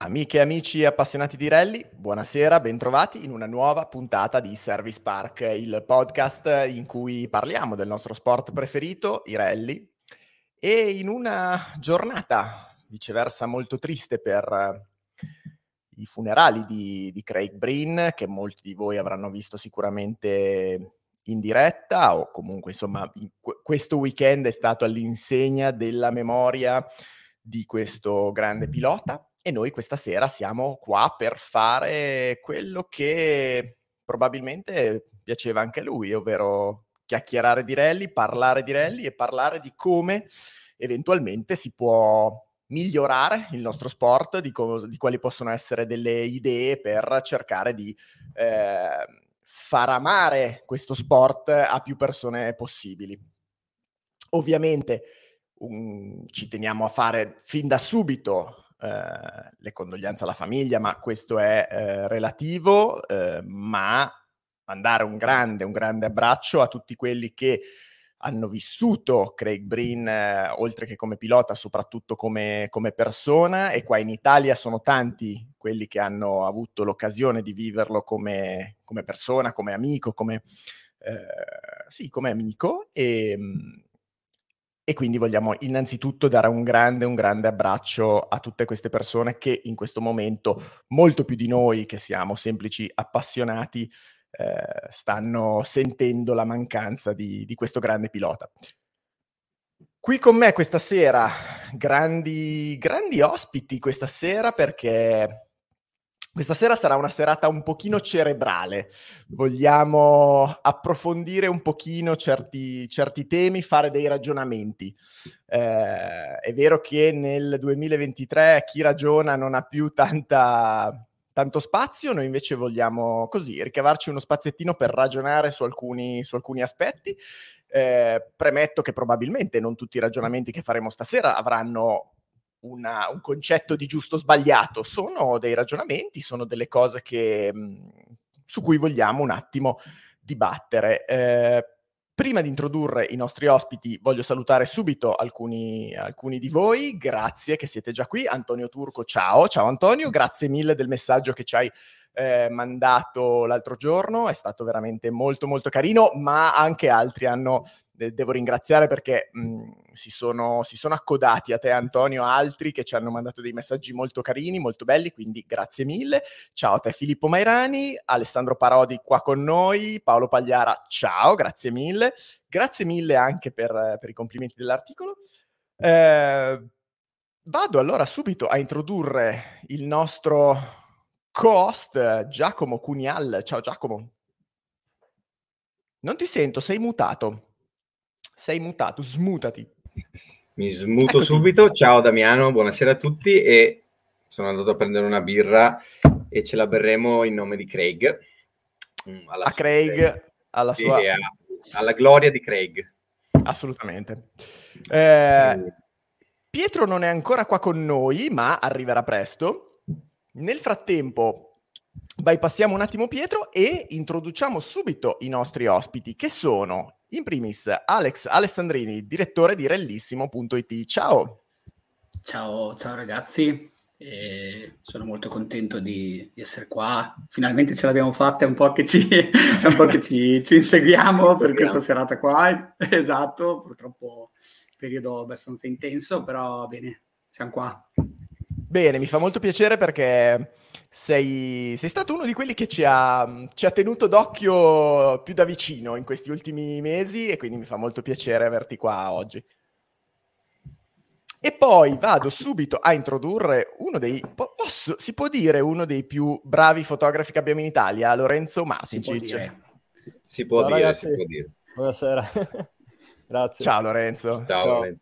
Amiche e amici appassionati di rally, buonasera, bentrovati in una nuova puntata di Service Park, il podcast in cui parliamo del nostro sport preferito, i rally, e in una giornata viceversa molto triste per i funerali di, di Craig Breen, che molti di voi avranno visto sicuramente in diretta o comunque insomma questo weekend è stato all'insegna della memoria di questo grande pilota e noi questa sera siamo qua per fare quello che probabilmente piaceva anche a lui, ovvero chiacchierare di rally, parlare di rally e parlare di come eventualmente si può migliorare il nostro sport, di, co- di quali possono essere delle idee per cercare di eh, far amare questo sport a più persone possibili. Ovviamente um, ci teniamo a fare fin da subito eh, le condoglianze alla famiglia, ma questo è eh, relativo, eh, ma mandare un grande, un grande abbraccio a tutti quelli che hanno vissuto Craig Breen, eh, oltre che come pilota, soprattutto come, come, persona, e qua in Italia sono tanti quelli che hanno avuto l'occasione di viverlo come, come persona, come amico, come, eh, sì, come amico, e, ehm, e quindi vogliamo innanzitutto dare un grande, un grande abbraccio a tutte queste persone che in questo momento, molto più di noi che siamo semplici appassionati, eh, stanno sentendo la mancanza di, di questo grande pilota. Qui con me questa sera, grandi, grandi ospiti questa sera perché questa sera sarà una serata un pochino cerebrale, vogliamo approfondire un pochino certi, certi temi, fare dei ragionamenti. Eh, è vero che nel 2023 chi ragiona non ha più tanta, tanto spazio, noi invece vogliamo così ricavarci uno spaziettino per ragionare su alcuni, su alcuni aspetti. Eh, premetto che probabilmente non tutti i ragionamenti che faremo stasera avranno una, un concetto di giusto o sbagliato, sono dei ragionamenti, sono delle cose che, mhmm, su cui vogliamo un attimo dibattere. Eh, prima di introdurre i nostri ospiti, voglio salutare subito alcuni, alcuni, di voi. Grazie che siete già qui. Antonio Turco, ciao. Ciao Antonio, grazie mille del messaggio che ci hai eh, mandato l'altro giorno. È stato veramente molto molto carino, ma anche altri hanno devo ringraziare perché mh, si, sono, si, sono, accodati a te Antonio, altri che ci hanno mandato dei messaggi molto carini, molto belli, quindi grazie mille. Ciao a te Filippo Mairani, Alessandro Parodi qua con noi, Paolo Pagliara, ciao, grazie mille. Grazie mille anche per, per i complimenti dell'articolo. Eh, vado allora subito a introdurre il nostro co-host Giacomo Cunial. Ciao Giacomo. Non ti sento, sei mutato. Sei mutato, smutati. Mi smuto Eccoti. subito. Ciao Damiano, buonasera a tutti e sono andato a prendere una birra e ce la berremo in nome di Craig. Mm, alla a Craig, Craig. alla sua... A, alla gloria di Craig. Assolutamente. Eh, Pietro non è ancora qua con noi, ma arriverà presto. Nel frattempo, bypassiamo un attimo Pietro e introduciamo subito i nostri ospiti, che sono in primis, Alex Alessandrini, direttore di Rellissimo.it. Ciao. Ciao, ciao ragazzi. E sono molto contento di, di, essere qua. Finalmente ce l'abbiamo fatta, è un po' che ci, un po che ci, ci inseguiamo per questa serata qua. Esatto, purtroppo periodo abbastanza intenso, però bene, siamo qua. Bene, mi fa molto piacere perché sei, sei stato uno di quelli che ci ha, ci ha, tenuto d'occhio più da vicino in questi ultimi mesi e quindi mi fa molto piacere averti qua oggi. E poi vado subito a introdurre uno dei, posso, si può dire, uno dei più bravi fotografi che abbiamo in Italia, Lorenzo Martincic. Si può dire, si può, Ciao, dire, si può dire. Buonasera. Grazie. Ciao Lorenzo. Ciao, Ciao.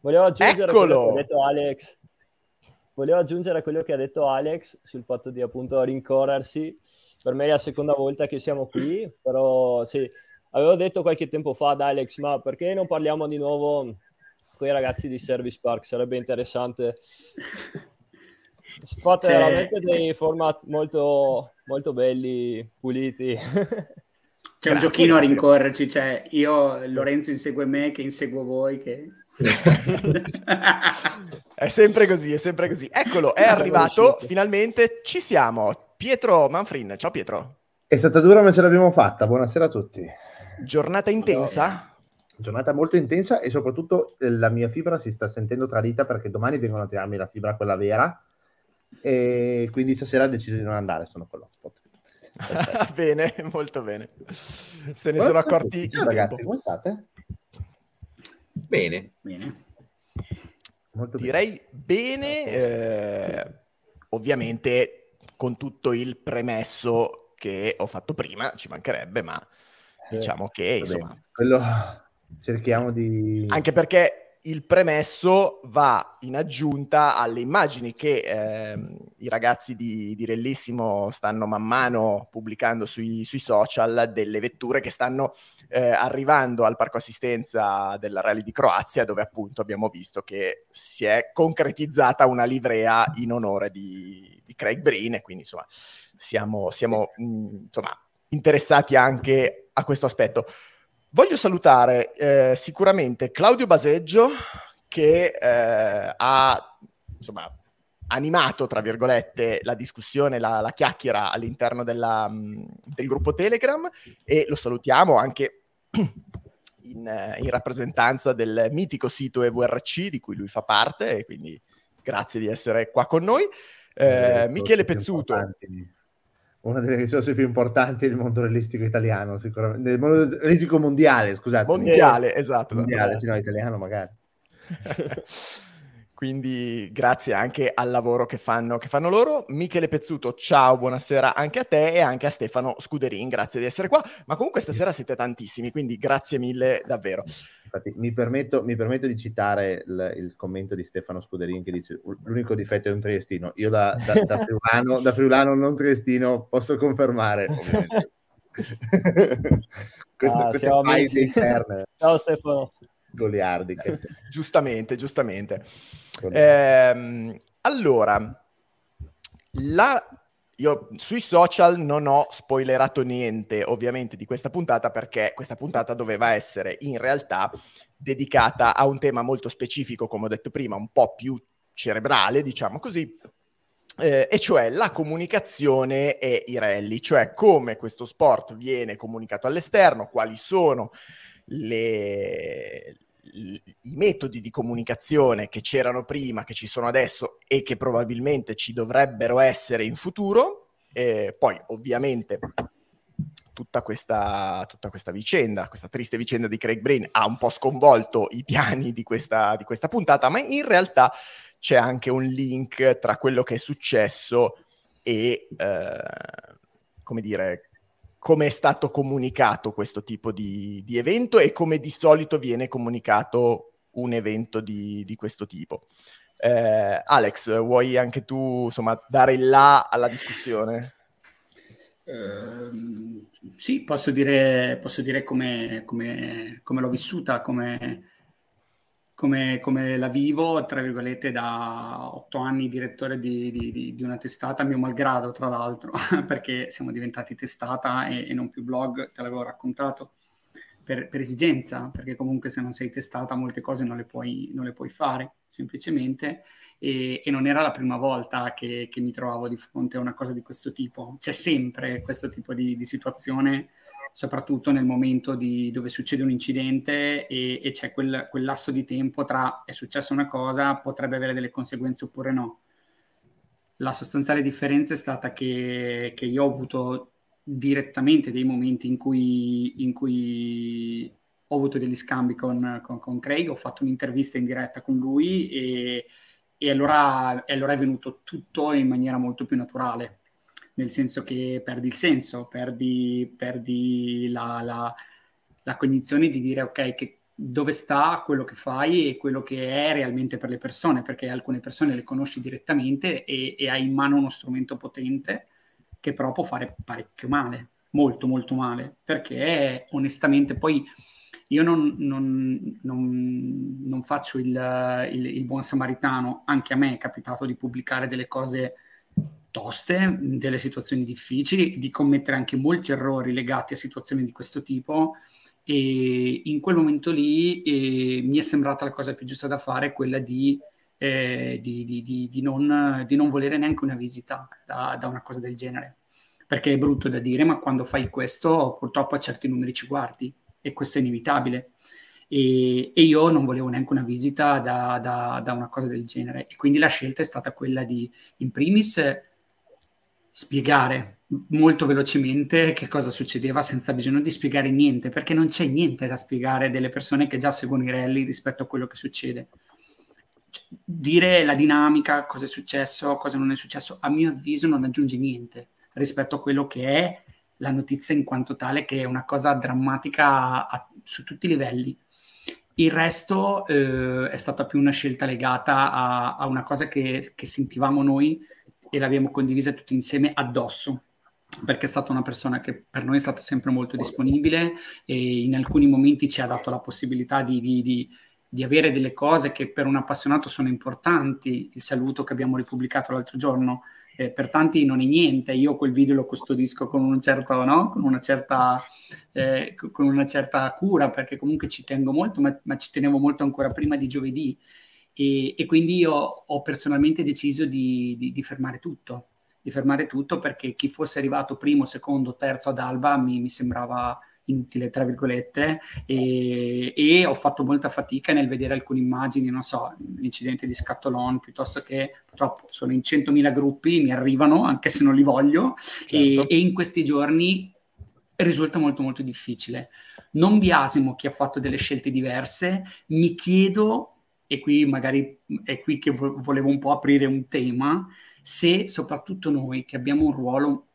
Volevo aggiungere Eccolo. quello che ha detto Alex volevo aggiungere a quello che ha detto Alex sul fatto di appunto rincorrersi. Per me è la seconda volta che siamo qui, però sì, avevo detto qualche tempo fa ad Alex, ma perché non parliamo di nuovo con i ragazzi di Service Park? Sarebbe interessante. Fate c'è, veramente dei c'è... format molto, molto belli, puliti. C'è un giochino a rincorrerci, cioè io Lorenzo insegue me che inseguo voi che è sempre così, è sempre così. Eccolo, è arrivato, finalmente ci siamo. Pietro Manfrin, ciao Pietro. È stata dura ma ce l'abbiamo fatta, buonasera a tutti. Giornata intensa? Giornata molto intensa e soprattutto eh, la mia fibra si sta sentendo tradita perché domani vengono a tirarmi la fibra quella vera e quindi stasera ho deciso di non andare, sono con l'hotspot. bene, molto bene. Se ne sono accorti. Ciao ragazzi, come state? Bene. Bene. Molto Direi bene, bene eh, ovviamente con tutto il premesso che ho fatto prima, ci mancherebbe, ma eh, diciamo che insomma... Quello cerchiamo di... Anche perché il premesso va in aggiunta alle immagini che eh, i ragazzi di, di, Rellissimo stanno man mano pubblicando sui, sui social delle vetture che stanno eh, arrivando al parco assistenza della Rally di Croazia, dove appunto abbiamo visto che si è concretizzata una livrea in onore di, di Craig Breen e quindi insomma siamo, siamo mh, mm, insomma, interessati anche a questo aspetto. Voglio salutare eh, sicuramente Claudio Baseggio che eh, ha insomma, animato, tra virgolette, la discussione, la, la chiacchiera all'interno della, mm, del gruppo Telegram e lo salutiamo anche in, in, rappresentanza del mitico sito EVRC di cui lui fa parte e quindi grazie di essere qua con noi. Eh, Michele Pezzuto. Importanti una delle risorse più importanti del mondo realistico italiano, sicuramente. Del mondo realistico mondiale, scusate. Mondiale, esatto. Mondiale, esatto. sì, no, italiano magari. Quindi grazie anche al lavoro che fanno, che fanno, loro. Michele Pezzuto, ciao, buonasera anche a te e anche a Stefano Scuderin, grazie di essere qua. Ma comunque stasera siete tantissimi, quindi grazie mille davvero. Infatti, mi permetto, mi permetto di citare il, il, commento di Stefano Scuderin che dice l'unico difetto è un triestino. Io da, da, da, friulano, da friulano non triestino posso confermare, Questo, ah, queste faide interne. Ciao Stefano goliardiche. giustamente, giustamente. Eh, allora, la... io sui social non ho spoilerato niente ovviamente di questa puntata perché questa puntata doveva essere in realtà dedicata a un tema molto specifico, come ho detto prima, un po' più cerebrale, diciamo così, eh, e cioè la comunicazione e i rally, cioè come questo sport viene comunicato all'esterno, quali sono le, i metodi di comunicazione che c'erano prima, che ci sono adesso e che probabilmente ci dovrebbero essere in futuro. E poi ovviamente tutta questa, tutta questa vicenda, questa triste vicenda di Craig Brain ha un po' sconvolto i piani di questa, di questa puntata, ma in realtà c'è anche un link tra quello che è successo e, eh, come dire, come è stato comunicato questo tipo di, di, evento e come di solito viene comunicato un evento di, di questo tipo. Eh, Alex, vuoi anche tu insomma, dare il là alla discussione? Uh, sì, posso dire, posso dire come, come, come l'ho vissuta, come, come, come, la vivo, tra virgolette, da otto anni direttore di, di, di, una testata, mio malgrado, tra l'altro, perché siamo diventati testata e, e non più blog, te l'avevo raccontato, per, per, esigenza, perché comunque se non sei testata molte cose non le puoi, non le puoi fare, semplicemente, e, e, non era la prima volta che, che, mi trovavo di fronte a una cosa di questo tipo. C'è sempre questo tipo di, di situazione soprattutto nel momento di, dove succede un incidente e, e c'è quel, quel, lasso di tempo tra è successa una cosa, potrebbe avere delle conseguenze oppure no. La sostanziale differenza è stata che, che io ho avuto direttamente dei momenti in cui, in cui ho avuto degli scambi con, con, con, Craig, ho fatto un'intervista in diretta con lui e, e, allora, allora è venuto tutto in maniera molto più naturale nel senso che perdi il senso, perdi, perdi la, la, la, cognizione di dire ok, che, dove sta quello che fai e quello che è realmente per le persone, perché alcune persone le conosci direttamente e, e hai in mano uno strumento potente che però può fare parecchio male, molto molto male, perché onestamente poi io non, non, non, non faccio il, il, il, buon samaritano, anche a me è capitato di pubblicare delle cose toste, delle situazioni difficili, di commettere anche molti errori legati a situazioni di questo tipo e in quel momento lì eh, mi è sembrata la cosa più giusta da fare quella di, eh, di, di, di non, non, volere neanche una visita da, da, una cosa del genere. Perché è brutto da dire, ma quando fai questo purtroppo a certi numeri ci guardi e questo è inevitabile. E, e io non volevo neanche una visita da, da, da, una cosa del genere. E quindi la scelta è stata quella di, in primis, spiegare molto velocemente che cosa succedeva senza bisogno di spiegare niente, perché non c'è niente da spiegare delle persone che già seguono i rally rispetto a quello che succede. Cioè, dire la dinamica, cosa è successo, cosa non è successo, a mio avviso non aggiunge niente rispetto a quello che è la notizia in quanto tale, che è una cosa drammatica a, su tutti i livelli. Il resto eh, è stata più una scelta legata a, a una cosa che, che sentivamo noi e l'abbiamo condivisa tutti insieme addosso perché è stata una persona che per noi è stata sempre molto disponibile e in alcuni momenti ci ha dato la possibilità di, di, di, di, avere delle cose che per un appassionato sono importanti. Il saluto che abbiamo ripubblicato l'altro giorno eh, per tanti non è niente. Io quel video lo custodisco con, un certo, no? con, una, certa, eh, con una certa cura perché comunque ci tengo molto, ma, ma ci tenevo molto ancora prima di giovedì. E, e quindi io ho personalmente deciso di fermare tutto di fermare tutto perché chi fosse arrivato primo, secondo, terzo ad Alba mi, mi sembrava inutile, tra virgolette, e, e, ho fatto molta fatica nel vedere alcune immagini, non so, l'incidente di Scatolon, piuttosto che purtroppo sono in 100.000 gruppi, mi arrivano anche se non li voglio, certo. e, e in questi giorni risulta molto molto difficile. Non biasimo chi ha fatto delle scelte diverse, mi chiedo, e qui magari è qui che volevo un po' aprire un tema, se soprattutto noi che abbiamo un ruolo,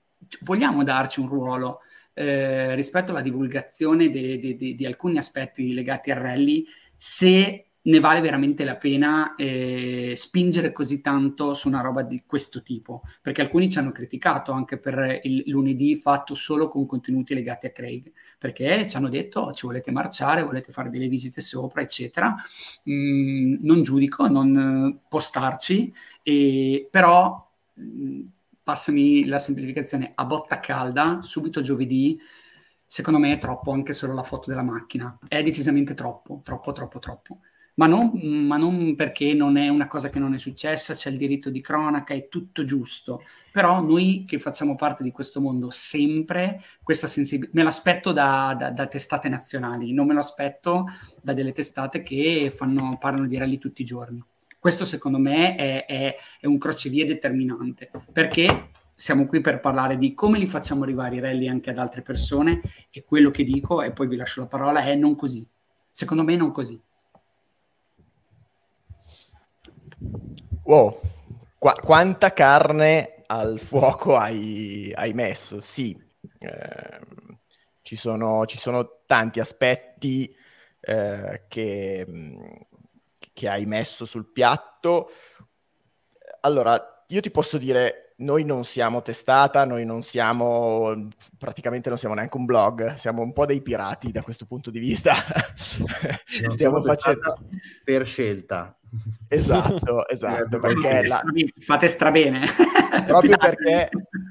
vogliamo darci un ruolo eh, rispetto alla divulgazione de, de, de, di alcuni aspetti legati al rally, se ne vale veramente la pena eh, spingere così tanto su una roba di questo tipo, perché alcuni ci hanno criticato anche per il lunedì fatto solo con contenuti legati a Craig, perché ci hanno detto ci volete marciare, volete fare delle visite sopra, eccetera. Mm, non giudico, non postarci, e, però mh, passami la semplificazione a botta calda, subito giovedì, secondo me è troppo anche solo la foto della macchina, è decisamente troppo, troppo, troppo, troppo ma non, ma non, perché non è una cosa che non è successa, c'è il diritto di cronaca, è tutto giusto. Però noi che facciamo parte di questo mondo sempre, questa sensibilità, me l'aspetto da, da, da, testate nazionali, non me lo aspetto da delle testate che fanno, parlano di rally tutti i giorni. Questo secondo me è, è, è un crocevia determinante, perché siamo qui per parlare di come li facciamo arrivare i rally anche ad altre persone e quello che dico, e poi vi lascio la parola, è non così. Secondo me non così. Wow, Qu- quanta carne al fuoco hai, hai messo? Sì, eh, ci, sono, ci, sono, tanti aspetti eh, che, che hai messo sul piatto. Allora, io ti posso dire, noi non siamo testata, noi non siamo, praticamente non siamo neanche un blog, siamo un po' dei pirati da questo punto di vista. Stiamo facendo per scelta. Esatto, esatto. perché la... Fate strabene. proprio, perché,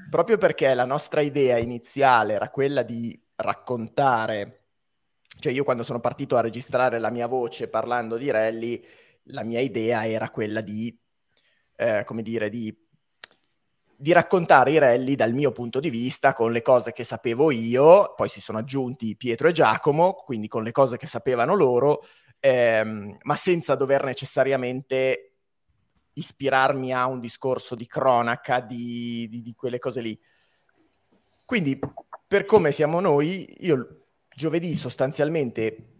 proprio perché la nostra idea iniziale era quella di raccontare, cioè io quando sono partito a registrare la mia voce parlando di rally, la mia idea era quella di, eh, come dire, di di raccontare i rally dal mio punto di vista, con le cose che sapevo io, poi si sono aggiunti Pietro e Giacomo, quindi con le cose che sapevano loro, ehm, ma senza dover necessariamente ispirarmi a un discorso di cronaca, di, di, di quelle cose lì. Quindi, per come siamo noi, io giovedì sostanzialmente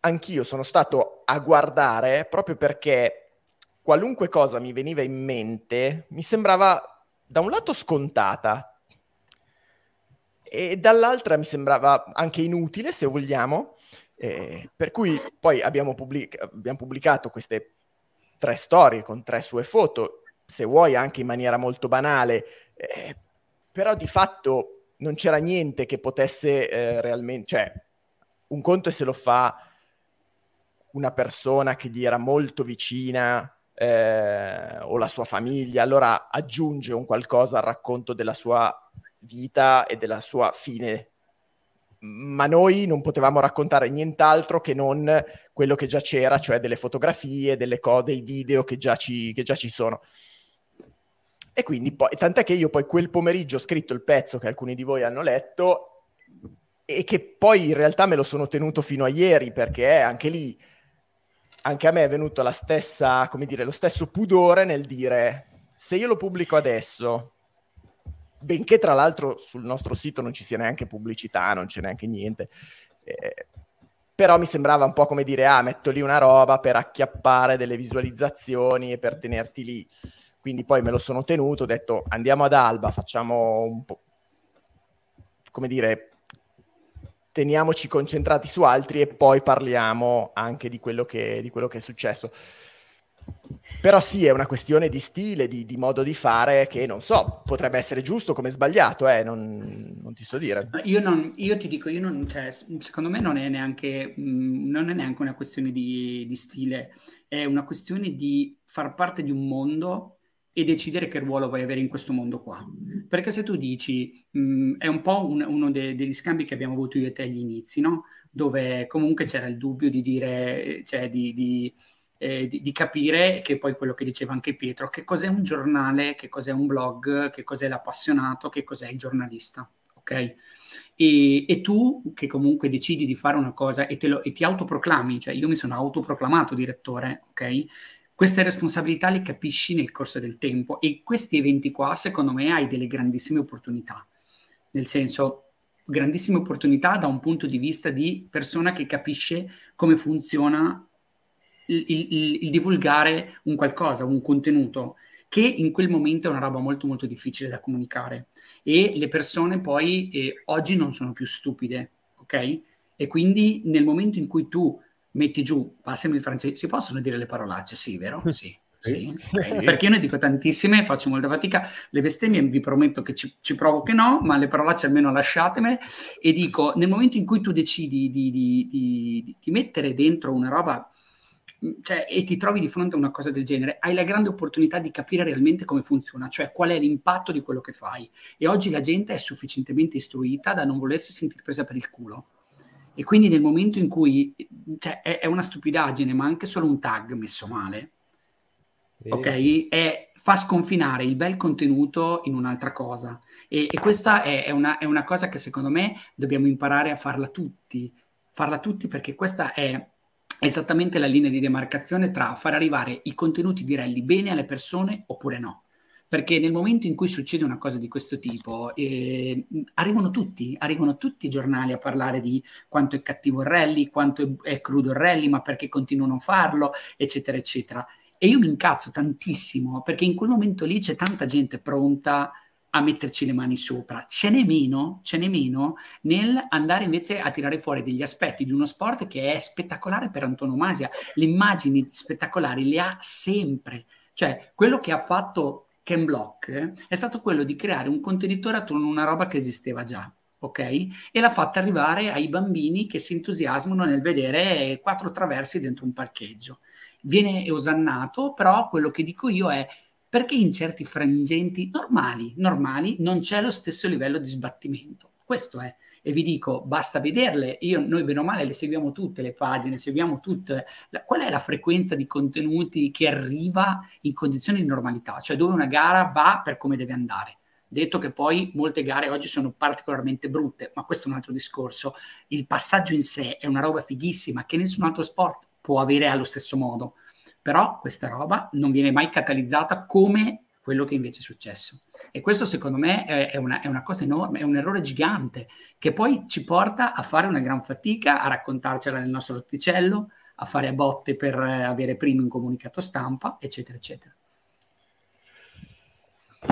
anch'io sono stato a guardare proprio perché qualunque cosa mi veniva in mente mi sembrava da un lato scontata e dall'altra mi sembrava anche inutile, se vogliamo, eh, per cui poi abbiamo, pubblic- abbiamo, pubblicato queste tre storie con tre sue foto, se vuoi anche in maniera molto banale, eh, però di fatto non c'era niente che potesse eh, realmente, cioè un conto è se lo fa una persona che gli era molto vicina eh, o la sua famiglia, allora aggiunge un qualcosa al racconto della sua vita e della sua fine ma noi non potevamo raccontare nient'altro che non quello che già c'era, cioè delle fotografie, delle code, dei video che già ci, che già ci sono. E quindi poi, tant'è che io poi quel pomeriggio ho scritto il pezzo che alcuni di voi hanno letto e che poi in realtà me lo sono tenuto fino a ieri perché anche lì, anche a me è venuto la stessa, come dire, lo stesso pudore nel dire se io lo pubblico adesso, benché tra l'altro sul nostro sito non ci sia neanche pubblicità, non c'è neanche niente, eh, però mi sembrava un po' come dire, ah, metto lì una roba per acchiappare delle visualizzazioni e per tenerti lì quindi poi me lo sono tenuto, ho detto andiamo ad Alba, facciamo un po', come dire, teniamoci concentrati su altri e poi parliamo anche di quello che, di quello che è successo. Però sì, è una questione di stile, di, di, modo di fare che non so, potrebbe essere giusto come sbagliato, eh, non, non, ti so dire. Io, non, io, ti dico, io non, cioè, secondo me non è, neanche, mh, non è neanche una questione di, di stile, è una questione di far parte di un mondo e decidere che ruolo vuoi avere in questo mondo qua. Perché se tu dici, mh, mm, è un po' un, uno de- degli scambi che abbiamo avuto io e te agli inizi, no? Dove comunque c'era il dubbio di dire, cioè di, di, eh, di, di, capire, che poi quello che diceva anche Pietro, che cos'è un giornale, che cos'è un blog, che cos'è l'appassionato, che cos'è il giornalista, ok? E, e, tu che comunque decidi di fare una cosa e, lo, e, ti autoproclami, cioè io mi sono autoproclamato direttore, ok? queste responsabilità le capisci nel corso del tempo e questi eventi qua, secondo me, hai delle grandissime opportunità. Nel senso, grandissime opportunità da un punto di vista di persona che capisce come funziona il, il, il divulgare un qualcosa, un contenuto che in quel momento è una roba molto molto difficile da comunicare e le persone poi eh, oggi non sono più stupide, ok? E quindi nel momento in cui tu metti giù, passami il francese, si possono dire le parolacce, sì, vero? Sì. Sì, okay. perché io ne dico tantissime, faccio molta fatica, le bestemmie vi prometto che ci, ci provo che no, ma le parolacce almeno lasciatemele e dico, nel momento in cui tu decidi di, di, di, di mettere dentro una roba cioè, e ti trovi di fronte a una cosa del genere, hai la grande opportunità di capire realmente come funziona, cioè qual è l'impatto di quello che fai. E oggi la gente è sufficientemente istruita da non volersi sentire presa per il culo. E quindi nel momento in cui, cioè, è, è una stupidaggine, ma anche solo un tag messo male, sì. ok? È, fa sconfinare il bel contenuto in un'altra cosa. E, e questa è, una, è, una, cosa che secondo me dobbiamo imparare a farla tutti, farla tutti perché questa è esattamente la linea di demarcazione tra far arrivare i contenuti di rally bene alle persone oppure no perché nel momento in cui succede una cosa di questo tipo, eh, arrivano tutti, arrivano tutti i giornali a parlare di quanto è cattivo il rally, quanto è, è crudo il rally, ma perché continuano a farlo, eccetera, eccetera. E io mi incazzo tantissimo perché in quel momento lì c'è tanta gente pronta a metterci le mani sopra. Ce n'è meno, ce n'è meno nel andare invece a tirare fuori degli aspetti di uno sport che è spettacolare per antonomasia. Le immagini spettacolari le ha sempre. Cioè, quello che ha fatto Ken Block eh, è stato quello di creare un contenitore attorno a una roba che esisteva già. Ok? E l'ha fatta arrivare ai bambini che si entusiasmano nel vedere quattro traversi dentro un parcheggio. Viene osannato, però quello che dico io è perché in certi frangenti normali, normali non c'è lo stesso livello di sbattimento. Questo è e vi dico basta vederle, io, noi bene o male le seguiamo tutte le pagine, seguiamo tutte, la, qual è la frequenza di contenuti che arriva in condizioni di normalità, cioè dove una gara va per come deve andare. Detto che poi molte gare oggi sono particolarmente brutte, ma questo è un altro discorso. Il passaggio in sé è una roba fighissima che nessun altro sport può avere allo stesso modo. Però questa roba non viene mai catalizzata come quello che invece è successo. E questo secondo me è, una, è, una, cosa enorme, è un errore gigante che poi ci porta a fare una gran fatica, a raccontarcela nel nostro rotticello, a fare a botte per avere prima un comunicato stampa, eccetera, eccetera.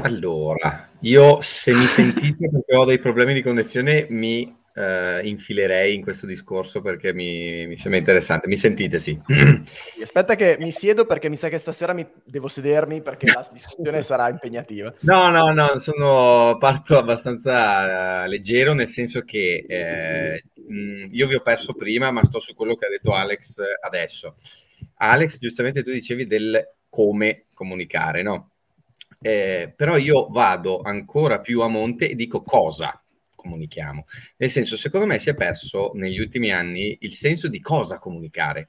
Allora, io se mi sentite perché ho dei problemi di connessione mi uh, infilerei in questo discorso perché mi, mi, sembra interessante. Mi sentite, sì. Aspetta che mi siedo perché mi sa che stasera mi, devo sedermi perché la discussione sarà impegnativa. No, no, no, sono parto abbastanza uh, leggero nel senso che eh, mh, io vi ho perso prima, ma sto su quello che ha detto Alex adesso. Alex, giustamente tu dicevi del come comunicare, no? Eh, però io vado ancora più a monte e dico cosa comunichiamo. Nel senso, secondo me si è perso negli ultimi anni il senso di cosa comunicare,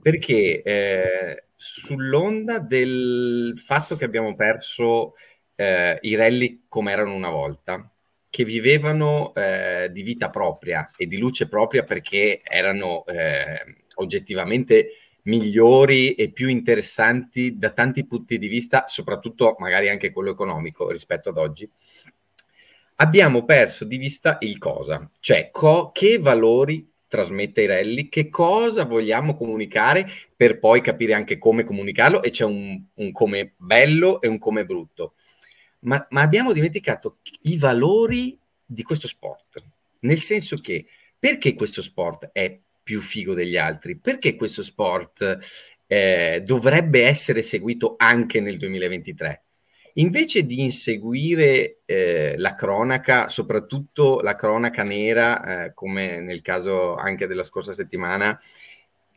perché eh, sull'onda del fatto che abbiamo perso eh, i rally come erano una volta, che vivevano eh, di vita propria e di luce propria perché erano eh, oggettivamente migliori e più interessanti da tanti punti di vista, soprattutto magari anche quello economico rispetto ad oggi, abbiamo perso di vista il cosa, cioè co- che valori trasmette i rally, che cosa vogliamo comunicare per poi capire anche come comunicarlo e c'è un, un come bello e un come brutto. Ma, ma abbiamo dimenticato i valori di questo sport, nel senso che perché questo sport è più figo degli altri? Perché questo sport eh, dovrebbe essere seguito anche nel 2023? Invece di inseguire eh, la cronaca, soprattutto la cronaca nera, eh, come nel caso anche della scorsa settimana,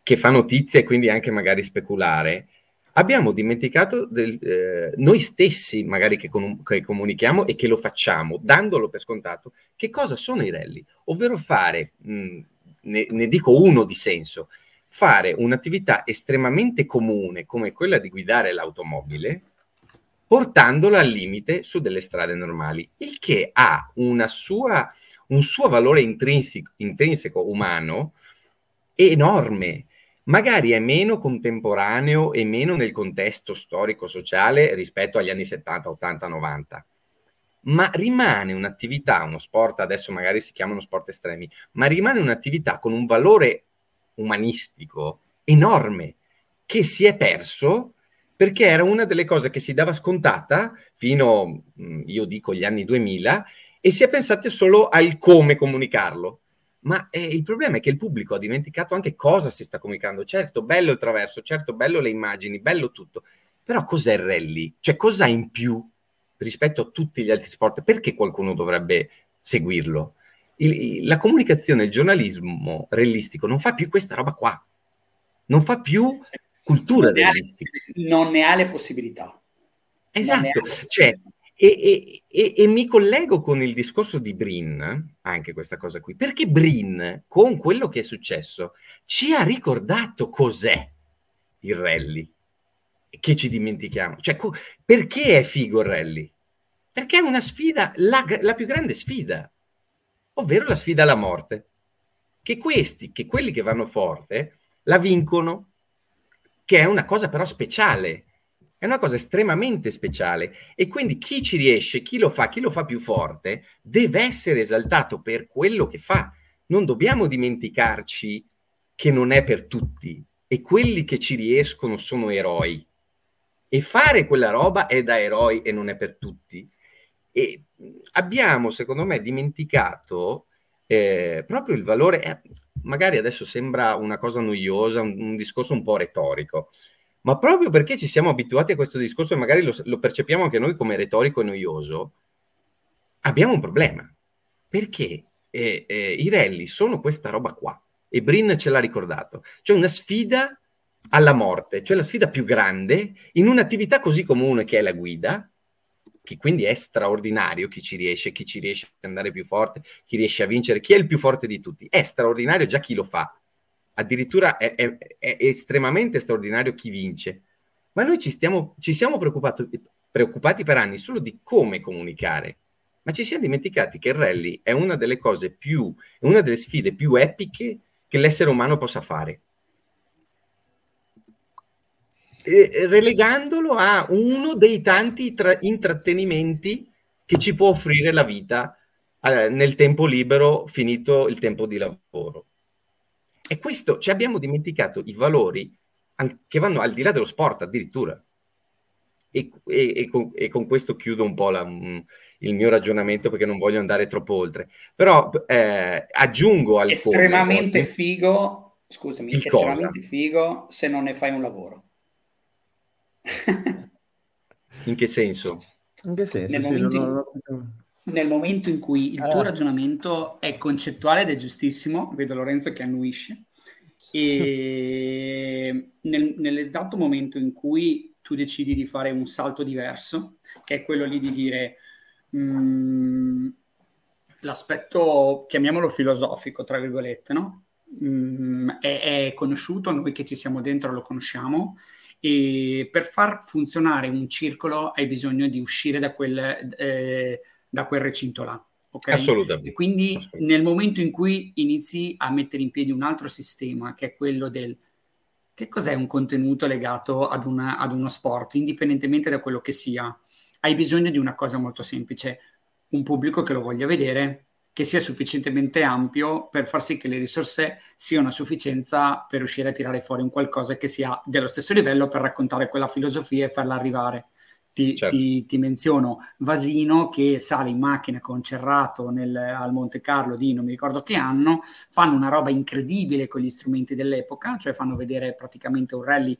che fa notizie e quindi anche magari speculare, abbiamo dimenticato del, eh, noi stessi, magari che, com- che, comunichiamo e che lo facciamo, dandolo per scontato, che cosa sono i rally, ovvero fare, mh, ne, ne dico uno di senso, fare un'attività estremamente comune come quella di guidare l'automobile, portandola al limite su delle strade normali, il che ha sua, un suo valore intrinseco, intrinseco umano enorme magari è meno contemporaneo e meno nel contesto storico-sociale rispetto agli anni 70, 80, 90. Ma rimane un'attività, uno sport, adesso magari si chiamano sport estremi, ma rimane un'attività con un valore umanistico enorme che si è perso perché era una delle cose che si dava scontata fino, io dico, gli anni 2000 e si è pensato solo al come comunicarlo ma eh, il problema è che il pubblico ha dimenticato anche cosa si sta comunicando. Certo, bello il traverso, certo, bello le immagini, bello tutto, però cos'è il rally? Cioè, cosa in più rispetto a tutti gli altri sport? Perché qualcuno dovrebbe seguirlo? Il, la comunicazione, il giornalismo realistico non fa più questa roba qua, non fa più cultura non realistica. non ne ha le possibilità. Esatto, cioè e, e, e, mi collego con il discorso di Brin, anche questa cosa qui, perché Brin, con quello che è successo, ci ha ricordato cos'è il rally, che ci dimentichiamo. Cioè, co- perché è figo il rally? Perché è una sfida, la, la più grande sfida, ovvero la sfida alla morte. Che questi, che quelli che vanno forte, la vincono, che è una cosa però speciale, è una cosa estremamente speciale e quindi chi ci riesce, chi lo fa, chi lo fa più forte, deve essere esaltato per quello che fa. Non dobbiamo dimenticarci che non è per tutti e quelli che ci riescono sono eroi. E fare quella roba è da eroi e non è per tutti. E abbiamo, secondo me, dimenticato eh, proprio il valore, eh, magari adesso sembra una cosa noiosa, un, un discorso un po' retorico, ma proprio perché ci siamo abituati a questo discorso e magari lo, lo percepiamo anche noi come retorico e noioso, abbiamo un problema. Perché eh, eh, i rally sono questa roba qua, e Brin ce l'ha ricordato, cioè una sfida alla morte, cioè la sfida più grande in un'attività così comune che è la guida, che quindi è straordinario chi ci riesce, chi ci riesce ad andare più forte, chi riesce a vincere, chi è il più forte di tutti. È straordinario già chi lo fa, addirittura è, è, è, estremamente straordinario chi vince. Ma noi ci, stiamo, ci siamo preoccupati, per anni solo di come comunicare, ma ci siamo dimenticati che il rally è una delle cose più, una delle sfide più epiche che l'essere umano possa fare. Relegandolo a uno dei tanti tra- intrattenimenti che ci può offrire la vita eh, nel tempo libero finito il tempo di lavoro. E questo ci abbiamo dimenticato i valori che vanno al di là dello sport addirittura. E, e, e, con, e con, questo chiudo un po' la, mm, il mio ragionamento perché non voglio andare troppo oltre. Però eh, aggiungo al estremamente figo, scusami, estremamente cosa? figo se non ne fai un lavoro. In che senso? In che senso? Nel, sì, momento, non, non, nel momento in cui il tuo ah. ragionamento è concettuale ed è giustissimo, vedo Lorenzo che annuisce, e nel, nell'esatto momento in cui tu decidi di fare un salto diverso, che è quello lì di dire mm, l'aspetto, chiamiamolo filosofico, tra virgolette, no? Mm, è, è, conosciuto, noi che ci siamo dentro lo conosciamo, e per far funzionare un circolo hai bisogno di uscire da quel, eh, da quel recinto là. Okay? Assolutamente. E quindi Assolutamente. nel momento in cui inizi a mettere in piedi un altro sistema, che è quello del che cos'è un contenuto legato ad, una, ad uno sport, indipendentemente da quello che sia, hai bisogno di una cosa molto semplice, un pubblico che lo voglia vedere, che sia sufficientemente ampio per far sì che le risorse siano a sufficienza per riuscire a tirare fuori un qualcosa che sia dello stesso livello per raccontare quella filosofia e farla arrivare. Ti, certo. ti, ti menziono Vasino che sale in macchina con Cerrato nel, al Monte Carlo di non mi ricordo che anno, fanno una roba incredibile con gli strumenti dell'epoca, cioè fanno vedere praticamente un rally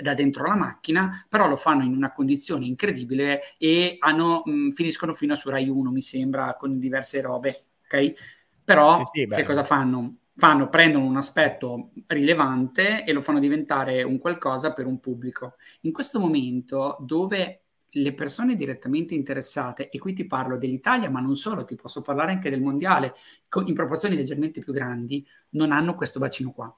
da dentro la macchina, però lo fanno in una condizione incredibile e hanno, mh, finiscono fino a su Rai 1, mi sembra, con diverse robe, ok? Però sì, sì, che cosa fanno? Fanno, prendono un aspetto rilevante e lo fanno diventare un qualcosa per un pubblico. In questo momento dove le persone direttamente interessate, e qui ti parlo dell'Italia, ma non solo, ti posso parlare anche del mondiale, in proporzioni leggermente più grandi, non hanno questo bacino qua.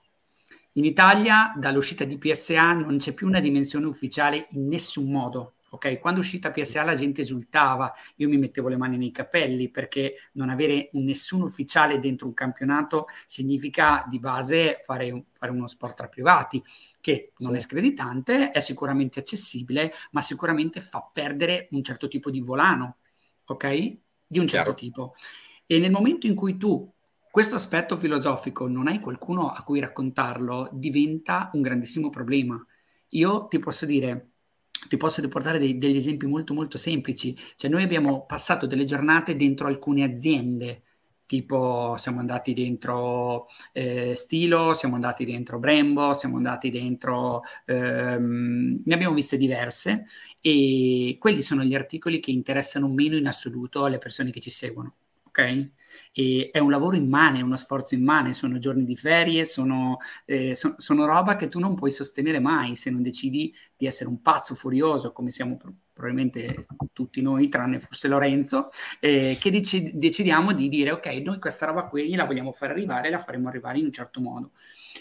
In Italia, dall'uscita di PSA, non c'è più una dimensione ufficiale in nessun modo. Ok, quando è uscita PSA la gente esultava, io mi mettevo le mani nei capelli perché non avere un, nessun ufficiale dentro un campionato significa di base fare, fare uno sport tra privati, che non sì. è screditante, è sicuramente accessibile, ma sicuramente fa perdere un certo tipo di volano, ok? Di un certo Chiaro. tipo. E nel momento in cui tu questo aspetto filosofico non hai qualcuno a cui raccontarlo, diventa un grandissimo problema. Io ti posso dire, ti posso riportare dei, degli esempi molto molto semplici. Cioè noi abbiamo passato delle giornate dentro alcune aziende, tipo siamo andati dentro eh, Stilo, siamo andati dentro Brembo, siamo andati dentro, ehm, ne abbiamo viste diverse e quelli sono gli articoli che interessano meno in assoluto alle persone che ci seguono, ok? E è un lavoro immane, è uno sforzo immane, sono giorni di ferie, sono, eh, so, sono roba che tu non puoi sostenere mai se non decidi di essere un pazzo furioso, come siamo probabilmente tutti noi, tranne forse Lorenzo, eh, che dec- decidiamo di dire ok, noi questa roba qui la vogliamo far arrivare la faremo arrivare in un certo modo.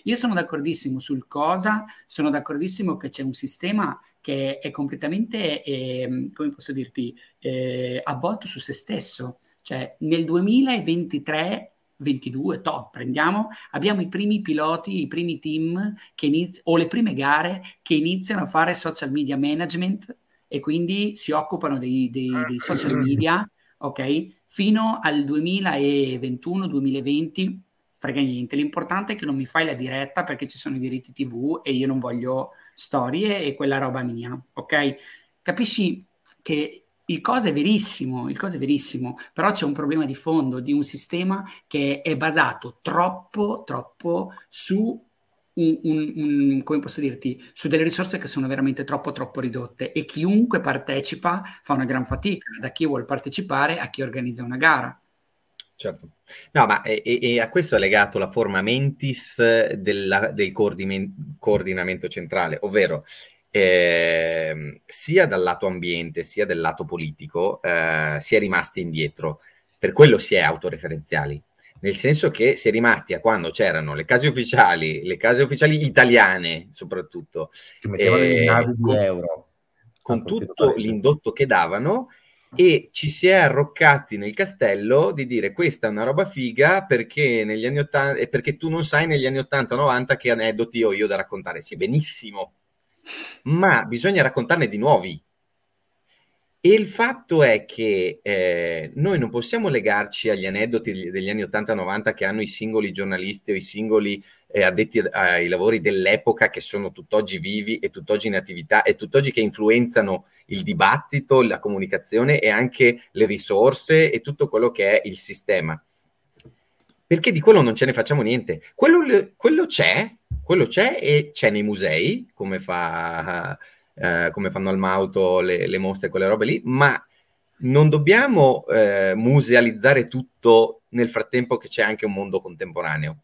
Io sono d'accordissimo sul cosa, sono d'accordissimo che c'è un sistema che è completamente, eh, come posso dirti, eh, avvolto su se stesso cioè nel 2023 22, top, prendiamo, abbiamo i primi piloti, i primi team che inizi- o le prime gare che iniziano a fare social media management e quindi si occupano dei, dei, dei social media, ok? Fino al 2021-2020, frega niente, l'importante è che non mi fai la diretta perché ci sono i diritti TV e io non voglio storie e quella roba mia, ok? Capisci che il cosa è verissimo, il cosa è verissimo, però c'è un problema di fondo di un sistema che è basato troppo, troppo su un, un, un, come posso dirti, su delle risorse che sono veramente troppo, troppo ridotte e chiunque partecipa fa una gran fatica, da chi vuole partecipare a chi organizza una gara. Certo. No, ma e, e a questo è legato la forma mentis della, del coordinamento centrale, ovvero eh, sia dal lato ambiente sia dal lato politico eh, si è rimasti indietro. Per quello si è autoreferenziali, nel senso che si è rimasti a quando c'erano le case ufficiali, le case ufficiali italiane soprattutto, che mettevano eh, navi di euro. Con tutto l'indotto che davano e ci si è arroccati nel castello di dire questa è una roba figa perché negli anni 80 e perché tu non sai negli anni 80-90 che aneddoti ho io da raccontare. Sì, benissimo, ma bisogna raccontarne di nuovi. E il fatto è che eh, noi non possiamo legarci agli aneddoti degli anni 80-90 che hanno i singoli giornalisti o i singoli eh, addetti ai lavori dell'epoca che sono tutt'oggi vivi e tutt'oggi in attività e tutt'oggi che influenzano il dibattito, la comunicazione e anche le risorse e tutto quello che è il sistema. Perché di quello non ce ne facciamo niente. Quello, quello c'è, quello c'è e c'è nei musei, come, fa, eh, come fanno al Mauto le, le, mostre, quelle robe lì, ma non dobbiamo eh, musealizzare tutto nel frattempo che c'è anche un mondo contemporaneo.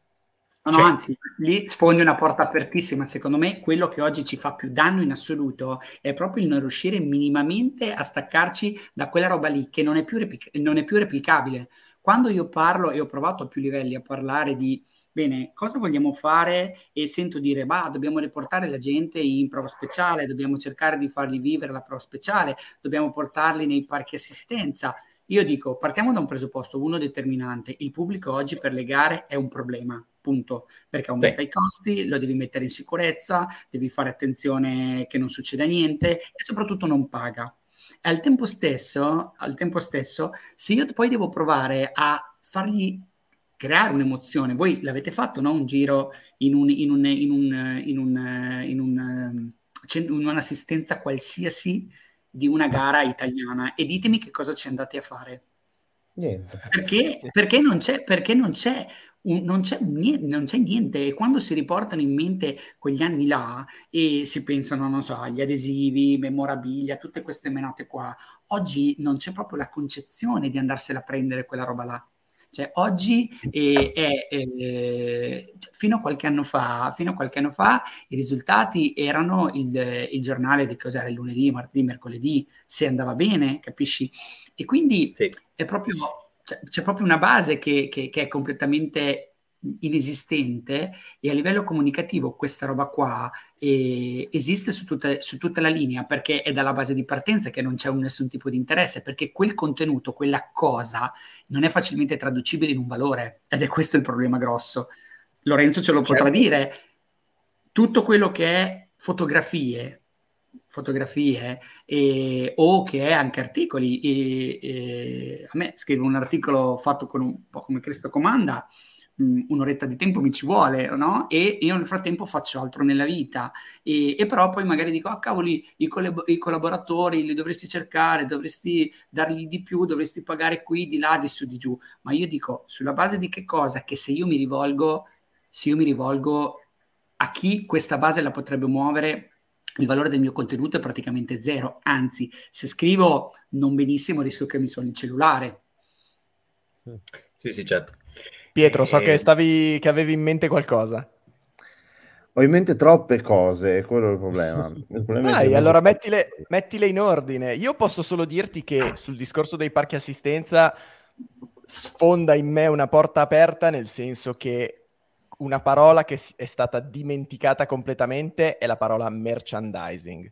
No, cioè, no, anzi, lì sfondi una porta apertissima. Secondo me, quello che oggi ci fa più danno in assoluto è proprio il non riuscire minimamente a staccarci da quella roba lì che non è più, replic- non è più replicabile quando io parlo e ho provato a più livelli a parlare di bene, cosa vogliamo fare e sento dire, bah, dobbiamo riportare la gente in prova speciale, dobbiamo cercare di fargli vivere la prova speciale, dobbiamo portarli nei parchi assistenza. Io dico, partiamo da un presupposto, uno determinante, il pubblico oggi per le gare è un problema, punto, perché aumenta Beh. i costi, lo devi mettere in sicurezza, devi fare attenzione che non succeda niente e soprattutto non paga. E al tempo stesso, al tempo stesso, se io poi devo provare a fargli creare un'emozione. Voi l'avete fatto, no? Un giro in, un, in, un, in, un, in, un, in, un, in un'assistenza qualsiasi di una gara italiana e ditemi che cosa ci andate a fare. Niente. Perché, perché, non c'è, perché non, c'è un, non, c'è niente, non c'è niente. E quando si riportano in mente quegli anni là e si pensano, non so, agli adesivi, memorabilia, tutte queste menate qua, oggi non c'è proprio la concezione di andarsela a prendere quella roba là. Cioè, oggi eh, è, eh, fino, a qualche anno fa, fino a qualche anno fa i risultati erano il, il giornale di cos'era il lunedì, martedì, mercoledì, se andava bene, capisci? E quindi sì. è proprio, cioè, c'è proprio una base che, che, che è completamente inesistente e a livello comunicativo questa roba qua eh, esiste su, tutte, su, tutta la linea perché è dalla base di partenza che non c'è un, nessun tipo di interesse perché quel contenuto, quella cosa non è facilmente traducibile in un valore ed è questo il problema grosso. Lorenzo ce lo certo. potrà dire. Tutto quello che è fotografie, fotografie eh, o che è anche articoli. E, e, a me scrive un articolo fatto con un po' come Cristo comanda mh, un'oretta di tempo mi ci vuole, no? E io nel frattempo faccio altro nella vita. E, e però poi magari dico, ah cavoli, i, collab- i, collaboratori li dovresti cercare, dovresti dargli di più, dovresti pagare qui, di là, di su, di giù. Ma io dico, sulla base di che cosa? Che se io mi rivolgo, se io mi rivolgo a chi questa base la potrebbe muovere, il valore del mio contenuto è praticamente zero. Anzi, se scrivo non benissimo, rischio che mi suoni il cellulare. Sì, sì, certo. Pietro, so che, stavi, che avevi in mente qualcosa. Ho in mente troppe cose, quello è il problema. Il problema Dai, allora mettile, mettile, in ordine. Io posso solo dirti che sul discorso dei parchi assistenza sfonda in me una porta aperta, nel senso che una parola che è stata dimenticata completamente è la parola merchandising.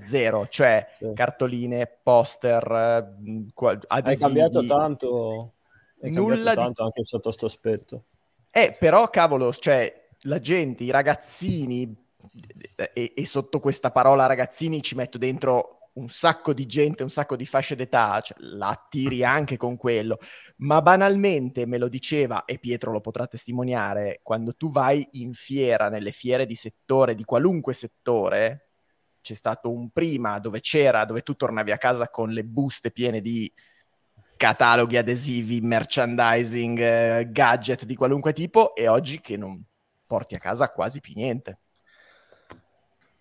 Zero, cioè sì. cartoline, poster, adesivi. Hai cambiato tanto è nulla tanto di... anche sotto questo aspetto. Eh, però, cavolo, cioè, la gente, i ragazzini, e, e, sotto questa parola ragazzini ci metto dentro un sacco di gente, un sacco di fasce d'età, cioè, la attiri anche con quello, ma banalmente me lo diceva, e Pietro lo potrà testimoniare, quando tu vai in fiera, nelle fiere di settore, di qualunque settore, c'è stato un prima dove c'era, dove tu tornavi a casa con le buste piene di cataloghi adesivi, merchandising, eh, gadget di qualunque tipo e oggi che non porti a casa quasi più niente.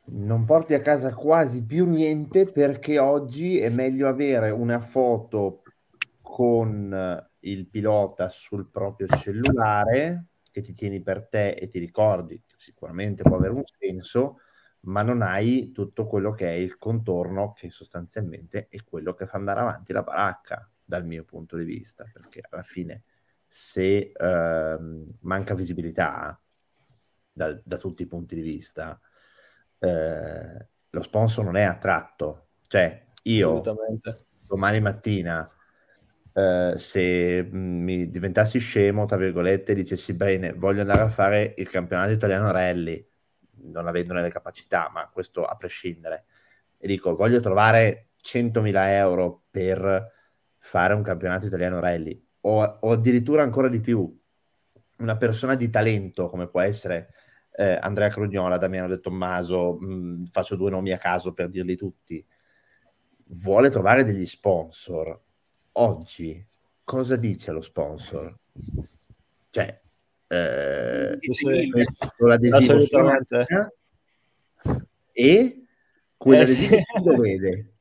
Non porti a casa quasi più niente perché oggi è meglio avere una foto con il pilota sul proprio cellulare che ti tieni per te e ti ricordi, sicuramente può avere un senso, ma non hai tutto quello che è il contorno che sostanzialmente è quello che fa andare avanti la baracca dal mio punto di vista, perché alla fine se uh, manca visibilità da, da, tutti i punti di vista, uh, lo sponsor non è attratto. Cioè, io domani mattina, uh, se mi diventassi scemo, tra virgolette, dicessi bene, voglio andare a fare il campionato italiano rally, non avendone le capacità, ma questo a prescindere, e dico, voglio trovare 100.000 euro per fare un campionato italiano rally o, o addirittura ancora di più una persona di talento come può essere eh, Andrea Crugnola, Damiano De Tommaso, mh, faccio due nomi a caso per dirli tutti, vuole trovare degli sponsor. Oggi cosa dice lo sponsor? Cioè, eh, l'adesivo e quell'adesivo eh, sì. lo vede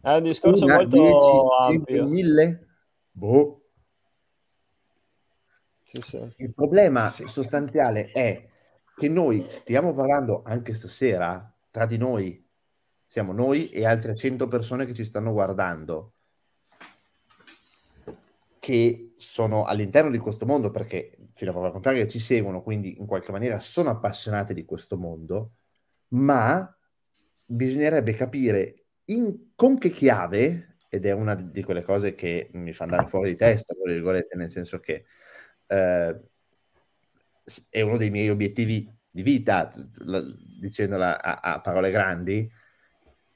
è un discorso Una, molto 10, ampio. 1000? Boh. Sì, sì. Il problema sì. sostanziale è che noi stiamo parlando anche stasera tra di noi, siamo noi e altre 100 persone che ci stanno guardando. che sono all'interno di questo mondo, perché fino a prova contraria ci seguono, quindi in qualche maniera sono appassionate di questo mondo, ma bisognerebbe capire in, con che chiave, ed è una di quelle cose che mi fa andare fuori di testa, nel senso che eh, è uno dei miei obiettivi di vita, dicendola a, a parole grandi,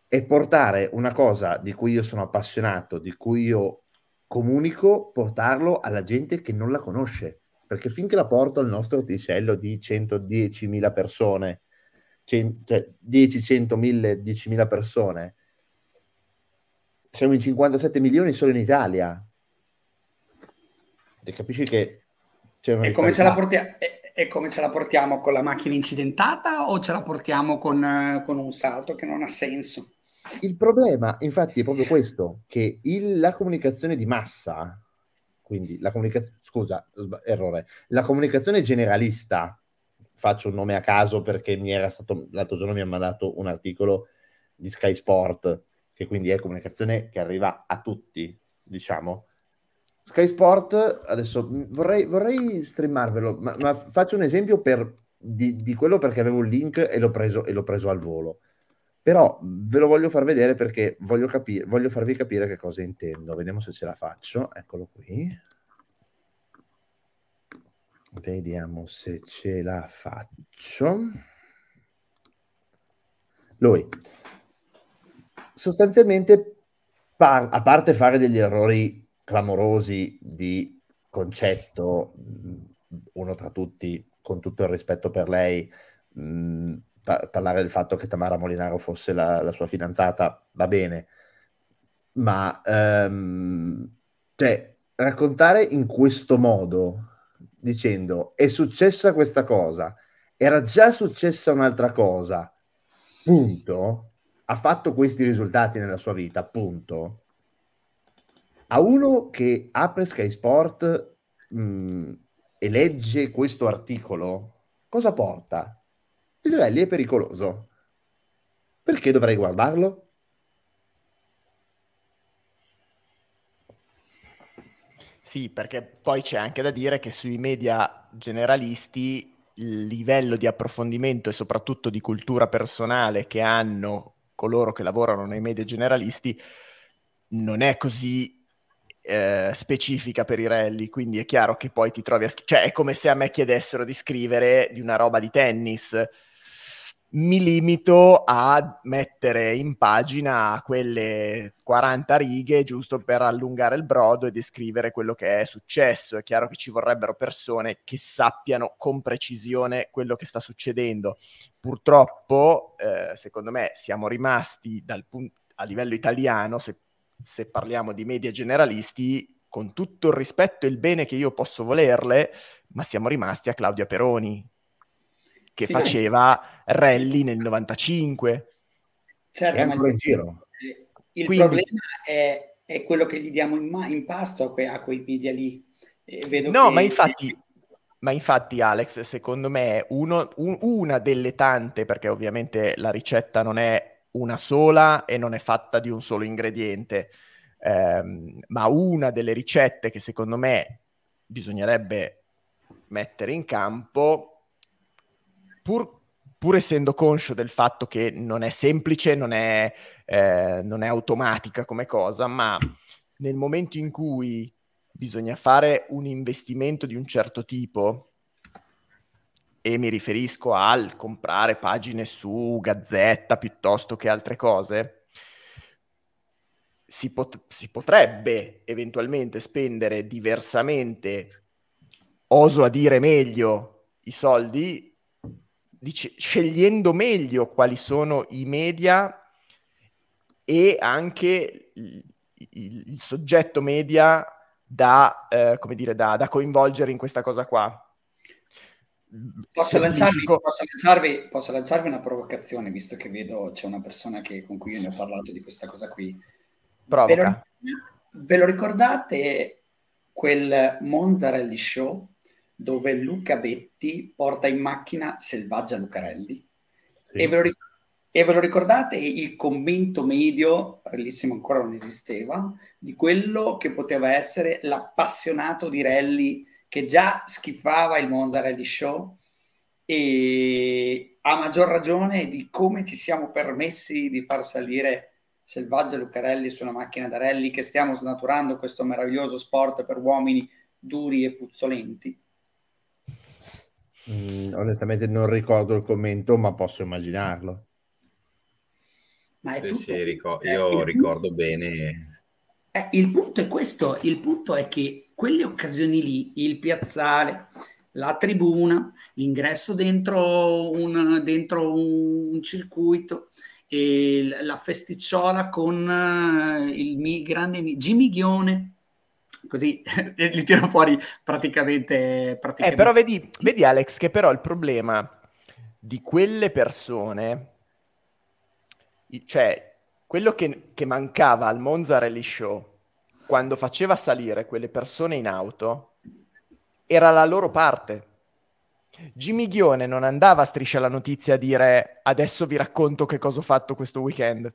è portare una cosa di cui io sono appassionato, di cui io comunico, portarlo alla gente che non la conosce. Perché finché la porto al nostro ticello di 110.000 persone, 100, cioè 10, 100, 1000, 10.000 persone, siamo in 57 milioni solo in Italia. E capisci che... E come, portia- e, e come, ce la portiamo con la macchina incidentata o ce la portiamo con, con un salto che non ha senso? Il problema, infatti, è proprio questo, che il, la comunicazione di massa, quindi la comunicazione, scusa, errore, la comunicazione generalista, faccio un nome a caso perché mi era stato, l'altro giorno mi ha mandato un articolo di Sky Sport, che quindi è comunicazione che arriva a tutti, diciamo. Sky Sport, adesso vorrei, vorrei streamarvelo, ma, ma faccio un esempio per, di, di, quello perché avevo il link e l'ho preso, e l'ho preso al volo. Però ve lo voglio far vedere perché voglio, capire, voglio farvi capire che cosa intendo. Vediamo se ce la faccio. Eccolo qui. Vediamo se ce la faccio. Lui. Sostanzialmente, par- a parte fare degli errori clamorosi di concetto, uno tra tutti, con tutto il rispetto per lei, mh, pa- parlare del fatto che Tamara Molinaro fosse la, la sua fidanzata, va bene, ma um, cioè, raccontare in questo modo, dicendo è successa questa cosa, era già successa un'altra cosa, punto, ha fatto questi risultati nella sua vita, punto. A uno che apre Sky Sport mh, e legge questo articolo, cosa porta? il rally è pericoloso. Perché dovrei guardarlo? Sì, perché poi c'è anche da dire che sui media generalisti il livello di approfondimento e soprattutto di cultura personale che hanno coloro che lavorano nei media generalisti non è così eh, specifica per i rally, quindi è chiaro che poi ti trovi a... Sch- cioè è come se a me chiedessero di scrivere di una roba di tennis mi limito a mettere in pagina quelle 40 righe giusto per allungare il brodo e descrivere quello che è successo. È chiaro che ci vorrebbero persone che sappiano con precisione quello che sta succedendo. Purtroppo, eh, secondo me, siamo rimasti punto, a livello italiano, se, se parliamo di media generalisti, con tutto il rispetto e il bene che io posso volerle, ma siamo rimasti a Claudia Peroni, che sì, faceva rally nel 95. Certo, ma il, giro. il Quindi, problema è, è, quello che gli diamo in, in pasto a, que, a, quei media lì. no, che... ma infatti... Ma infatti, Alex, secondo me uno, un, una delle tante, perché ovviamente la ricetta non è una sola e non è fatta di un solo ingrediente, ehm, ma una delle ricette che secondo me bisognerebbe mettere in campo pur, pur, essendo conscio del fatto che non è semplice, non è, eh, non è automatica come cosa, ma nel momento in cui bisogna fare un investimento di un certo tipo, e mi riferisco al comprare pagine su Gazzetta piuttosto che altre cose, si, pot- si potrebbe eventualmente spendere diversamente, oso a dire meglio, i soldi dice, scegliendo meglio quali sono i media e anche il, il, il soggetto media da, eh, come dire, da, da, coinvolgere in questa cosa qua. Posso lanciarvi, posso, lanciarvi, posso lanciarvi, una provocazione, visto che vedo c'è una persona che, con cui io ne ho parlato di questa cosa qui. Ve lo, ve lo ricordate quel Monza Rally Show dove Luca Betti porta in macchina Selvaggia Lucarelli sì. e, ve lo, e, ve lo ricordate il commento medio, bellissimo ancora non esisteva, di quello che poteva essere l'appassionato di rally che già schifava il Monza Rally Show e a maggior ragione di come ci siamo permessi di far salire Selvaggia Lucarelli su una macchina da rally che stiamo snaturando questo meraviglioso sport per uomini duri e puzzolenti. Mm, onestamente non ricordo il commento, ma posso immaginarlo. Ma è sì, tutto... sì, ricor- io eh, ricordo bene. Eh, il punto è questo, il punto è che quelle occasioni lì, il piazzale, la tribuna, l'ingresso dentro un, dentro un circuito, e la festicciola con eh, il mio grande Jimmy Ghione, così li tiro fuori praticamente. praticamente. Eh, però vedi, vedi Alex che però il problema di quelle persone, cioè quello che, che mancava al Monza Rally Show quando faceva salire quelle persone in auto era la loro parte. Jimmy Ghione non andava a striscia la notizia a dire adesso vi racconto che cosa ho fatto questo weekend.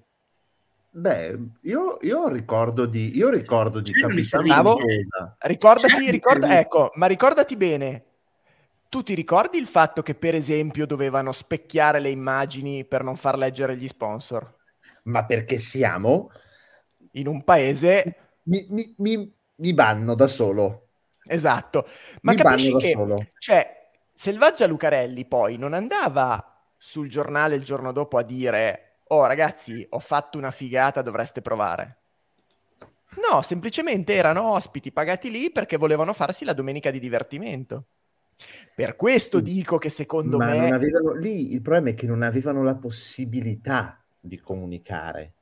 Beh, io, io ricordo di, io ricordo di Capitano Ricordati, ricorda, ecco, ma ricordati bene, tu ti ricordi il fatto che per esempio dovevano specchiare le immagini per non far leggere gli sponsor? Ma perché siamo? In un paese... Mi, mi, mi, mi banno da solo. Esatto, ma mi capisci che... Cioè, Selvaggia Lucarelli poi non andava sul giornale il giorno dopo a dire oh ragazzi ho fatto una figata dovreste provare. No, semplicemente erano ospiti pagati lì perché volevano farsi la domenica di divertimento. Per questo dico che secondo Ma me... Avevano, lì il problema è che non avevano la possibilità di comunicare.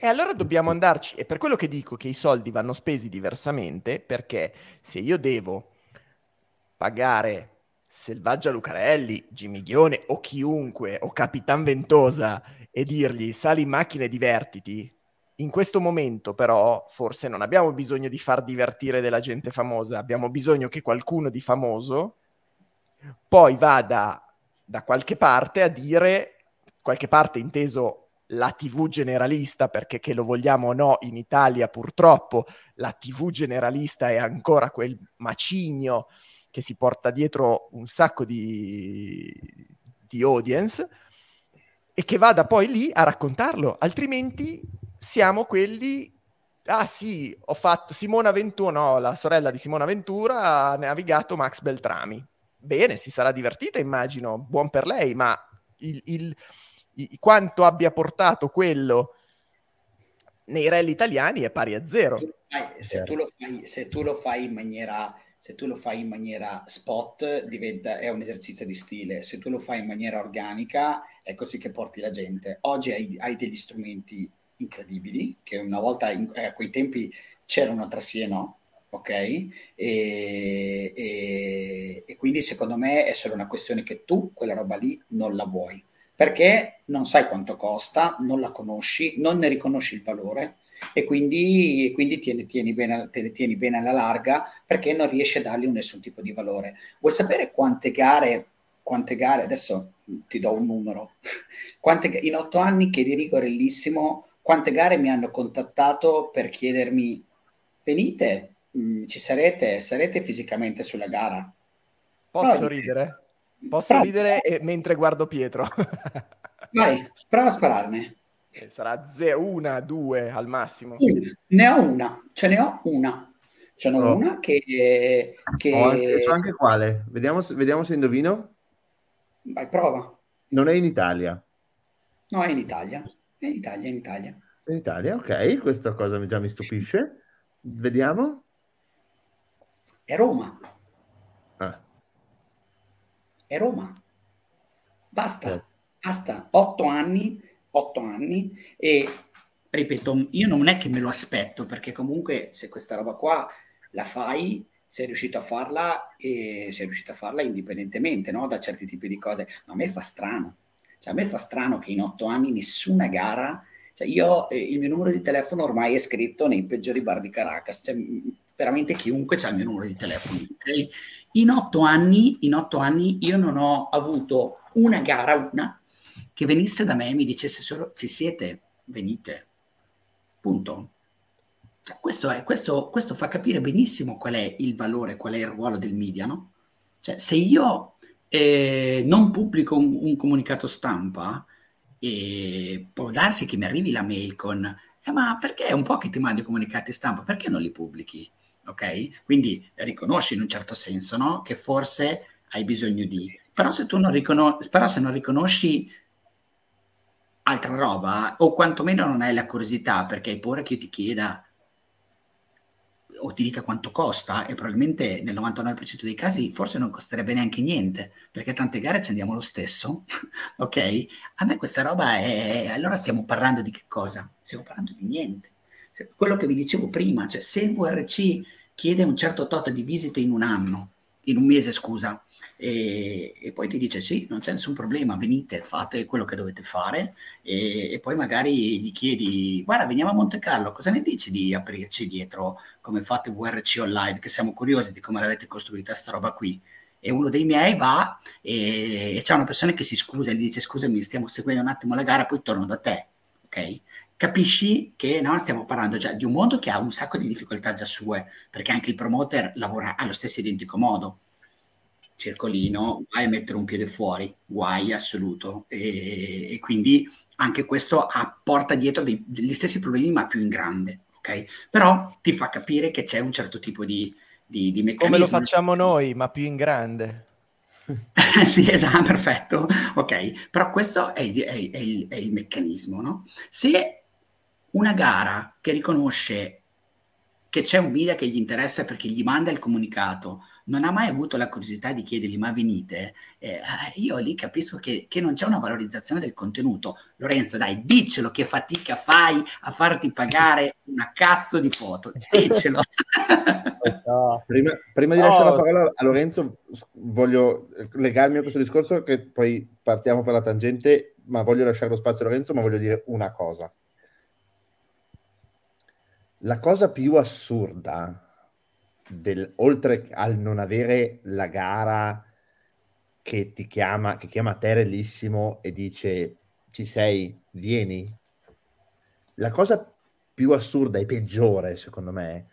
E allora dobbiamo andarci, è per quello che dico che i soldi vanno spesi diversamente, perché se io devo pagare Selvaggia Lucarelli, Jimmy Ghione o chiunque, o Capitan Ventosa, e dirgli sali in macchina e divertiti, in questo momento però forse non abbiamo bisogno di far divertire della gente famosa, abbiamo bisogno che qualcuno di famoso poi vada da qualche parte a dire, qualche parte inteso la TV generalista, perché che lo vogliamo o no, in Italia purtroppo la TV generalista è ancora quel macigno che si porta dietro un sacco di, di audience e che vada poi lì a raccontarlo, altrimenti siamo quelli ah sì, ho fatto Simona Ventura, no, la sorella di Simona Ventura ha navigato Max Beltrami. Bene, si sarà divertita, immagino, buon per lei, ma il, il, il, quanto abbia portato quello nei rally italiani è pari a zero. Se tu lo fai, se tu lo fai in maniera tu lo fai in maniera spot diventa, è un esercizio di stile, se tu lo fai in maniera organica è così che porti la gente. Oggi hai, hai degli strumenti incredibili che una volta in, eh, a quei tempi c'erano tra sì e no, ok? E, e, e, quindi secondo me è solo una questione che tu quella roba lì non la vuoi perché non sai quanto costa, non la conosci, non ne riconosci il valore e quindi, quindi tieni, tieni bene, te le tieni bene alla larga perché non riesci a dargli nessun tipo di valore. Vuoi sapere quante gare, quante gare, adesso ti do un numero, quante, in otto anni che dirigo Rellissimo, quante gare mi hanno contattato per chiedermi venite, mh, mm, ci sarete, sarete fisicamente sulla gara? Posso Però, ridere? Posso prova. ridere e, mentre guardo Pietro? Vai, prova a spararne. Eh, sarà ze- una, due al massimo. Una. Ne ho una, ce ne ho una. Ce n'ho oh. una che... che... Oh, anche, so anche quale. Vediamo, vediamo se indovino. Vai, prova. Non è in Italia. No, è in Italia. È in Italia, è in Italia. In Italia, ok. Questa cosa già mi stupisce. Vediamo. È Roma. Ah. È Roma. Basta. Eh. Basta. Otto anni otto anni e ripeto, io non è che me lo aspetto perché comunque se questa roba qua la fai, sei riuscito a farla e sei riuscito a farla indipendentemente no? da certi tipi di cose. Ma a me fa strano, cioè a me fa strano che in otto anni nessuna gara, cioè io eh, il mio numero di telefono ormai è scritto nei peggiori bar di Caracas, cioè veramente chiunque ha il mio numero di telefono. Okay? In otto anni, in otto anni io non ho avuto una gara, una che venisse da me e mi dicesse solo ci siete, venite. Punto. Cioè, questo, è, questo, questo, fa capire benissimo qual è il valore, qual è il ruolo del media, no? Cioè, se io eh, non pubblico un, un, comunicato stampa, eh, può darsi che mi arrivi la mail con eh, ma perché è un po' che ti mandi i comunicati stampa, perché non li pubblichi? Ok? Quindi riconosci in un certo senso, no? Che forse hai bisogno di... Però se tu non, riconos- però se non riconosci altra roba, o quantomeno non hai la curiosità perché hai paura che io ti chieda o ti dica quanto costa e probabilmente nel 99% dei casi forse non costerebbe neanche niente perché tante gare ci andiamo lo stesso ok? A me questa roba è allora stiamo parlando di che cosa? Stiamo parlando di niente. Quello che vi dicevo prima cioè se il VRC chiede un certo tot di visite in un anno in un mese scusa e, e, poi ti dice sì, non c'è nessun problema, venite, fate quello che dovete fare. E, e, poi magari gli chiedi guarda veniamo a Monte Carlo, cosa ne dici di aprirci dietro? Come fate VRC Online, che siamo curiosi di come l'avete costruita sta roba qui. E uno dei miei va e, e c'è una persona che si scusa e gli dice scusami stiamo seguendo un attimo la gara poi torno da te, ok? Capisci che no, stiamo parlando già di un mondo che ha un sacco di difficoltà già sue, perché anche il promoter lavora allo stesso identico modo circolino, guai a mettere un piede fuori, guai assoluto. E, e quindi anche questo porta dietro dei, degli stessi problemi, ma più in grande. Okay? Però ti fa capire che c'è un certo tipo di, di, di meccanismo. Come lo facciamo noi, ma più in grande. sì, esatto, perfetto. Ok, però questo è il, è, è il, è il meccanismo, no? Se una gara che riconosce che c'è un media che gli interessa perché gli manda il comunicato, non ha mai avuto la curiosità di chiedergli ma venite, eh, io lì capisco che, che, non c'è una valorizzazione del contenuto. Lorenzo, dai, diccelo che fatica fai a farti pagare una cazzo di foto, diccelo. prima, prima, di no, lasciare la parola a Lorenzo, voglio legarmi a questo discorso che poi partiamo per la tangente, ma voglio lasciare lo spazio a Lorenzo, ma voglio dire una cosa. La cosa più assurda del, oltre al non avere la gara che ti chiama, che chiama te Terellissimo e dice ci sei, vieni. La cosa più assurda e peggiore, secondo me,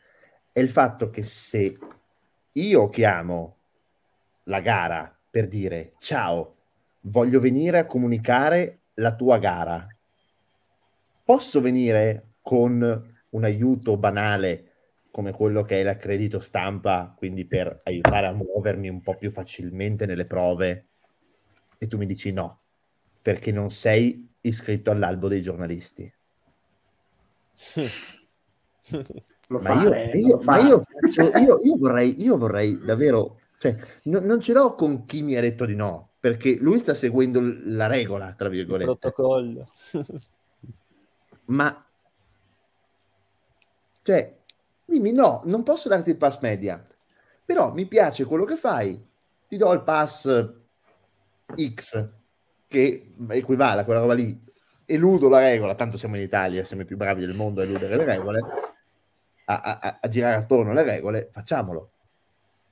è il fatto che se io chiamo la gara per dire ciao, voglio venire a comunicare la tua gara, posso venire con un aiuto banale come quello che è l'accredito stampa, quindi per aiutare a muovermi un po' più facilmente nelle prove, e tu mi dici no, perché non sei iscritto all'albo dei giornalisti. ma, io, io, ma io, io, io, vorrei, io vorrei davvero, cioè, no, non ce l'ho con chi mi ha detto di no, perché lui sta seguendo la regola, tra virgolette. Il protocollo. ma, cioè, dimmi no, non posso darti il pass media, però mi piace quello che fai, ti do il pass X che equivale a quella roba lì, eludo la regola, tanto siamo in Italia, siamo i più bravi del mondo a eludere le regole, a, a, a girare attorno alle regole, facciamolo.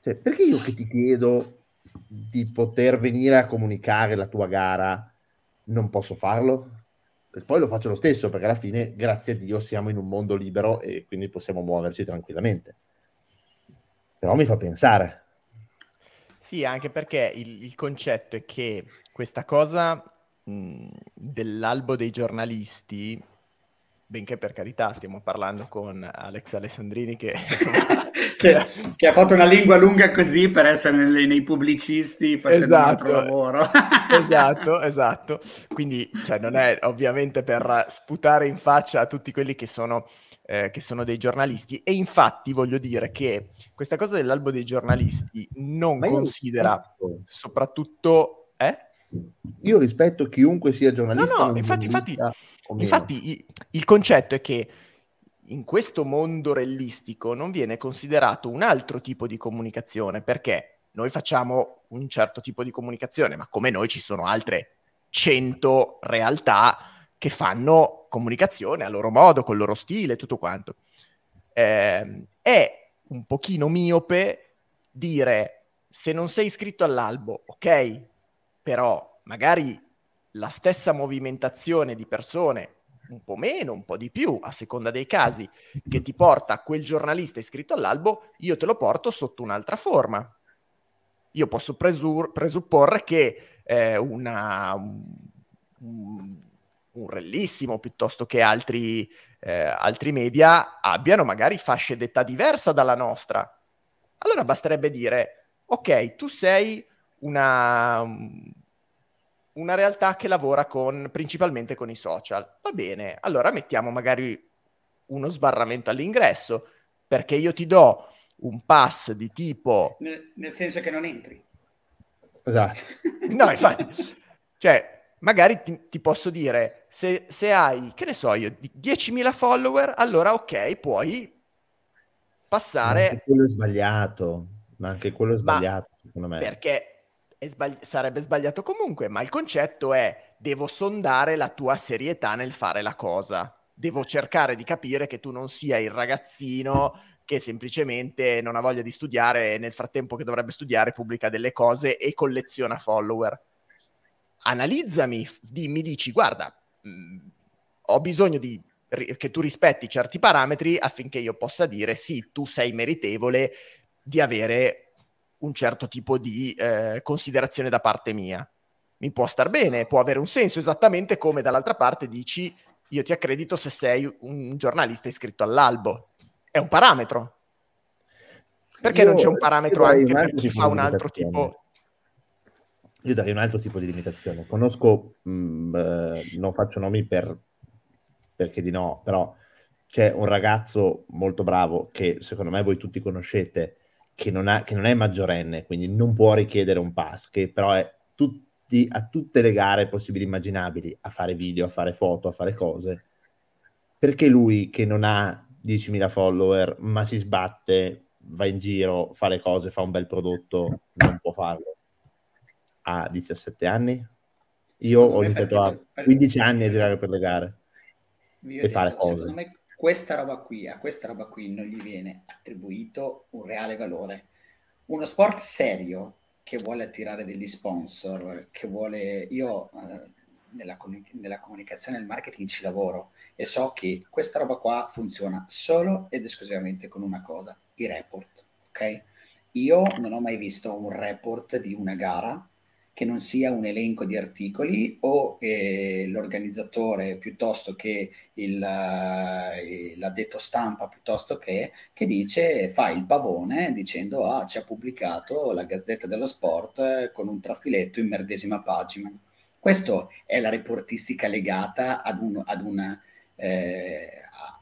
Cioè, perché io che ti chiedo di poter venire a comunicare la tua gara non posso farlo? Poi lo faccio lo stesso perché alla fine, grazie a Dio, siamo in un mondo libero e quindi possiamo muoverci tranquillamente. Però mi fa pensare. Sì, anche perché il, il concetto è che questa cosa mh, dell'albo dei giornalisti, benché per carità stiamo parlando con Alex Alessandrini che che, che, ha fatto una lingua lunga così per essere nei, nei pubblicisti facendo esatto, un altro lavoro. esatto, esatto. Quindi cioè, non è ovviamente per sputare in faccia a tutti quelli che sono, eh, che sono dei giornalisti. E infatti voglio dire che questa cosa dell'albo dei giornalisti non Ma considera soprattutto... Eh? Io rispetto chiunque sia giornalista. No, no, infatti, infatti, infatti il concetto è che in questo mondo rellistico non viene considerato un altro tipo di comunicazione, perché noi facciamo un certo tipo di comunicazione, ma come noi ci sono altre 100 realtà che fanno comunicazione a loro modo, col loro stile, tutto quanto. Eh, è un pochino miope dire se non sei iscritto all'albo, ok, però magari la stessa movimentazione di persone, un po' meno, un po' di più, a seconda dei casi, che ti porta quel giornalista iscritto all'albo, io te lo porto sotto un'altra forma. Io posso presur- presupporre che eh, una, un, un rellissimo piuttosto che altri, eh, altri media abbiano magari fasce d'età diversa dalla nostra. Allora basterebbe dire, ok, tu sei una, una realtà che lavora con, principalmente con i social. Va bene, allora mettiamo magari uno sbarramento all'ingresso, perché io ti do un pass di tipo... Nel, nel senso che non entri. Esatto. no, infatti, cioè, magari ti, ti posso dire, se, se, hai, che ne so io, 10.000 follower, allora ok, puoi passare... Ma anche quello sbagliato, ma anche quello sbagliato, ma secondo me. Perché sbagli- sarebbe sbagliato comunque, ma il concetto è devo sondare la tua serietà nel fare la cosa. Devo cercare di capire che tu non sia il ragazzino che semplicemente non ha voglia di studiare e nel frattempo che dovrebbe studiare pubblica delle cose e colleziona follower. Analizzami, dimmi, dici, guarda, mh, mm, ho bisogno di, che tu rispetti certi parametri affinché io possa dire sì, tu sei meritevole di avere un certo tipo di eh, considerazione da parte mia. Mi può star bene, può avere un senso, esattamente come dall'altra parte dici io ti accredito se sei un giornalista iscritto all'albo. È un parametro. Perché io, non c'è un parametro anche per chi fa un altro tipo? Io darei un altro tipo di limitazione. Conosco, mh, mm, eh, non faccio nomi per, perché di no, però c'è un ragazzo molto bravo che secondo me voi tutti conoscete, che non, ha, che non è maggiorenne, quindi non può richiedere un pass, che però è tutti, a tutte le gare possibili e immaginabili, a fare video, a fare foto, a fare cose. Perché lui che non ha 10.000 follower, ma si sbatte, va in giro, fa le cose, fa un bel prodotto, non può farlo? A 17 anni? Io ho iniziato a 15 anni a girare per le gare e fare cose. Secondo me questa roba qui, a questa roba qui non gli viene attribuito un reale valore. Uno sport serio che vuole attirare degli sponsor, che vuole... Io eh, nella, nella comunicazione e nel marketing ci lavoro e so che questa roba qua funziona solo ed esclusivamente con una cosa, i report, ok? Io non ho mai visto un report di una gara che non sia un elenco di articoli o eh, l'organizzatore piuttosto che il, eh, l'addetto stampa piuttosto che, che dice fa il pavone dicendo ah ci ha pubblicato la Gazzetta dello Sport con un trafiletto in merdesima pagina. Questa è la reportistica legata ad un, ad una, eh,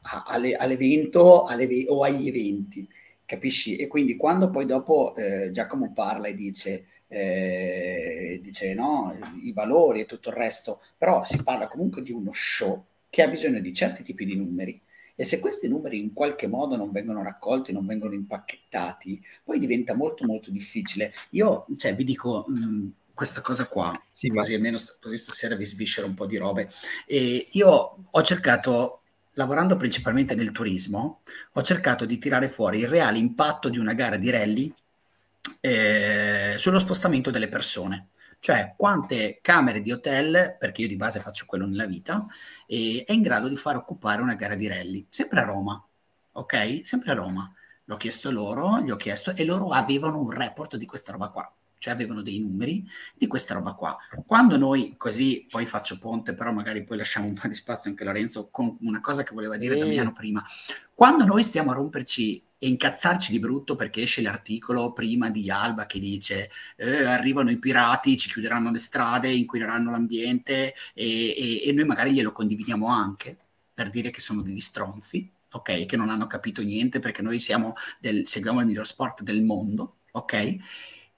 a, a, all'evento alle, o agli eventi, capisci? E quindi quando poi dopo eh, Giacomo parla e dice eh, dice no, i valori e tutto il resto, però si parla comunque di uno show che ha bisogno di certi tipi di numeri e se questi numeri in qualche modo non vengono raccolti, non vengono impacchettati, poi diventa molto molto difficile. Io, cioè, vi dico mh, mm, questa cosa qua, sì, così ma... almeno st- così stasera vi sviscero un po' di robe. E io ho cercato lavorando principalmente nel turismo, ho cercato di tirare fuori il reale impatto di una gara di rally eh, sullo spostamento delle persone. Cioè, quante camere di hotel, perché io di base faccio quello nella vita, eh, è in grado di far occupare una gara di rally, sempre a Roma, ok? Sempre a Roma. L'ho chiesto loro, gli ho chiesto e loro avevano un report di questa roba qua cioè avevano dei numeri di questa roba qua. Quando noi, così poi faccio ponte, però magari poi lasciamo un po' di spazio anche Lorenzo con una cosa che voleva dire mm. Damiano prima, quando noi stiamo a romperci e incazzarci di brutto perché esce l'articolo prima di Alba che dice eh, arrivano i pirati, ci chiuderanno le strade, inquineranno l'ambiente e, e, e noi magari glielo condividiamo anche per dire che sono degli stronzi, ok? Che non hanno capito niente perché noi del, seguiamo il miglior sport del mondo, ok?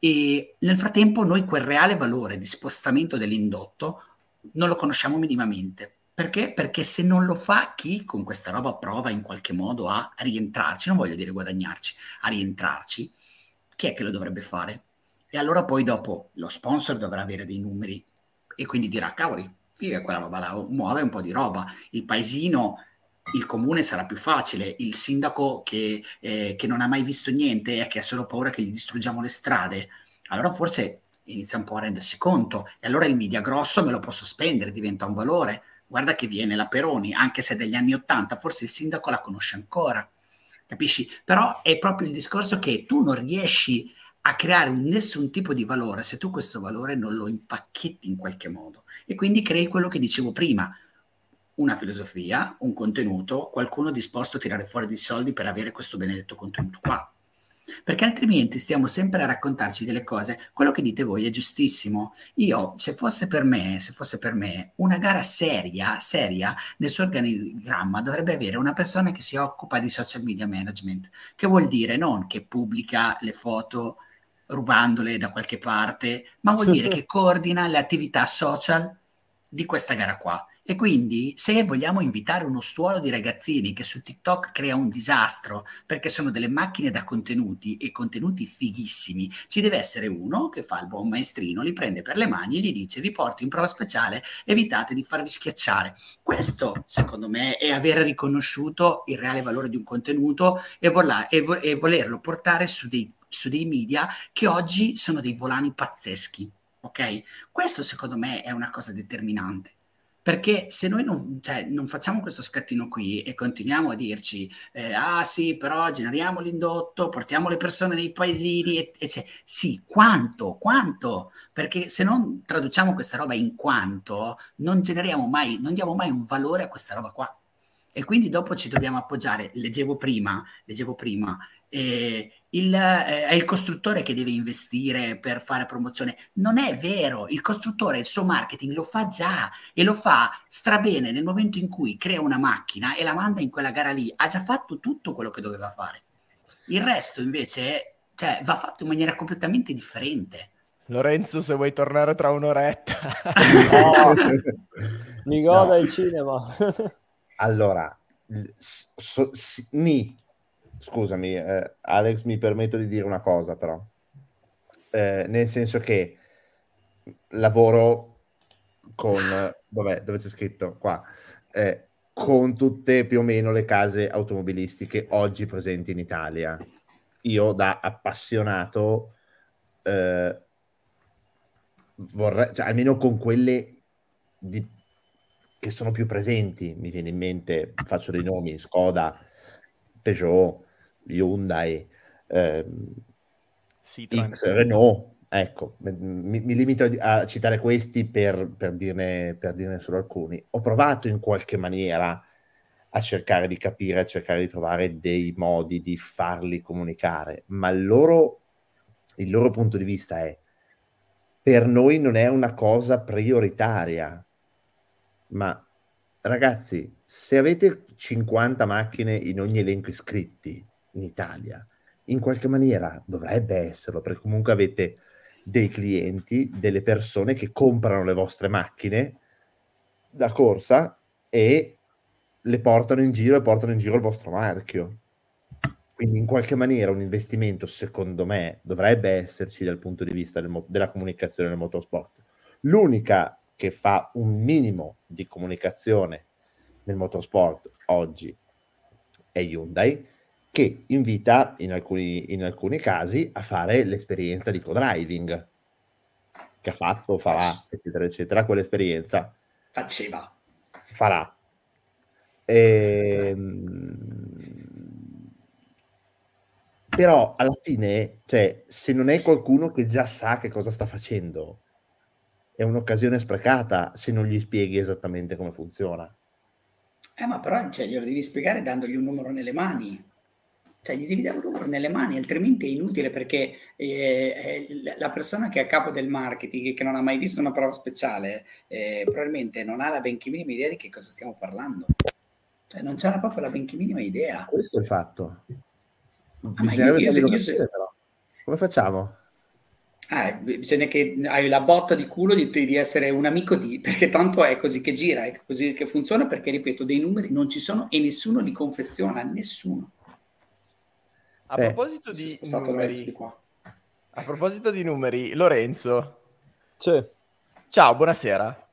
E nel frattempo noi quel reale valore di spostamento dell'indotto non lo conosciamo minimamente. Perché? Perché se non lo fa chi con questa roba prova in qualche modo a rientrarci, non voglio dire guadagnarci, a rientrarci, chi è che lo dovrebbe fare? E allora poi dopo lo sponsor dovrà avere dei numeri e quindi dirà, cavoli, figa quella roba là, muove un po' di roba. Il paesino, il comune sarà più facile, il sindaco che, eh, che non ha mai visto niente e che ha solo paura che gli distruggiamo le strade, allora forse inizia un po' a rendersi conto e allora il media grosso me lo posso spendere, diventa un valore. Guarda che viene la Peroni, anche se è degli anni Ottanta, forse il sindaco la conosce ancora, capisci? Però è proprio il discorso che tu non riesci a creare nessun tipo di valore se tu questo valore non lo impacchetti in qualche modo e quindi crei quello che dicevo prima, una filosofia, un contenuto, qualcuno disposto a tirare fuori dei soldi per avere questo benedetto contenuto qua. Perché altrimenti stiamo sempre a raccontarci delle cose. Quello che dite voi è giustissimo. Io, se fosse per me, se fosse per me, una gara seria, seria nel suo organigramma dovrebbe avere una persona che si occupa di social media management, che vuol dire non che pubblica le foto rubandole da qualche parte, ma vuol dire che coordina le attività social di questa gara qua. E quindi se vogliamo invitare uno stuolo di ragazzini che su TikTok crea un disastro perché sono delle macchine da contenuti e contenuti fighissimi, ci deve essere uno che fa il buon maestrino, li prende per le mani e gli dice vi porto in prova speciale, evitate di farvi schiacciare. Questo secondo me è aver riconosciuto il reale valore di un contenuto e, vola- e, vo- e volerlo portare su dei, su dei media che oggi sono dei volani pazzeschi. Ok? Questo secondo me è una cosa determinante. Perché se noi non, cioè, non, facciamo questo scattino qui e continuiamo a dirci, eh, ah sì, però generiamo l'indotto, portiamo le persone nei paesini, e, e cioè, sì, quanto, quanto? Perché se non traduciamo questa roba in quanto, non generiamo mai, non diamo mai un valore a questa roba qua. E quindi dopo ci dobbiamo appoggiare, leggevo prima, leggevo prima, eh, il, eh, è il costruttore che deve investire per fare promozione. Non è vero, il costruttore il suo marketing lo fa già e lo fa strabene nel momento in cui crea una macchina e la manda in quella gara lì. Ha già fatto tutto quello che doveva fare. Il resto invece cioè, va fatto in maniera completamente differente. Lorenzo, se vuoi tornare tra un'oretta. no, mi goda no. il cinema. allora, so, sì, mi scusami, eh, Alex, mi permetto di dire una cosa però, eh, nel senso che lavoro con, dov'è, dove c'è scritto? Qua, eh, con tutte più o meno le case automobilistiche oggi presenti in Italia. Io da appassionato eh, vorrei, cioè, almeno con quelle di, che sono più presenti, mi viene in mente, faccio dei nomi, Skoda, Peugeot, Hyundai, ehm, X, Renault, ecco, mi, mi, limito a, citare questi per, per, dirne, per dirne solo alcuni. Ho provato in qualche maniera a cercare di capire, a cercare di trovare dei modi di farli comunicare, ma il loro, il loro punto di vista è per noi non è una cosa prioritaria, ma ragazzi, se avete 50 macchine in ogni elenco iscritti, in Italia. In qualche maniera dovrebbe esserlo, perché comunque avete dei clienti, delle persone che comprano le vostre macchine da corsa e le portano in giro e portano in giro il vostro marchio. Quindi in qualche maniera un investimento, secondo me, dovrebbe esserci dal punto di vista del mo- della comunicazione nel motorsport. L'unica che fa un minimo di comunicazione nel motorsport oggi è Hyundai, che invita in alcuni, in alcuni casi a fare l'esperienza di co-driving che ha fatto, farà, eccetera, eccetera, quell'esperienza. Faceva. Farà. Ehm... Però alla fine, cioè, se non è qualcuno che già sa che cosa sta facendo, è un'occasione sprecata se non gli spieghi esattamente come funziona. Eh, ma però cioè, glielo devi spiegare dandogli un numero nelle mani. Cioè, gli devi dare un numero nelle mani, altrimenti è inutile perché eh, la persona che è a capo del marketing, che non ha mai visto una prova speciale, eh, probabilmente non ha la benché minima idea di che cosa stiamo parlando. Cioè, non c'era proprio la benché minima idea. Questo è il fatto. Ah, io, io, io, io, Come facciamo? Ah, bisogna che hai la botta di culo di, di, essere un amico di, perché tanto è così che gira, è così che funziona, perché ripeto, dei numeri non ci sono e nessuno li confeziona, nessuno. A eh, proposito di numeri, a proposito di numeri, Lorenzo. Sì. Ciao, buonasera.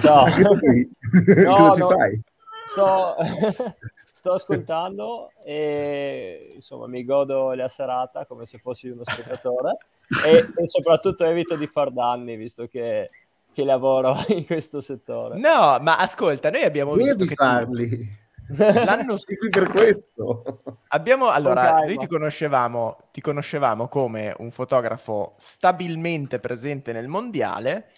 Ciao. no, Cosa no, fai? Sto... sto ascoltando e insomma mi godo la serata come se fossi uno spettatore e, e soprattutto evito di far danni visto che, che, lavoro in questo settore. No, ma ascolta, noi abbiamo Devi visto che farli. Tu... L'anno qui per questo. Abbiamo allora, noi ti conoscevamo, ti conoscevamo come un fotografo stabilmente presente nel mondiale.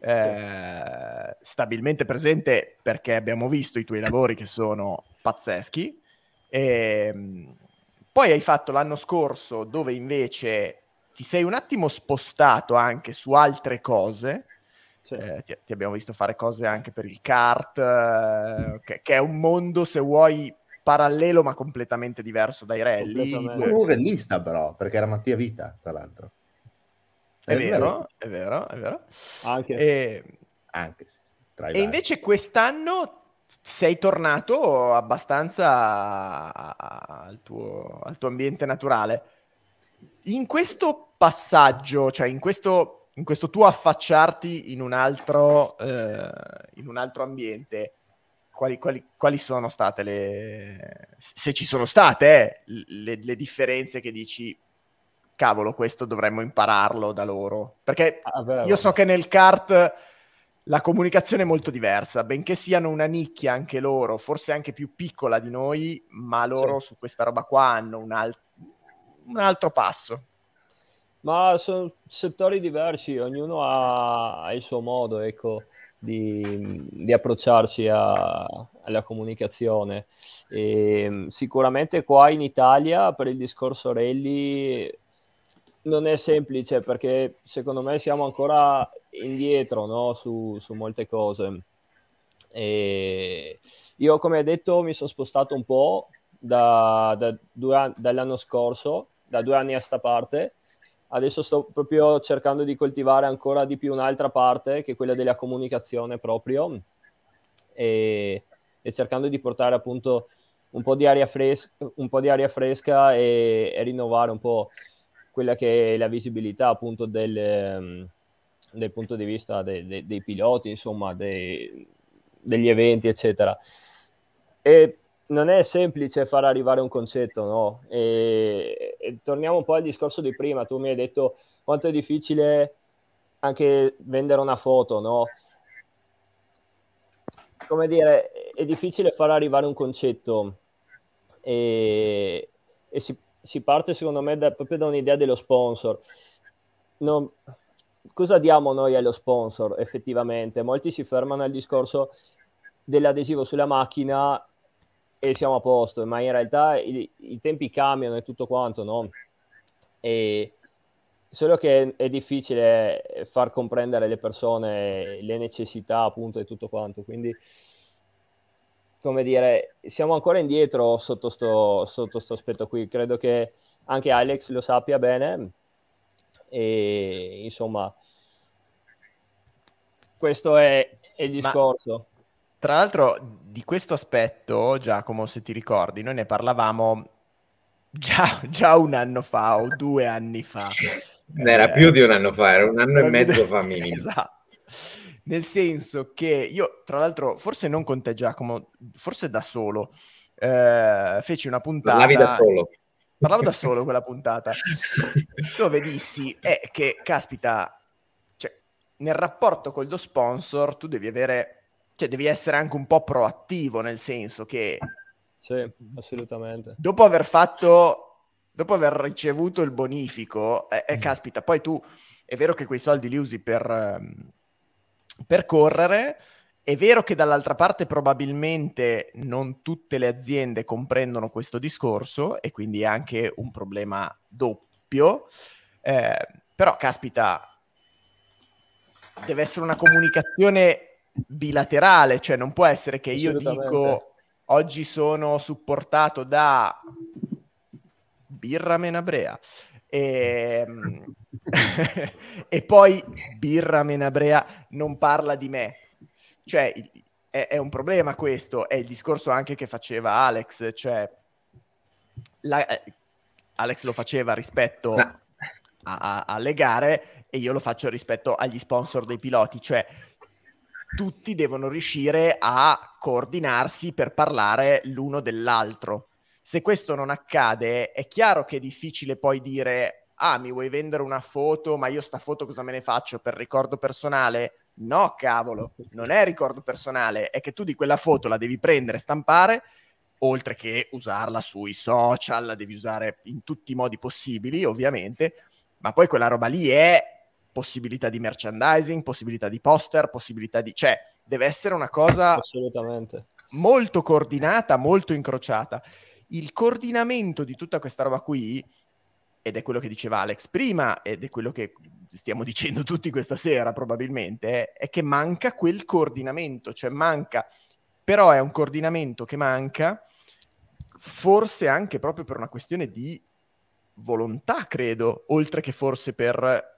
Eh, stabilmente presente perché abbiamo visto i tuoi lavori che sono pazzeschi. E, ehm, poi hai fatto l'anno scorso dove invece ti sei un attimo spostato anche su altre cose sì. Eh, ti, ti, abbiamo visto fare cose anche per il kart, eh, che, che, è un mondo, se vuoi, parallelo ma completamente diverso dai rally. Un rallista però, perché era Mattia Vita, tra l'altro. È, è vero, vero, è vero, è vero. Anche, e, anche sì. E invece quest'anno sei tornato abbastanza al tuo, al tuo ambiente naturale. In questo passaggio, cioè in questo in questo tuo affacciarti in un altro, eh, in un altro ambiente, quali, quali, quali, sono state le, se ci sono state, eh, le, le, differenze che dici, cavolo, questo dovremmo impararlo da loro? Perché ah, io so che nel kart la comunicazione è molto diversa, benché siano una nicchia anche loro, forse anche più piccola di noi, ma loro sì. su questa roba qua hanno un, al- un altro passo. Ma sono settori diversi, ognuno ha, ha il suo modo ecco, di, di approcciarsi a, alla comunicazione. E, sicuramente qua in Italia per il discorso rally non è semplice perché secondo me siamo ancora indietro no? su, su, molte cose. E io, come hai detto, mi sono spostato un po' da, da due, dall'anno scorso, da due anni a sta parte adesso sto proprio cercando di coltivare ancora di più un'altra parte, che è quella della comunicazione proprio, e, e cercando di portare appunto un po' di aria, fres- po di aria fresca e, e, rinnovare un po' quella che è la visibilità appunto del, um, del punto di vista de, de, dei piloti, insomma, de, degli eventi, eccetera. E non è semplice far arrivare un concetto, no? E, e torniamo un po' al discorso di prima, tu mi hai detto quanto è difficile anche vendere una foto, no? Come dire, è difficile far arrivare un concetto e, e si, si, parte secondo me da, proprio da un'idea dello sponsor. Non, cosa diamo noi allo sponsor effettivamente? Molti si fermano al discorso dell'adesivo sulla macchina e siamo a posto, ma in realtà i, i tempi cambiano e tutto quanto, no? E solo che è difficile far comprendere alle persone le necessità appunto e tutto quanto, quindi come dire, siamo ancora indietro sotto sto, sotto sto aspetto qui, credo che anche Alex lo sappia bene e insomma questo è, è il discorso. Ma tra l'altro, di questo aspetto, Giacomo, se ti ricordi, noi ne parlavamo già, già un anno fa o due anni fa. Era eh, più di un anno fa, era un anno e mezzo fa minimo. Esatto. Nel senso che io, tra l'altro, forse non con te, Giacomo, forse da solo, eh, feci una puntata. Parlavi da solo. Parlavo da solo quella puntata, dove dissi eh, che, caspita, cioè, nel rapporto con lo sponsor tu devi avere cioè devi essere anche un po' proattivo, nel senso che... Sì, assolutamente. Dopo aver fatto, dopo aver ricevuto il bonifico, eh, eh, mm. caspita, poi tu, è vero che quei soldi li usi per, ehm, per correre, è vero che dall'altra parte probabilmente non tutte le aziende comprendono questo discorso e quindi è anche un problema doppio, eh, però caspita, deve essere una comunicazione bilaterale, cioè non può essere che io dico oggi sono supportato da Birra Menabrea e, e poi Birra Menabrea non parla di me. Cioè è, è, un problema questo, è il discorso anche che faceva Alex, cioè la, eh, Alex lo faceva rispetto a, a, alle gare e io lo faccio rispetto agli sponsor dei piloti, cioè tutti devono riuscire a coordinarsi per parlare l'uno dell'altro. Se questo non accade, è chiaro che è difficile poi dire ah, mi vuoi vendere una foto, ma io sta foto cosa me ne faccio per ricordo personale? No, cavolo, non è ricordo personale, è che tu di quella foto la devi prendere, stampare, oltre che usarla sui social, la devi usare in tutti i modi possibili, ovviamente, ma poi quella roba lì è possibilità di merchandising, possibilità di poster, possibilità di... cioè, deve essere una cosa assolutamente molto coordinata, molto incrociata. Il coordinamento di tutta questa roba qui ed è quello che diceva Alex prima, ed è quello che stiamo dicendo tutti questa sera probabilmente, è che manca quel coordinamento, cioè manca, però è un coordinamento che manca forse anche proprio per una questione di volontà, credo, oltre che forse per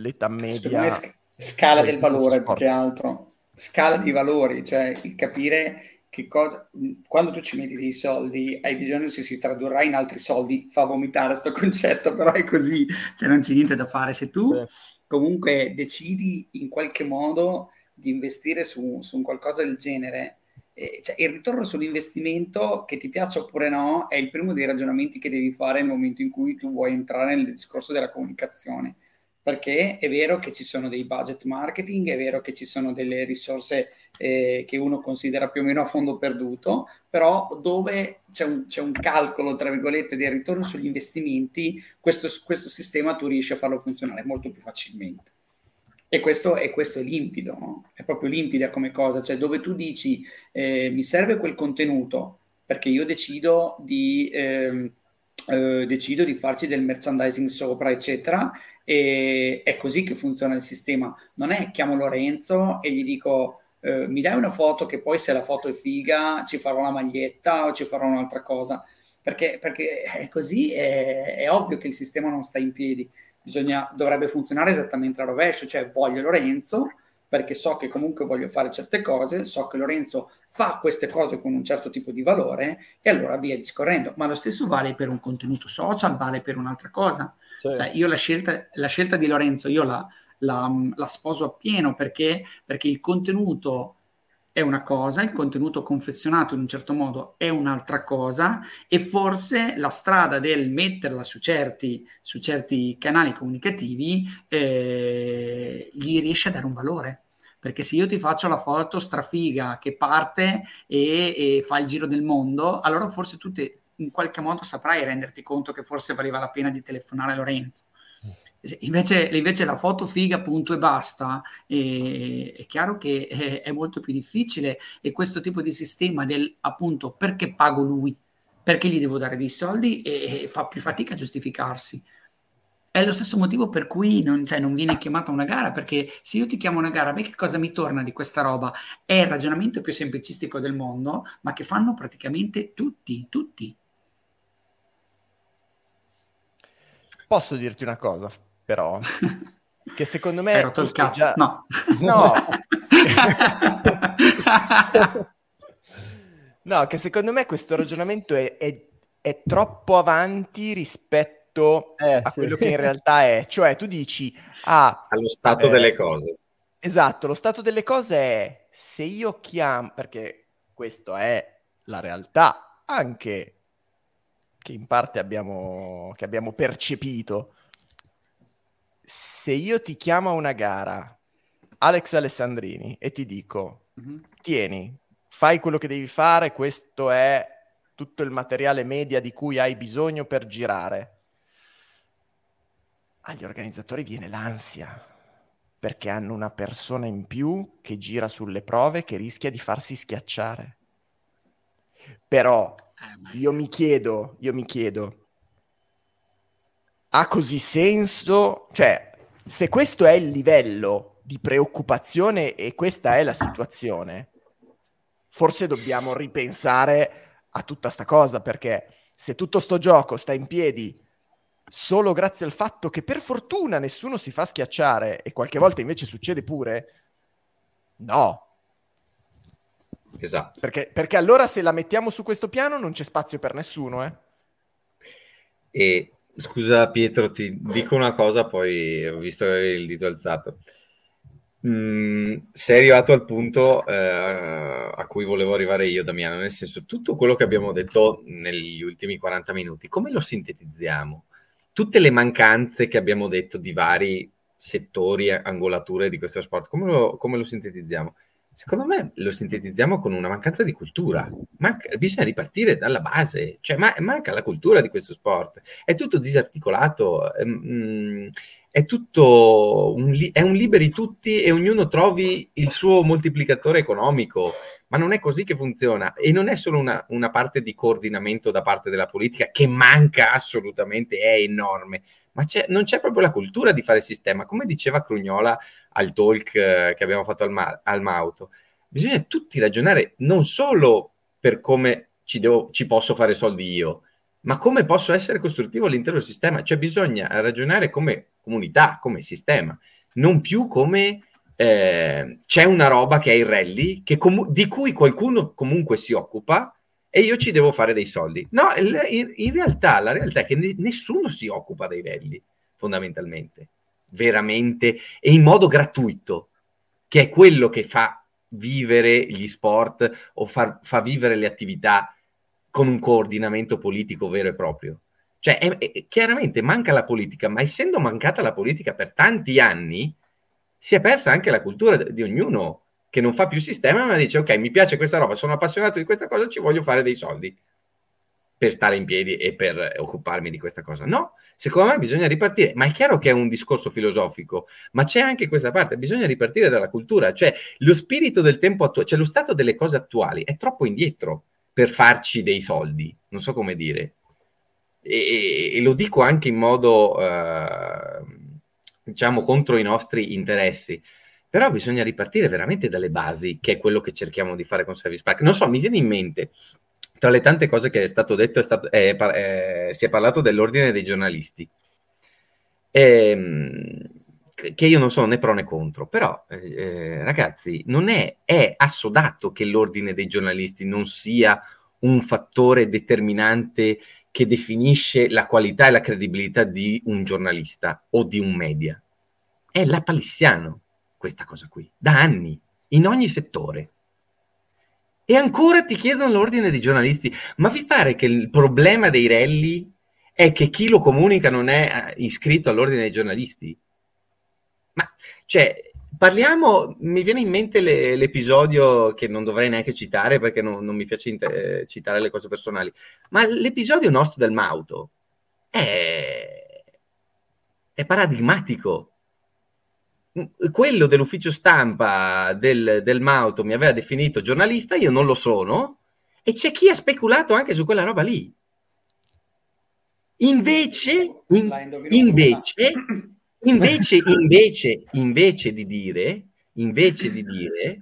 l'età media. Sc- scala del valore più che altro, scala di valori, cioè il capire che cosa, quando tu ci metti dei soldi hai bisogno se si tradurrà in altri soldi, fa vomitare questo concetto, però è così, cioè non c'è niente da fare. Se tu sì. comunque decidi in qualche modo di investire su, su un qualcosa del genere, cioè il ritorno sull'investimento, che ti piaccia oppure no, è il primo dei ragionamenti che devi fare nel momento in cui tu vuoi entrare nel discorso della comunicazione perché è vero che ci sono dei budget marketing, è vero che ci sono delle risorse eh, che uno considera più o meno a fondo perduto, però dove c'è un, c'è un calcolo, tra virgolette, del ritorno sugli investimenti, questo, questo, sistema tu riesci a farlo funzionare molto più facilmente. E questo, e questo è limpido, no? è proprio limpida come cosa, cioè dove tu dici eh, mi serve quel contenuto perché io decido di... Eh, eh, decido di farci del merchandising sopra, eccetera, e è così che funziona il sistema. Non è chiamo Lorenzo e gli dico eh, mi dai una foto che poi se la foto è figa ci farò la maglietta o ci farò un'altra cosa. Perché, perché è così, è, è, ovvio che il sistema non sta in piedi. Bisogna, dovrebbe funzionare esattamente a rovescio, cioè voglio Lorenzo, perché so che comunque voglio fare certe cose, so che Lorenzo fa queste cose con un certo tipo di valore e allora via discorrendo. Ma lo stesso vale per un contenuto social, vale per un'altra cosa. Sì. Cioè, io la scelta, la scelta, di Lorenzo, io la, la, la sposo appieno perché, perché il contenuto è una cosa, il contenuto confezionato in un certo modo è un'altra cosa e forse la strada del metterla su certi, su certi canali comunicativi eh, gli riesce a dare un valore. Perché se io ti faccio la foto strafiga che parte e, e fa il giro del mondo, allora forse tu te, in qualche modo saprai renderti conto che forse valeva la pena di telefonare a Lorenzo. Invece, invece, la foto figa, punto e basta, e, è chiaro che è, è, molto più difficile e questo tipo di sistema del appunto perché pago lui, perché gli devo dare dei soldi e, e fa più fatica a giustificarsi. È lo stesso motivo per cui non, cioè, non viene chiamata una gara, perché se io ti chiamo una gara, me che cosa mi torna di questa roba? È il ragionamento più semplicistico del mondo, ma che fanno praticamente tutti, tutti. Posso dirti una cosa? però, che secondo me... Hai rotto il cazzo? Già... No. No. no, che secondo me questo ragionamento è, è, è troppo avanti rispetto eh, a sì. quello che in realtà è. Cioè, tu dici... Ah, Allo stato eh, delle cose. Esatto, lo stato delle cose è se io chiamo... Perché questo è la realtà, anche che in parte abbiamo, che abbiamo percepito se io ti chiamo a una gara, Alex Alessandrini, e ti dico, mm-hmm. tieni, fai quello che devi fare, questo è tutto il materiale media di cui hai bisogno per girare, agli organizzatori viene l'ansia, perché hanno una persona in più che gira sulle prove che rischia di farsi schiacciare. Però io mi chiedo, io mi chiedo, ha così senso? Cioè, se questo è il livello di preoccupazione e questa è la situazione, forse dobbiamo ripensare a tutta sta cosa, perché se tutto sto gioco sta in piedi solo grazie al fatto che per fortuna nessuno si fa schiacciare e qualche volta invece succede pure, no. Esatto. Perché, perché allora se la mettiamo su questo piano non c'è spazio per nessuno, eh? E Scusa Pietro, ti dico una cosa, poi ho visto il dito alzato. Mm, sei arrivato al punto eh, a cui volevo arrivare io, Damiano, nel senso tutto quello che abbiamo detto negli ultimi 40 minuti, come lo sintetizziamo? Tutte le mancanze che abbiamo detto di vari settori, angolature di questo sport, come lo, come lo sintetizziamo? Secondo me lo sintetizziamo con una mancanza di cultura. Manca, bisogna ripartire dalla base, cioè ma, manca la cultura di questo sport. È tutto disarticolato, mm, è tutto un, è un liberi tutti e ognuno trovi il suo moltiplicatore economico. Ma non è così che funziona e non è solo una, una parte di coordinamento da parte della politica che manca assolutamente, è enorme, ma c'è, non c'è proprio la cultura di fare sistema. Come diceva Crugnola al talk eh, che abbiamo fatto al, Ma- al Mauto, bisogna tutti ragionare non solo per come ci, devo, ci posso fare soldi io, ma come posso essere costruttivo all'intero sistema. Cioè bisogna ragionare come comunità, come sistema, non più come eh, c'è una roba che è il rally, che com- di cui qualcuno comunque si occupa e io ci devo fare dei soldi. No, in, in realtà la realtà è che ne, nessuno si occupa dei rally, fondamentalmente, veramente, e in modo gratuito, che è quello che fa vivere gli sport o far, fa vivere le attività con un coordinamento politico vero e proprio. Cioè, è, è, chiaramente manca la politica, ma essendo mancata la politica per tanti anni, si è persa anche la cultura di ognuno che non fa più sistema, ma dice ok, mi piace questa roba, sono appassionato di questa cosa, ci voglio fare dei soldi per stare in piedi e per occuparmi di questa cosa. No, secondo me bisogna ripartire, ma è chiaro che è un discorso filosofico, ma c'è anche questa parte, bisogna ripartire dalla cultura, cioè lo spirito del tempo attuale, cioè lo stato delle cose attuali è troppo indietro per farci dei soldi, non so come dire. E, e lo dico anche in modo, eh, diciamo, contro i nostri interessi però bisogna ripartire veramente dalle basi, che è quello che cerchiamo di fare con Service Pack. Non so, mi viene in mente, tra le tante cose che è stato detto, è stato, è, è, si è parlato dell'ordine dei giornalisti, ehm, che io non sono né pro né contro, però eh, ragazzi, non è, è assodato che l'ordine dei giornalisti non sia un fattore determinante che definisce la qualità e la credibilità di un giornalista o di un media. È la palissiano questa cosa qui, da anni, in ogni settore. E ancora ti chiedono l'ordine dei giornalisti, ma vi pare che il problema dei rally è che chi lo comunica non è eh, iscritto all'ordine dei giornalisti? Ma, cioè, parliamo, mi viene in mente le, l'episodio che non dovrei neanche citare perché non, non mi piace inter- citare le cose personali, ma l'episodio nostro del Mauto è, è paradigmatico quello dell'ufficio stampa del, del Mauto mi aveva definito giornalista, io non lo sono, e c'è chi ha speculato anche su quella roba lì. Invece, in, invece, invece, invece, invece di dire, invece di dire,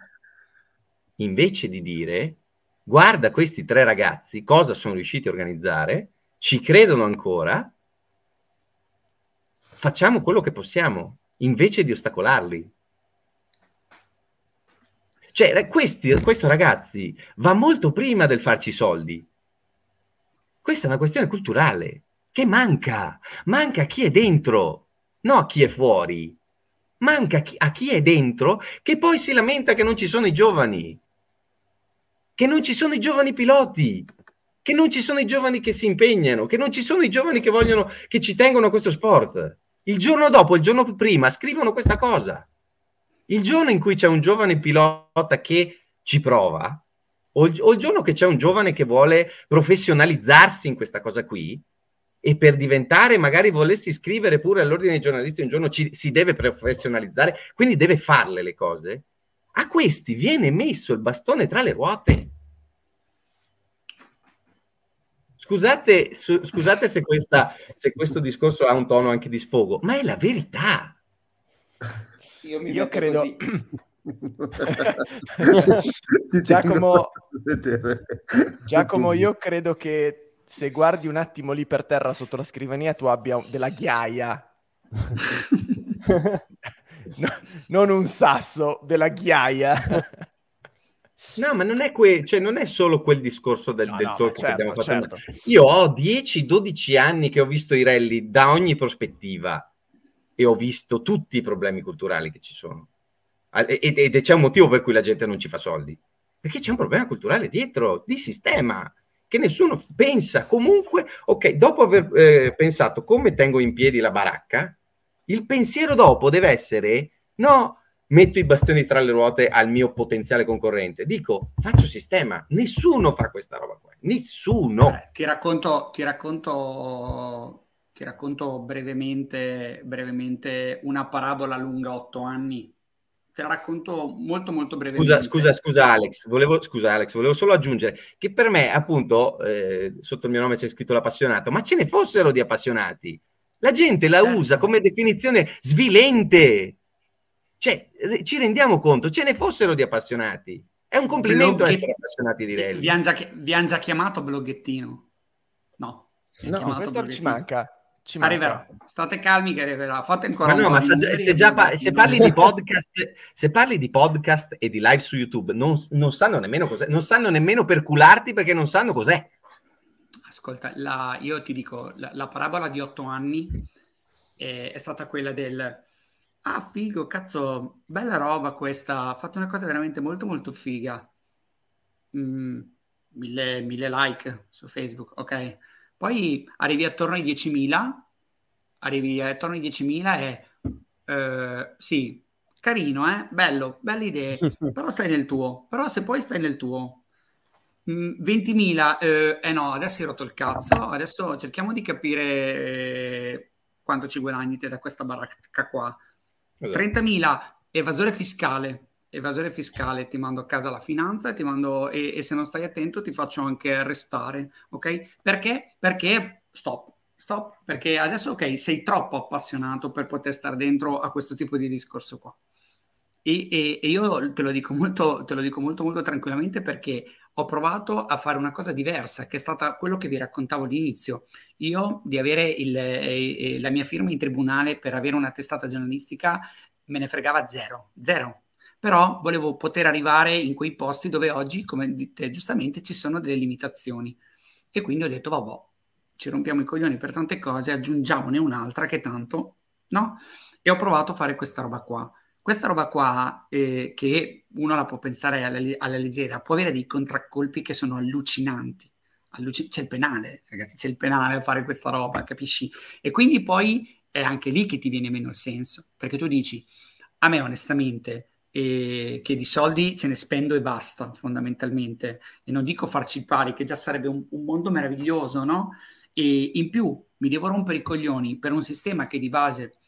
invece di dire, guarda questi tre ragazzi cosa sono riusciti a organizzare, ci credono ancora, facciamo quello che possiamo invece di ostacolarli. Cioè, questi, questo ragazzi va molto prima del farci soldi. Questa è una questione culturale che manca, manca a chi è dentro, non a chi è fuori. Manca a chi è dentro che poi si lamenta che non ci sono i giovani, che non ci sono i giovani piloti, che non ci sono i giovani che si impegnano, che non ci sono i giovani che vogliono, che ci tengono a questo sport. Il giorno dopo, il giorno prima, scrivono questa cosa. Il giorno in cui c'è un giovane pilota che ci prova, o il, giorno che c'è un giovane che vuole professionalizzarsi in questa cosa qui, e per diventare, magari volessi scrivere pure all'ordine dei giornalisti un giorno ci, si deve professionalizzare, quindi deve farle le cose, a questi viene messo il bastone tra le ruote. Scusate, su, scusate se, questa, se, questo discorso ha un tono anche di sfogo, ma è la verità. Io, Io credo... Giacomo, Giacomo, io credo che se guardi un attimo lì per terra sotto la scrivania tu abbia della ghiaia. no, non un sasso, della ghiaia. No, ma non è, que- cioè, non è solo quel discorso del, no, del no, talk certo, che abbiamo fatto. Certo. Io ho 10-12 anni che ho visto i rally da ogni prospettiva e ho visto tutti i problemi culturali che ci sono. ed c'è un motivo per cui la gente non ci fa soldi, perché c'è un problema culturale dietro, di sistema, che nessuno pensa comunque, ok, dopo aver eh, pensato come tengo in piedi la baracca, il pensiero dopo deve essere, no, metto i bastoni tra le ruote al mio potenziale concorrente, dico, faccio sistema, nessuno fa questa roba qua, nessuno. Eh, ti racconto, ti racconto ti racconto brevemente, brevemente una parabola lunga otto anni te la racconto molto molto brevemente. Scusa, scusa, scusa Alex, volevo, scusa Alex, volevo solo aggiungere che per me appunto eh, sotto il mio nome c'è scritto l'appassionato, ma ce ne fossero di appassionati. La gente la certo. usa come definizione svilente. Cioè, ci rendiamo conto, ce ne fossero di appassionati. È un complimento Bloghe... essere appassionati di rally. Vi hanno già, già, chiamato bloggettino? No. No, questo ci manca. Ci arriverà. State calmi che arriverà. Fate ancora ma no, ma se, se, già pa- se, parli di podcast, se parli di podcast e di live su YouTube, non, non, sanno nemmeno cos'è, non sanno nemmeno per cularti perché non sanno cos'è. Ascolta, la, io ti dico, la, la, parabola di otto anni è, è, stata quella del ah, figo, cazzo, bella roba questa, ha fatto una cosa veramente molto molto figa. Mm, mille, mille like su Facebook, ok? Poi arrivi attorno ai 10.000, arrivi attorno ai 10.000 e eh, sì, carino, eh? bello, belle idee, però stai nel tuo, però se poi stai nel tuo. 20.000, mm, eh, eh no, adesso hai rotto il cazzo, adesso cerchiamo di capire eh, quanto ci guadagni te da questa baracca qua. Esatto. 30.000, evasore fiscale, evasore fiscale, ti mando a casa la finanza ti mando, e, e se non stai attento ti faccio anche arrestare, ok? Perché? Perché stop, stop, perché adesso ok, sei troppo appassionato per poter stare dentro a questo tipo di discorso qua. E, e, e io te lo, dico molto, te lo dico molto, molto tranquillamente perché ho provato a fare una cosa diversa, che è stata quello che vi raccontavo all'inizio. Io di avere il, eh, la mia firma in tribunale per avere una testata giornalistica me ne fregava zero, zero, però volevo poter arrivare in quei posti dove oggi, come dite giustamente, ci sono delle limitazioni. E quindi ho detto, vabbè, ci rompiamo i coglioni per tante cose, aggiungiamone un'altra che tanto, no? E ho provato a fare questa roba qua. Questa roba qua, eh, che uno la può pensare alla, alla, leggera, può avere dei contraccolpi che sono allucinanti. Alluc- c'è il penale, ragazzi, c'è il penale a fare questa roba, capisci? E quindi poi è anche lì che ti viene meno il senso, perché tu dici, a me onestamente e che di soldi ce ne spendo e basta, fondamentalmente. E non dico farci pari, che già sarebbe un, un, mondo meraviglioso, no? E in più mi devo rompere i coglioni per un sistema che di base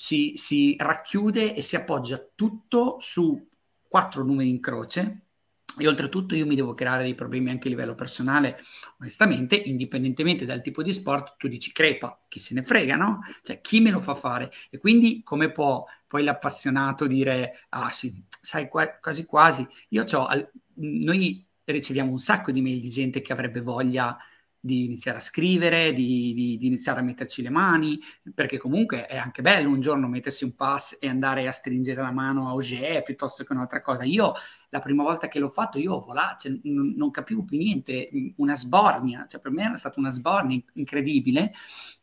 si, si racchiude e si appoggia tutto su quattro numeri in croce, e oltretutto io mi devo creare dei problemi anche a livello personale, onestamente, indipendentemente dal tipo di sport, tu dici crepa, chi se ne frega, no? Cioè, chi me lo fa fare? E quindi come può poi l'appassionato dire, ah sì, sai, qua, quasi quasi, io ho, noi riceviamo un sacco di mail di gente che avrebbe voglia di iniziare a scrivere, di, di, di, iniziare a metterci le mani, perché comunque è anche bello un giorno mettersi un pass e andare a stringere la mano a Auger piuttosto che un'altra cosa. Io la prima volta che l'ho fatto io voilà, cioè, non, non, capivo più niente, una sbornia, cioè per me era stata una sbornia incredibile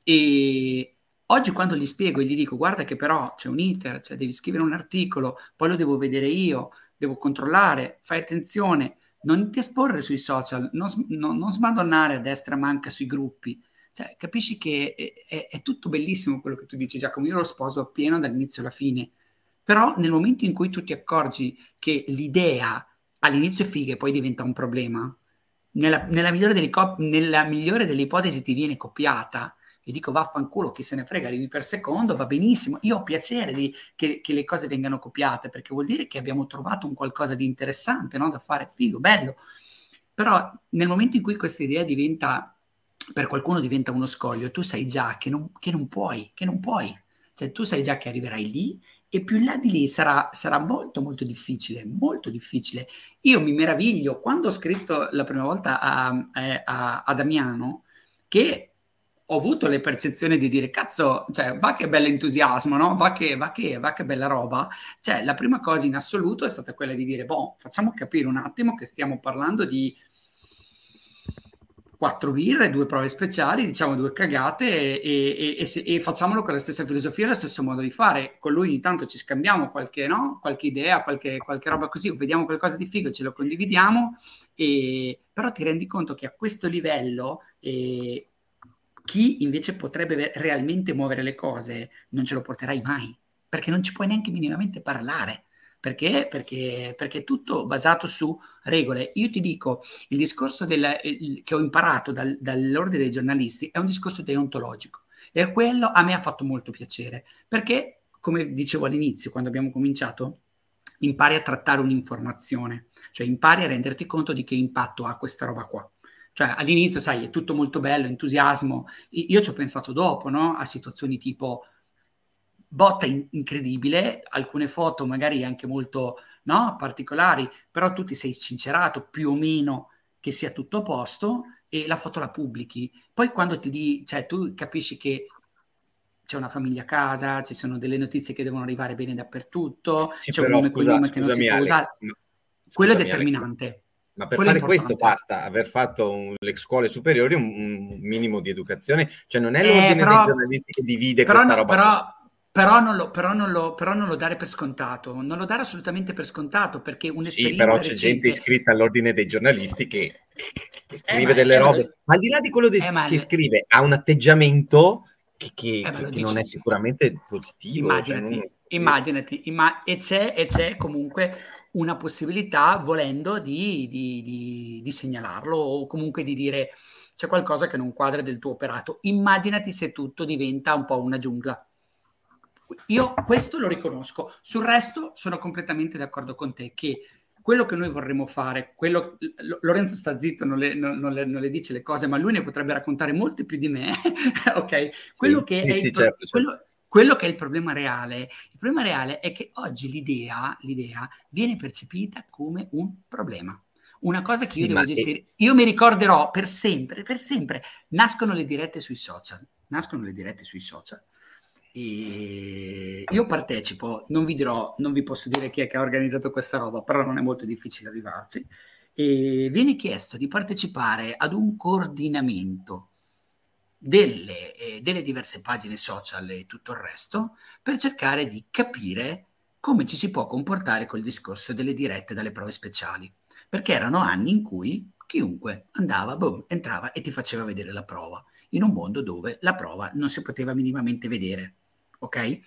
e oggi quando gli spiego e gli dico guarda che però c'è un iter, cioè devi scrivere un articolo, poi lo devo vedere io, devo controllare, fai attenzione, non ti esporre sui social, non, non, non smadonnare a destra manca sui gruppi. Cioè, capisci che è, è, è, tutto bellissimo quello che tu dici, Giacomo. Io lo sposo appieno dall'inizio alla fine. Però nel momento in cui tu ti accorgi che l'idea all'inizio è figa e poi diventa un problema, nella, nella, migliore delle, nella migliore delle ipotesi ti viene copiata, e dico vaffanculo, chi se ne frega, arrivi per secondo, va benissimo. Io ho piacere di, che, che, le cose vengano copiate, perché vuol dire che abbiamo trovato un qualcosa di interessante no? da fare, figo, bello. Però nel momento in cui questa idea diventa, per qualcuno diventa uno scoglio, tu sai già che non, che non puoi, che non puoi. Cioè tu sai già che arriverai lì e più in là di lì sarà, sarà, molto molto difficile, molto difficile. Io mi meraviglio quando ho scritto la prima volta a, a, a Damiano che ho avuto le percezioni di dire cazzo, cioè, va che bell'entusiasmo, no? Va che, va, che, va che bella roba. Cioè, la prima cosa in assoluto è stata quella di dire, boh, facciamo capire un attimo che stiamo parlando di quattro birre, due prove speciali, diciamo due cagate e, e, e, e, facciamolo con la stessa filosofia, lo stesso modo di fare. Con lui ogni tanto ci scambiamo qualche, no? qualche idea, qualche, qualche, roba così, vediamo qualcosa di figo, ce lo condividiamo, però ti rendi conto che a questo livello eh, chi invece potrebbe realmente muovere le cose non ce lo porterai mai, perché non ci puoi neanche minimamente parlare. Perché? Perché, perché è tutto basato su regole. Io ti dico, il discorso del, il, che ho imparato dal, dall'ordine dei giornalisti è un discorso deontologico e quello a me ha fatto molto piacere, perché, come dicevo all'inizio, quando abbiamo cominciato, impari a trattare un'informazione, cioè impari a renderti conto di che impatto ha questa roba qua. Cioè all'inizio, sai, è tutto molto bello, entusiasmo. Io ci ho pensato dopo, no? A situazioni tipo botta in- incredibile, alcune foto magari anche molto no, particolari, però tu ti sei sincerato più o meno che sia tutto a posto e la foto la pubblichi. Poi quando ti di, cioè tu capisci che c'è una famiglia a casa, ci sono delle notizie che devono arrivare bene dappertutto, sì, c'è però, un nome scusa, cognome che non si può usare. Ma, Quello è determinante. Alex, ma per Quello fare questo basta aver fatto un, le scuole superiori un, un, minimo di educazione, cioè non è Eh, l'ordine però- dei giornalisti che divide Però, questa roba. però- però non lo, però, non lo, però non lo dare per scontato, non lo dare assolutamente per scontato perché Sì, un'esperienza però c'è recente... gente iscritta all'ordine dei giornalisti che, che scrive ma- delle eh, ma- robe, ma al di là di quello di- Eh, che scrive, ha un atteggiamento che, che- Eh, che non è sicuramente positivo. cioè Immaginati, non- immaginati, imma- e, c'è, e c'è comunque una possibilità, volendo, di, di- di- di segnalarlo o comunque di dire c'è qualcosa che non quadra del tuo operato. Immaginati se tutto diventa un po' una giungla. Io questo lo riconosco. Sul resto sono completamente d'accordo con te che quello che noi vorremmo fare, quello, Lorenzo sta zitto, non le, non- non le- non le dice le cose, ma lui ne potrebbe raccontare molte più di me, ok? Quello che sì, è sì, il pro- certo, certo. Quello- che è il problema reale, il problema reale è che oggi l'idea, l'idea viene percepita come un problema. Una cosa che Sì, io devo gestire. Io mi ricorderò per sempre, per sempre. Nascono le dirette sui social. Nascono le dirette sui social. E io partecipo, non vi dirò, non vi posso dire chi è che ha organizzato questa roba, però non è molto difficile arrivarci. E viene chiesto di partecipare ad un coordinamento delle, eh, delle diverse pagine social e tutto il resto per cercare di capire come ci si può comportare col discorso delle dirette dalle prove speciali. Perché erano anni in cui chiunque andava, boom, entrava e ti faceva vedere la prova, in un mondo dove la prova non si poteva minimamente vedere. Ok?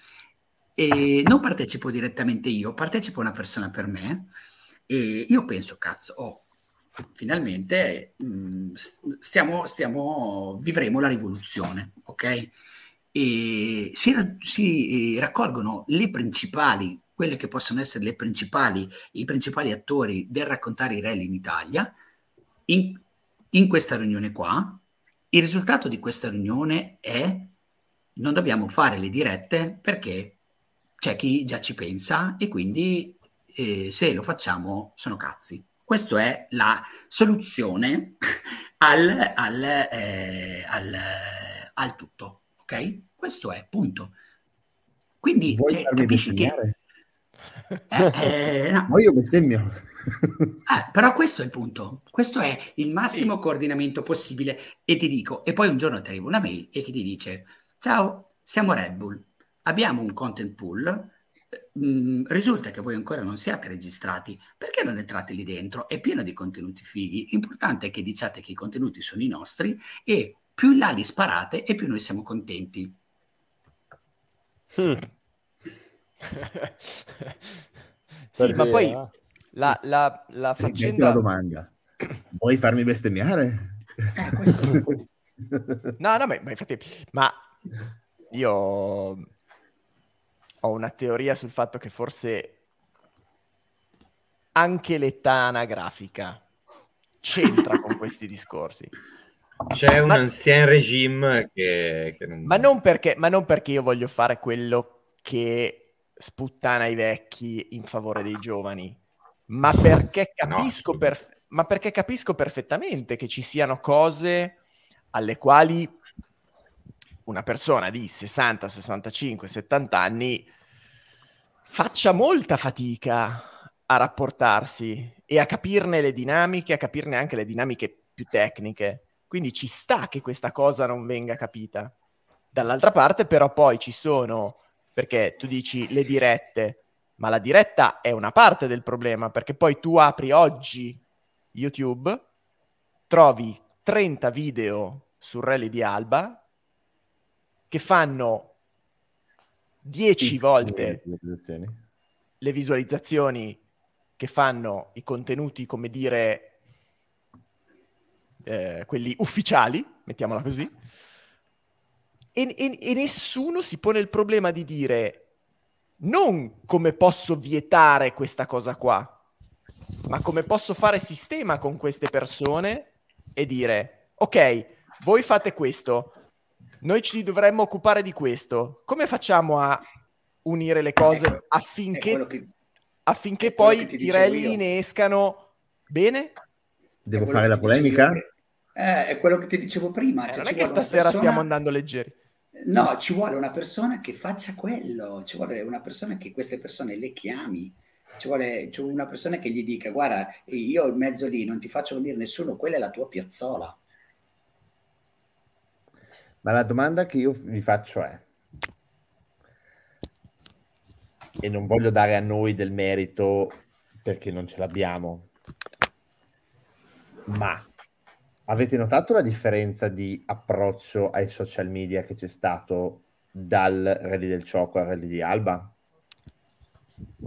E non partecipo direttamente io, partecipa una persona per me e io penso, cazzo, oh, finalmente mh, stiamo, stiamo, vivremo la rivoluzione, ok? E si, si eh, raccolgono le principali, quelle che possono essere le principali, i principali attori del raccontare i rally in Italia, in, in questa riunione qua. Il risultato di questa riunione è non dobbiamo fare le dirette perché c'è chi già ci pensa e quindi eh, se lo facciamo sono cazzi. Questa è la soluzione al, al, eh, al, al, tutto, ok? Questo è, punto. Quindi cioè, capisci che... Eh, eh, no. Ma io bestemmio. Eh, però questo è il punto, questo è il massimo sì. coordinamento possibile e ti dico, e poi un giorno ti arriva una mail e che ti dice ciao, siamo Red Bull, abbiamo un content pool, mm, risulta che voi ancora non siate registrati, perché non entrate lì dentro? È pieno di contenuti fighi, l'importante è che diciate che i contenuti sono i nostri e più in là li sparate e più noi siamo contenti. Hmm. sì, ma poi la, la, la faccenda... La domanda. Vuoi farmi bestemmiare? Eh, questo... no, no, ma, ma infatti... Ma io ho una teoria sul fatto che forse anche l'età anagrafica c'entra con questi discorsi. C'è un ma, ancien regime che, che non... Ma, non perché, ma non perché io voglio fare quello che sputtana i vecchi in favore dei giovani, ma perché capisco, no. per, ma perché capisco perfettamente che ci siano cose alle quali una persona di 60, 65, 70 anni faccia molta fatica a rapportarsi e a capirne le dinamiche, a capirne anche le dinamiche più tecniche. Quindi ci sta che questa cosa non venga capita. Dall'altra parte però poi ci sono, perché tu dici le dirette, ma la diretta è una parte del problema, perché poi tu apri oggi YouTube, trovi 30 video sul rally di Alba che fanno 10 volte le visualizzazioni che fanno i contenuti, come dire, eh, quelli ufficiali, mettiamola così, e, e, e nessuno si pone il problema di dire non come posso vietare questa cosa qua, ma come posso fare sistema con queste persone e dire, ok, voi fate questo, noi ci dovremmo occupare di questo, come facciamo a unire le cose ecco, affinché, che, affinché poi i rally ne escano bene? Devo fare la polemica? Eh, è quello che ti dicevo prima. Eh, cioè, non è che stasera persona... stiamo andando leggeri. No, ci vuole una persona che faccia quello, ci vuole una persona che queste persone le chiami, ci vuole, ci vuole una persona che gli dica guarda, io in mezzo lì non ti faccio venire nessuno, quella è la tua piazzola. Ma la domanda che io vi faccio è, e non voglio dare a noi del merito perché non ce l'abbiamo, ma avete notato la differenza di approccio ai social media che c'è stato dal Rally del Ciocco al Rally di Alba?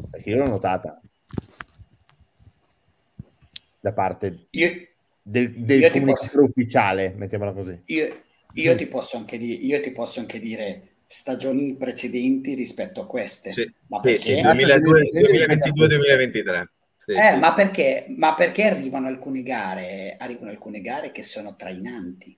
Perché io l'ho notata da parte io, del, del comunicatore posso, ufficiale, mettiamola così. Io, io, ti posso anche dire, io ti posso anche dire stagioni precedenti rispetto a queste. Sì, ma sì, perché? Sì, 2022-2023. Sì, eh, sì. Ma, perché, ma perché arrivano alcune gare? Arrivano alcune gare che sono trainanti.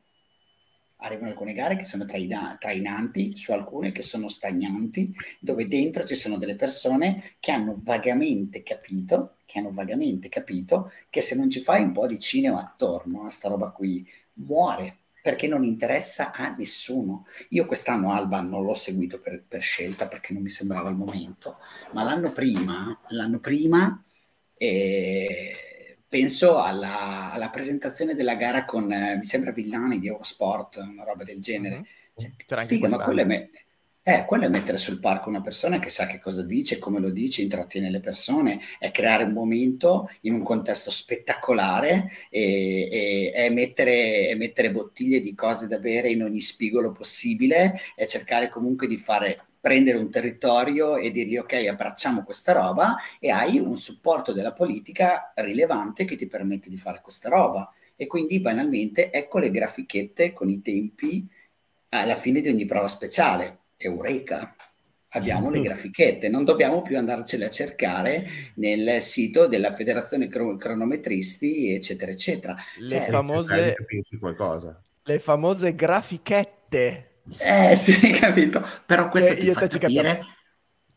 Arrivano alcune gare che sono traina- trainanti, su alcune che sono stagnanti, dove dentro ci sono delle persone che hanno vagamente capito, che hanno vagamente capito che se non ci fai un po' di cinema attorno a sta roba qui, muore perché non interessa a nessuno. Io quest'anno Alba non l'ho seguito per, per, scelta perché non mi sembrava il momento, ma l'anno prima, l'anno prima e penso alla, alla, presentazione della gara con, eh, mi sembra, Villani di Eurosport, una roba del genere. Mm-hmm. Cioè, figa, ma quello è, me- eh, quello è mettere sul palco una persona che sa che cosa dice, come lo dice, intrattiene le persone, è creare un momento in un contesto spettacolare e, e è, mettere, è mettere bottiglie di cose da bere in ogni spigolo possibile e cercare comunque di fare prendere un territorio e dirgli ok, abbracciamo questa roba e hai un supporto della politica rilevante che ti permette di fare questa roba. E quindi banalmente ecco le grafichette con i tempi alla fine di ogni prova speciale. Eureka! Abbiamo le grafichette, non dobbiamo più andarcele a cercare nel sito della Federazione Cron- Cronometristi, eccetera, eccetera. Le, cioè, famose, le famose grafichette eh sì, capito. Però questo eh, ti fa capire.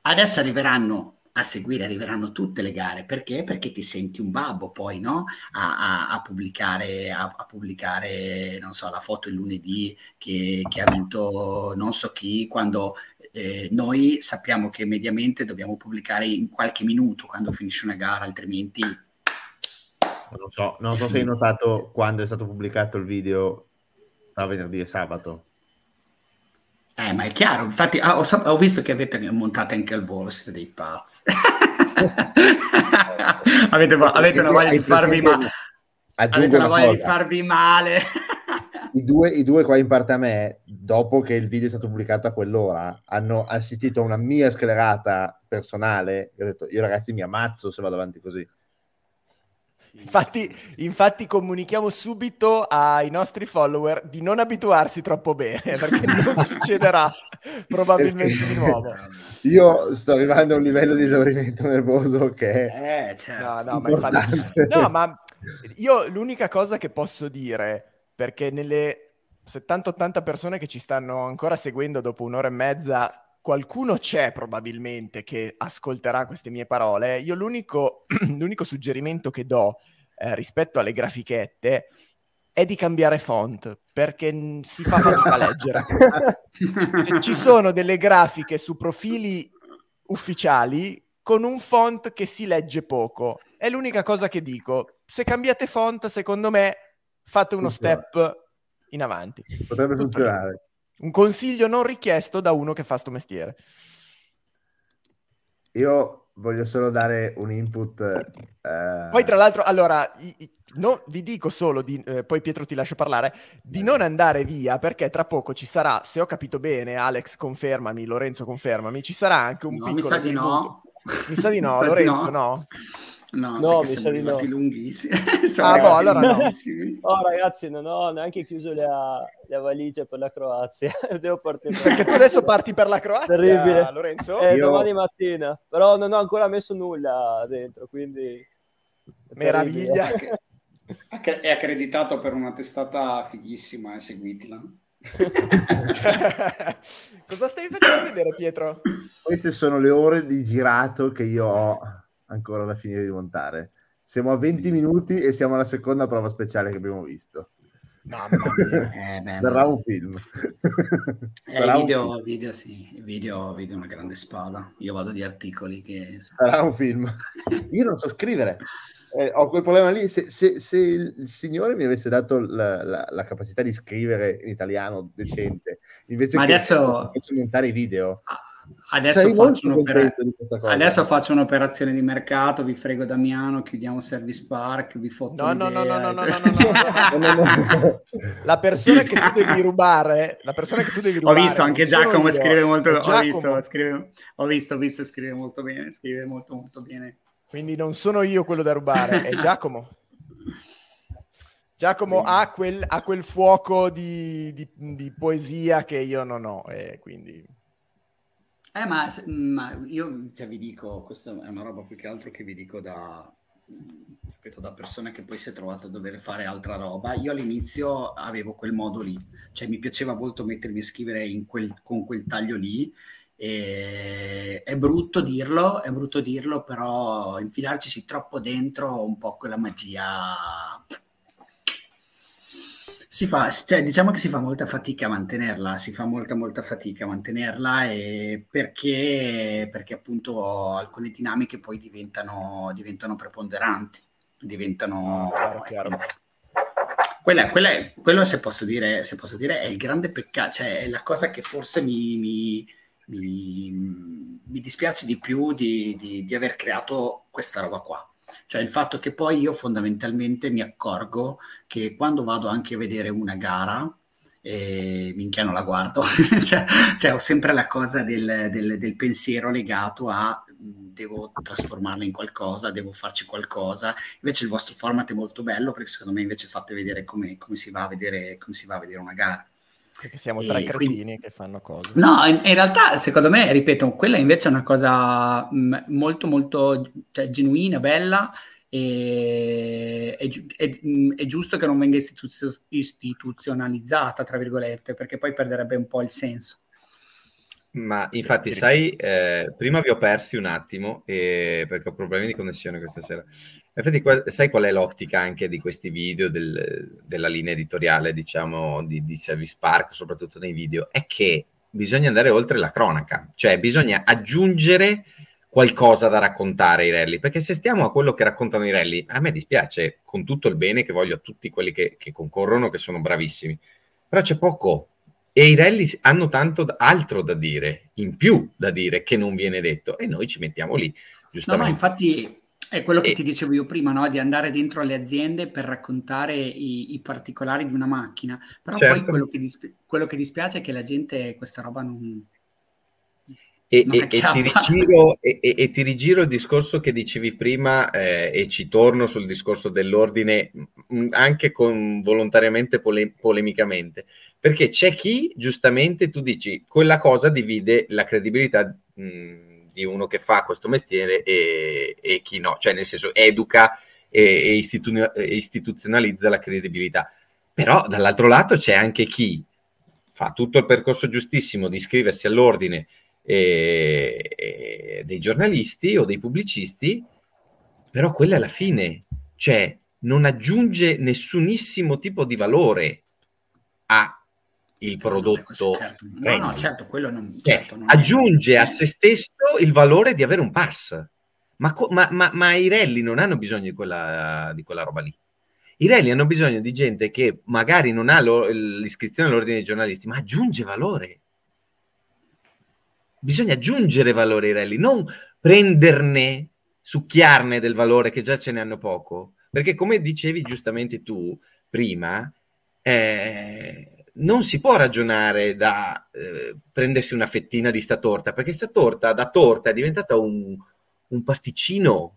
Adesso arriveranno a seguire, arriveranno tutte le gare. Perché? Perché ti senti un babbo poi, no? A, a, a pubblicare, a, a, pubblicare, non so, la foto il lunedì che, che ha vinto non so chi, quando eh, noi sappiamo che mediamente dobbiamo pubblicare in qualche minuto quando finisce una gara, altrimenti... Non so, non so se hai notato quando è stato pubblicato il video tra venerdì e sabato. Eh, ma è chiaro, infatti ah, ho, ho, visto che avete montato anche al volo, siete dei pazzi. avete, avete, una voglia di farvi male. Avete una voglia di farvi male. I due, I due qua in parte a me, dopo che il video è stato pubblicato a quell'ora, hanno assistito a una mia sclerata personale. Io ho detto, io ragazzi mi ammazzo se vado avanti così. Infatti, infatti, comunichiamo subito ai nostri follower di non abituarsi troppo bene perché non succederà probabilmente di nuovo. Io sto arrivando a un livello di esaurimento nervoso che è eh, certo. no, no, ma infatti, no, ma io l'unica cosa che posso dire, perché nelle 70-80 persone che ci stanno ancora seguendo dopo un'ora e mezza qualcuno c'è probabilmente che ascolterà queste mie parole. Io l'unico, l'unico suggerimento che do eh, rispetto alle grafichette è di cambiare font perché si fa fatica a leggere. Ci sono delle grafiche su profili ufficiali con un font che si legge poco. È l'unica cosa che dico. Se cambiate font, secondo me, fate uno step in avanti. Potrebbe funzionare. Un consiglio non richiesto da uno che fa sto mestiere. Io voglio solo dare un input. Eh... Poi, tra l'altro, allora, i, i, no, vi dico solo, di, eh, poi Pietro ti lascio parlare, di non andare via perché tra poco ci sarà, se ho capito bene, Alex confermami, Lorenzo confermami, ci sarà anche un no, piccolo... Mi sa di no. Mi sa di no, Lorenzo, no. No, no mi sa di no. lunghissimi. ah, boh, allora no. Oh, ragazzi, non ho neanche chiuso la, la valigia per la Croazia. Devo partire. Perché tu adesso parti per la Croazia, Terribile. Lorenzo? Eh, Io... domani mattina. Però non ho ancora messo nulla dentro, quindi... Meraviglia. È accreditato per una testata fighissima, eh, seguitela. Cosa stai facendo vedere, Pietro? Queste sono le ore di girato che io ho ancora da finire di montare. Siamo a 20 minuti e siamo alla seconda prova speciale che abbiamo visto. Mamma mia. Eh, beh, Sarà un film. Eh, video, film. video, sì, video, video è una grande spada. Io vado di articoli che... Sarà un film. Io non so scrivere. Eh, ho quel problema lì. Se, se, se, il signore mi avesse dato la, la, la, capacità di scrivere in italiano decente, invece Ma che adesso... montare i video, ah Adesso faccio, un'opera- adesso faccio, un'operazione di mercato, vi frego Damiano, chiudiamo Service Park, vi fotto no, no, no, no, no, no, no, La persona che tu devi rubare, la persona che tu devi rubare. Ho visto anche Giacomo scrive molto, ho visto, scrive, ho visto, ho visto, scrive molto bene, scrive molto molto bene. Quindi non sono io quello da rubare, è Giacomo. Giacomo ha quel, ha quel fuoco di, di, di, poesia che io non ho, e quindi eh, ma, ma, io cioè, vi dico, questa è una roba più che altro che vi dico da, ripeto, da persona che poi si è trovata a dover fare altra roba. Io all'inizio avevo quel modo lì, cioè mi piaceva molto mettermi a scrivere quel, con quel taglio lì. E è brutto dirlo, è brutto dirlo, però infilarci troppo dentro un po' quella magia si fa, cioè, diciamo che si fa molta fatica a mantenerla, si fa molta molta fatica a mantenerla e perché, perché appunto alcune dinamiche poi diventano, diventano preponderanti, diventano... Chiaro, chiaro. Quella, quella è, quello se posso, dire, se posso dire è il grande peccato, cioè è la cosa che forse mi, mi, mi, mi dispiace di più di, di, di aver creato questa roba qua cioè il fatto che poi io fondamentalmente mi accorgo che quando vado anche a vedere una gara, e minchia non la guardo, cioè, cioè, ho sempre la cosa del, del, del, pensiero legato a devo trasformarla in qualcosa, devo farci qualcosa, invece il vostro format è molto bello perché secondo me invece fate vedere come, come, si, va vedere, come si va a vedere una gara. Perché siamo tre cretini quindi... che fanno cose. No, in, in, realtà, secondo me, ripeto, quella invece è una cosa mh, mm, molto, molto cioè, genuina, bella. E è, è, mm, è, giusto che non venga istituzio- istituzionalizzata, tra virgolette, perché poi perderebbe un po' il senso. Ma infatti, sai, eh, prima vi ho persi un attimo eh, perché ho problemi di connessione questa sera. Infatti, sai qual è l'ottica anche di questi video, del, della linea editoriale, diciamo, di, di Service Park, soprattutto nei video? È che bisogna andare oltre la cronaca, cioè bisogna aggiungere qualcosa da raccontare ai rally, perché se stiamo a quello che raccontano i rally, a me dispiace, con tutto il bene che voglio a tutti quelli che, che concorrono, che sono bravissimi, però c'è poco, e i rally hanno tanto altro da dire, in più da dire, che non viene detto, e noi ci mettiamo lì, giustamente. No, no infatti è quello che e... ti dicevo io prima, no? di andare dentro alle aziende per raccontare i, i particolari di una macchina, però certo. poi quello che, dispi- quello che, dispiace è che la gente questa roba non... E, e, e, ti rigiro, e, ti rigiro, il discorso che dicevi prima eh, e ci torno sul discorso dell'ordine mh, anche con volontariamente pole- polemicamente perché c'è chi, giustamente, tu dici, quella cosa divide la credibilità mh, di uno che fa questo mestiere e, e, chi no, cioè nel senso educa e, e istitu- istituzionalizza la credibilità. Però dall'altro lato c'è anche chi fa tutto il percorso giustissimo di iscriversi all'ordine dei giornalisti o dei pubblicisti, però quella è la fine, cioè non aggiunge nessunissimo tipo di valore a il prodotto. Certo. No, no, certo, quello non, cioè, certo, non aggiunge è... a se stesso il valore di avere un pass. Ma, ma, ma, ma, i rally non hanno bisogno di quella, di quella roba lì. I rally hanno bisogno di gente che magari non ha lo, l'iscrizione all'ordine dei giornalisti, ma aggiunge valore. Bisogna aggiungere valore ai rally, non prenderne, succhiarne del valore che già ce ne hanno poco. Perché come dicevi giustamente tu prima, eh, non si può ragionare da eh, prendersi una fettina di sta torta, perché sta torta da torta è diventata un, un pasticcino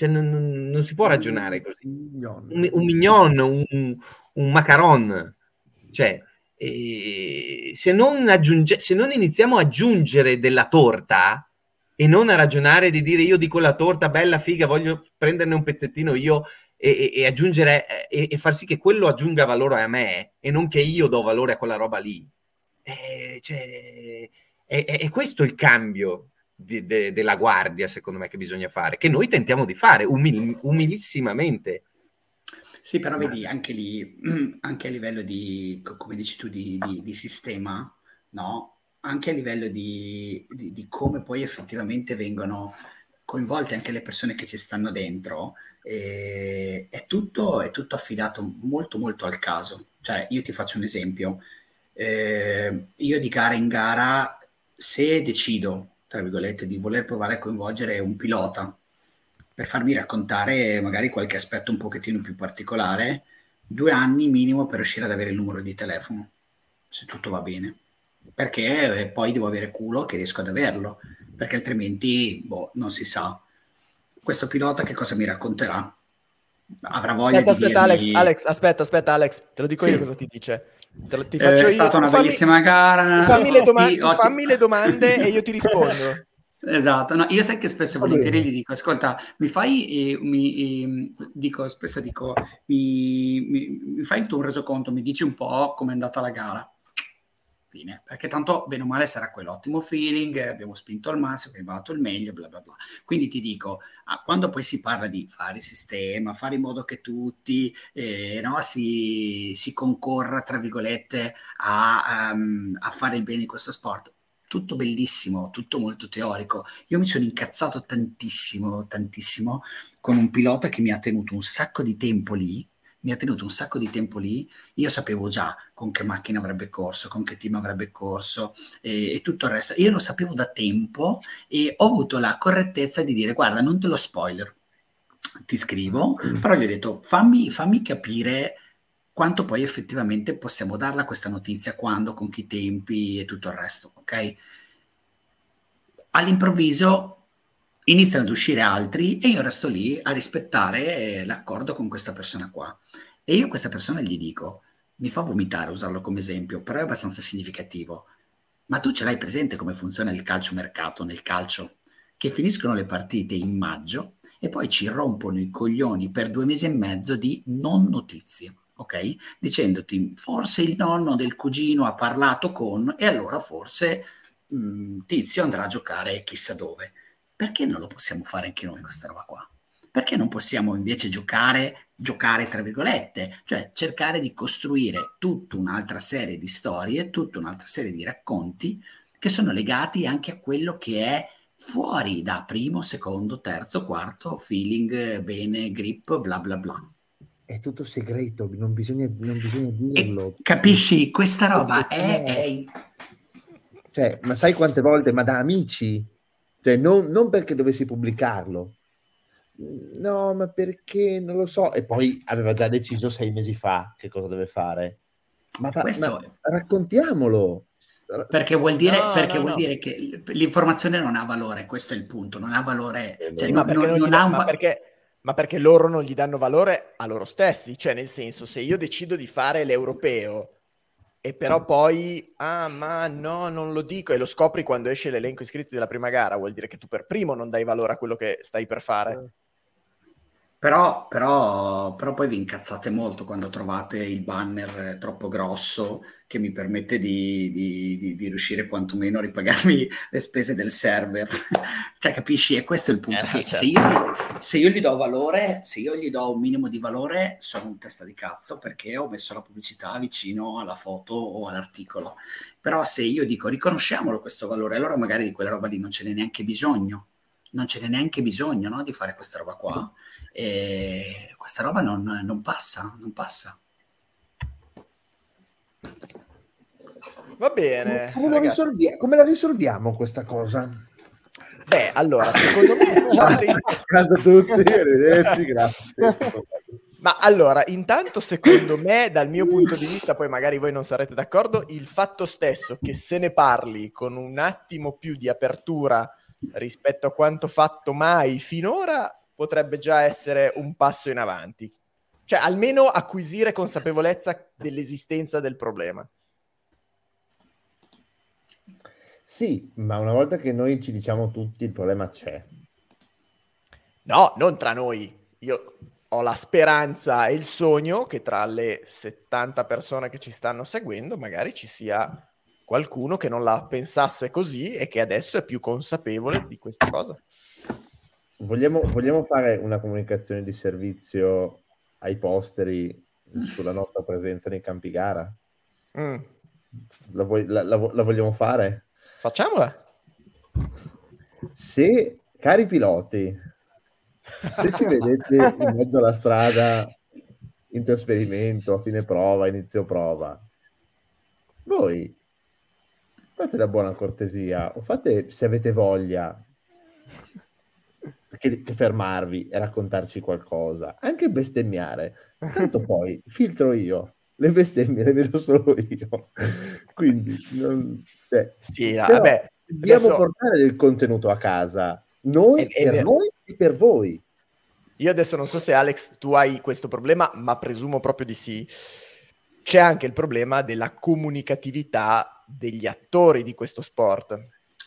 cioè, non, non, si può ragionare così. Un, un mignon, un, un macaron. Cioè, eh, se, non aggiunge, se non iniziamo a aggiungere della torta e non a ragionare di dire io dico la torta bella, figa, voglio prenderne un pezzettino io e, e, e aggiungere e, e, far sì che quello aggiunga valore a me e non che io do valore a quella roba lì. Eh, cioè, è, è, è questo il cambio de, de, della guardia, secondo me, che bisogna fare, che noi tentiamo di fare umil, umilissimamente. Sì, però vedi, anche lì, anche a livello di, come dici tu, di, di, di sistema, no? Anche a livello di, di, come poi effettivamente vengono coinvolte anche le persone che ci stanno dentro, eh, è, tutto, è tutto affidato molto molto al caso. Cioè, io ti faccio un esempio. Eh, io di gara in gara, se decido tra virgolette, di voler provare a coinvolgere un pilota per farmi raccontare magari qualche aspetto un pochettino più particolare, due anni minimo per riuscire ad avere il numero di telefono, se tutto va bene. Perché eh, poi devo avere culo che riesco ad averlo, perché altrimenti, boh, non si sa. Questo pilota che cosa mi racconterà? Avrà voglia aspetta, di aspetta, dirmi... Alex, Alex, aspetta, aspetta, Alex, te lo dico sì. io cosa ti dice. Te ti eh, è stata una fammi, bellissima gara. Fammi le, doma- tu fammi le domande e io ti rispondo. Esatto, no, io sai che spesso e volentieri gli dico, ascolta, mi fai, eh, mi, eh, dico, spesso dico, mi, mi, mi fai tu un resoconto, mi dici un po' com'è andata la gara fine, perché tanto bene o male sarà quell'ottimo feeling, abbiamo spinto al massimo, abbiamo fatto il meglio, bla bla bla. Quindi ti dico, ah, quando poi si parla di fare sistema, fare in modo che tutti eh, no, si, si, concorra, tra virgolette, a, um, a fare il bene in questo sport, tutto bellissimo, tutto molto teorico. Io mi sono incazzato tantissimo, tantissimo con un pilota che mi ha tenuto un sacco di tempo lì, mi ha tenuto un sacco di tempo lì, io sapevo già con che macchina avrebbe corso, con che team avrebbe corso e, e, tutto il resto. Io lo sapevo da tempo e ho avuto la correttezza di dire guarda non te lo spoiler, ti scrivo, mm. però gli ho detto fammi, fammi capire quanto poi effettivamente possiamo darla questa notizia, quando, con che tempi e tutto il resto, ok? All'improvviso iniziano ad uscire altri e io resto lì a rispettare l'accordo con questa persona qua. E io a questa persona gli dico, mi fa vomitare usarlo come esempio, però è abbastanza significativo. Ma tu ce l'hai presente come funziona il calcio mercato nel calcio? Che finiscono le partite in maggio e poi ci rompono i coglioni per due mesi e mezzo di non notizie, ok? Dicendoti forse il nonno del cugino ha parlato con e allora forse mh, mm, Tizio andrà a giocare chissà dove perché non lo possiamo fare anche noi questa roba qua? Perché non possiamo invece giocare, giocare tra virgolette, cioè cercare di costruire tutta un'altra serie di storie, tutta un'altra serie di racconti che sono legati anche a quello che è fuori da primo, secondo, terzo, quarto, feeling, bene, grip, bla bla bla. È tutto segreto, non bisogna, non bisogna dirlo. E capisci? Questa roba è, è... Cioè, ma sai quante volte, ma da amici, cioè, non, non perché dovessi pubblicarlo, no, ma perché non lo so. E poi aveva già deciso sei mesi fa che cosa deve fare. Ma, Questo... ma raccontiamolo. Perché vuol dire, no, perché no, vuol no. dire che l'informazione non ha valore, questo è il punto, non ha valore. Eh, cioè, ma, perché non, non ha un... ma, perché, ma perché loro non gli danno valore a loro stessi, cioè nel senso se io decido di fare l'europeo e però poi, ah ma no, non lo dico, e lo scopri quando esce l'elenco iscritti della prima gara, vuol dire che tu per primo non dai valore a quello che stai per fare. Però, però, però, poi vi incazzate molto quando trovate il banner troppo grosso che mi permette di, di, di, di riuscire quantomeno a ripagarmi le spese del server. cioè, capisci? E questo è il punto. Eh, certo. se, io, se, io, gli do valore, se io gli do un minimo di valore, sono un testa di cazzo perché ho messo la pubblicità vicino alla foto o all'articolo. Però se io dico riconosciamolo questo valore, allora magari di quella roba lì non ce n'è neanche bisogno non ce n'è neanche bisogno no, di fare questa roba qua. E questa roba non, non passa, non passa. Va bene. Come, la risolvi- come la risolviamo questa cosa? Beh, allora, secondo me... Casa tutti, arrivederci, grazie. Ma allora, intanto secondo me, dal mio punto di vista, poi magari voi non sarete d'accordo, il fatto stesso che se ne parli con un attimo più di apertura rispetto a quanto fatto mai finora potrebbe già essere un passo in avanti. Cioè, almeno acquisire consapevolezza dell'esistenza del problema. Sì, ma una volta che noi ci diciamo tutti il problema c'è. No, non tra noi. Io ho la speranza e il sogno che tra le 70 persone che ci stanno seguendo magari ci sia qualcuno che non la pensasse così e che adesso è più consapevole di questa cosa. Vogliamo, vogliamo fare una comunicazione di servizio ai posteri sulla nostra presenza nei campi gara? Mm. La, la, la, la vogliamo fare? Facciamola. Se, cari piloti, se ci vedete in mezzo alla strada in trasferimento, a fine prova, inizio prova, voi fate la buona cortesia o fate, se avete voglia, che, che fermarvi e raccontarci qualcosa, anche bestemmiare. Tanto poi filtro io le bestemmie le vedo solo io. Quindi, non, cioè, sì, vabbè, dobbiamo adesso... portare del contenuto a casa, noi, è, è per noi e per voi. Io adesso non so se Alex tu hai questo problema, ma presumo proprio di sì. C'è anche il problema della comunicatività degli attori di questo sport.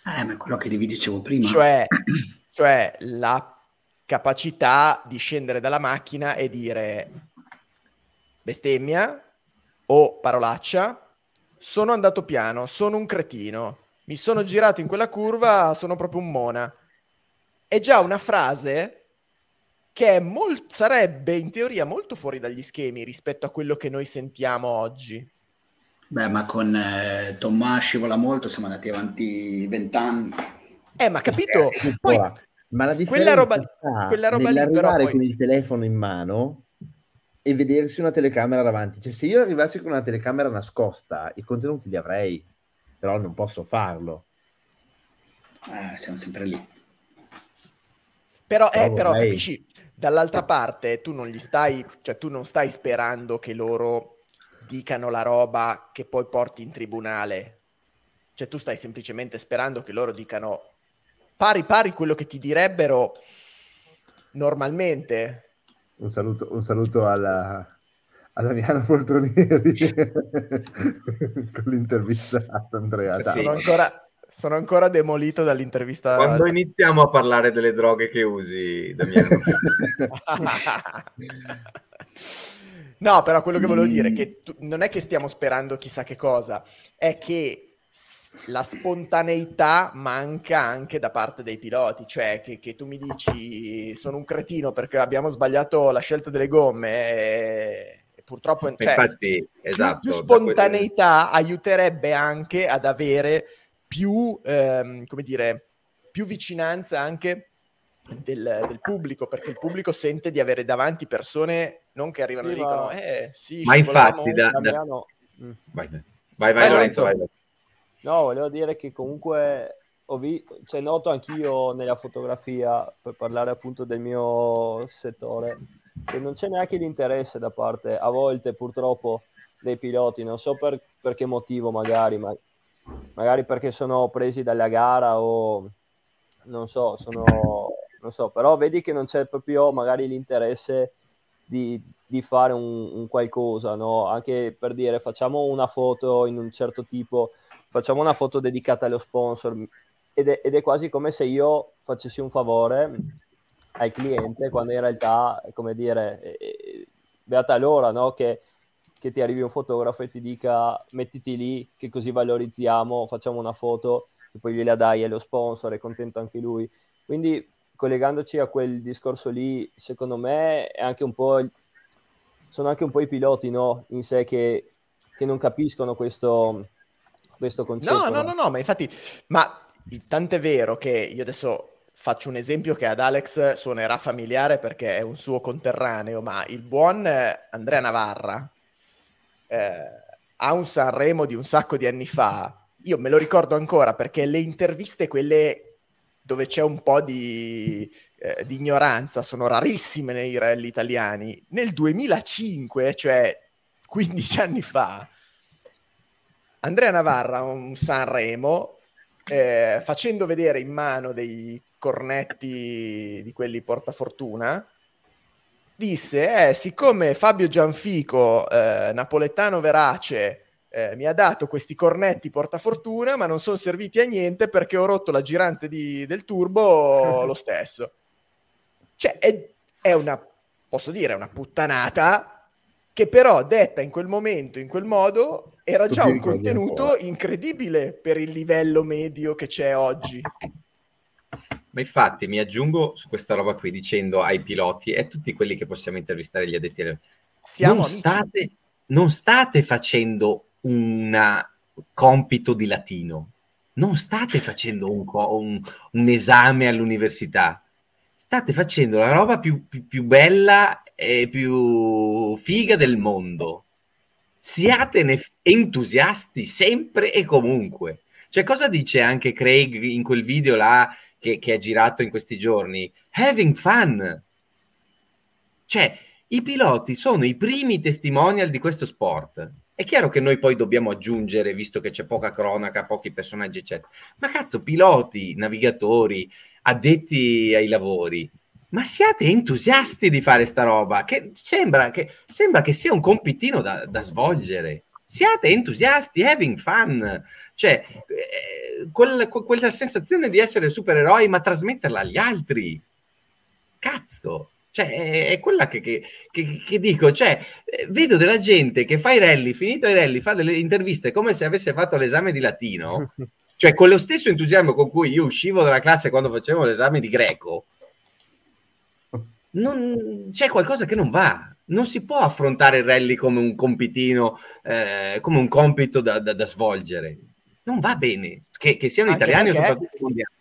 Eh, ma è quello che vi dicevo prima. Cioè, cioè la capacità di scendere dalla macchina e dire bestemmia o parolaccia, sono andato piano, sono un cretino, mi sono girato in quella curva, sono proprio un mona. È già una frase che molt- sarebbe in teoria molto fuori dagli schemi rispetto a quello che noi sentiamo oggi. Beh, ma con eh, Tommaso scivola molto, siamo andati avanti vent'anni. Eh, ma capito? Eh, poi, ma la quella roba, quella roba lì però poi... con il telefono in mano e vedersi una telecamera davanti. Cioè, se io arrivassi con una telecamera nascosta, i contenuti li avrei, però non posso farlo. Eh, siamo sempre lì. Però, eh, però capisci, dall'altra parte tu non gli stai, cioè tu non stai sperando che loro dicano la roba che poi porti in tribunale. Cioè tu stai semplicemente sperando che loro dicano pari pari quello che ti direbbero normalmente. Un saluto, un saluto alla, a Damiano Poltronieri con l'intervista a Andrea. Sono ancora, sono ancora demolito dall'intervista. Quando iniziamo a parlare delle droghe che usi, Damiano? no, però quello che volevo dire è che tu, non è che stiamo sperando chissà che cosa, è che la spontaneità manca anche da parte dei piloti, cioè che, che, tu mi dici sono un cretino perché abbiamo sbagliato la scelta delle gomme e, e purtroppo cioè, Infatti, esatto, più, più spontaneità aiuterebbe anche ad avere più, ehm, come dire, più vicinanza anche del, del, pubblico, perché il pubblico sente di avere davanti persone non che arrivano sì, e dicono, eh sì, ma infatti, da, da... Mm. Vai, vai, vai, vai Lorenzo, vai. No, volevo dire che comunque ho vi- cioè, noto anch'io nella fotografia, per parlare appunto del mio settore, che non c'è neanche l'interesse da parte, a volte purtroppo, dei piloti, non so per, per che motivo magari, ma magari perché sono presi dalla gara o non so, sono, non so, però vedi che non c'è proprio magari l'interesse di, di fare un, un, qualcosa, no? Anche per dire facciamo una foto in un certo tipo, facciamo una foto dedicata allo sponsor ed è, ed è quasi come se io facessi un favore al cliente quando in realtà, come dire, eh, beata l'ora, no? Che che ti arrivi un fotografo e ti dica mettiti lì che così valorizziamo, facciamo una foto che poi gliela dai allo sponsor, è contento anche lui. Quindi collegandoci a quel discorso lì, secondo me è anche un po' sono anche un po' i piloti no? in sé che, che non capiscono questo, questo concetto. No, no, no, no, ma infatti, ma tant'è vero che io adesso faccio un esempio che ad Alex suonerà familiare perché è un suo conterraneo, ma il buon Andrea Navarra eh, ha un Sanremo di un sacco di anni fa. Io me lo ricordo ancora perché le interviste, quelle dove c'è un po' di, eh, di ignoranza, sono rarissime nei rally italiani. Nel 2005, cioè 15 anni fa, Andrea Navarra, un Sanremo, eh, facendo vedere in mano dei cornetti di quelli portafortuna, disse, eh, siccome Fabio Gianfico, eh, napoletano verace, eh, mi ha dato questi cornetti portafortuna, ma non sono serviti a niente perché ho rotto la girante di, del turbo lo stesso. Cioè, è, è una, posso dire, una puttanata che però detta in quel momento, in quel modo, era già un contenuto incredibile per il livello medio che c'è oggi. Ma infatti mi aggiungo su questa roba qui dicendo ai piloti e a tutti quelli che possiamo intervistare gli addetti alle... Siamo non state, non state facendo un compito di latino, non state facendo un, un, un esame all'università, state facendo la roba più, più, più, bella e più figa del mondo. Siatene entusiasti sempre e comunque. Cioè, cosa dice anche Craig in quel video là che, che è girato in questi giorni? Having fun. Cioè, i piloti sono i primi testimonial di questo sport. È chiaro che noi poi dobbiamo aggiungere, visto che c'è poca cronaca, pochi personaggi, eccetera. Ma cazzo, piloti, navigatori, addetti ai lavori, ma siate entusiasti di fare sta roba, che sembra che, sembra che sia un compitino da, da svolgere. Siate entusiasti, having fun. Cioè, eh, quel, quella sensazione di essere supereroi, ma trasmetterla agli altri. Cazzo, cioè, è, è quella che, che, che, che, dico, cioè, eh, vedo della gente che fa i rally, finito i rally, fa delle interviste come se avesse fatto l'esame di latino, cioè con lo stesso entusiasmo con cui io uscivo dalla classe quando facevo l'esame di greco, non, c'è qualcosa che non va. Non si può affrontare il rally come un compitino, eh, come un compito da, da, da, svolgere. Non va bene, che, che siano Anche italiani o soprattutto mondiali.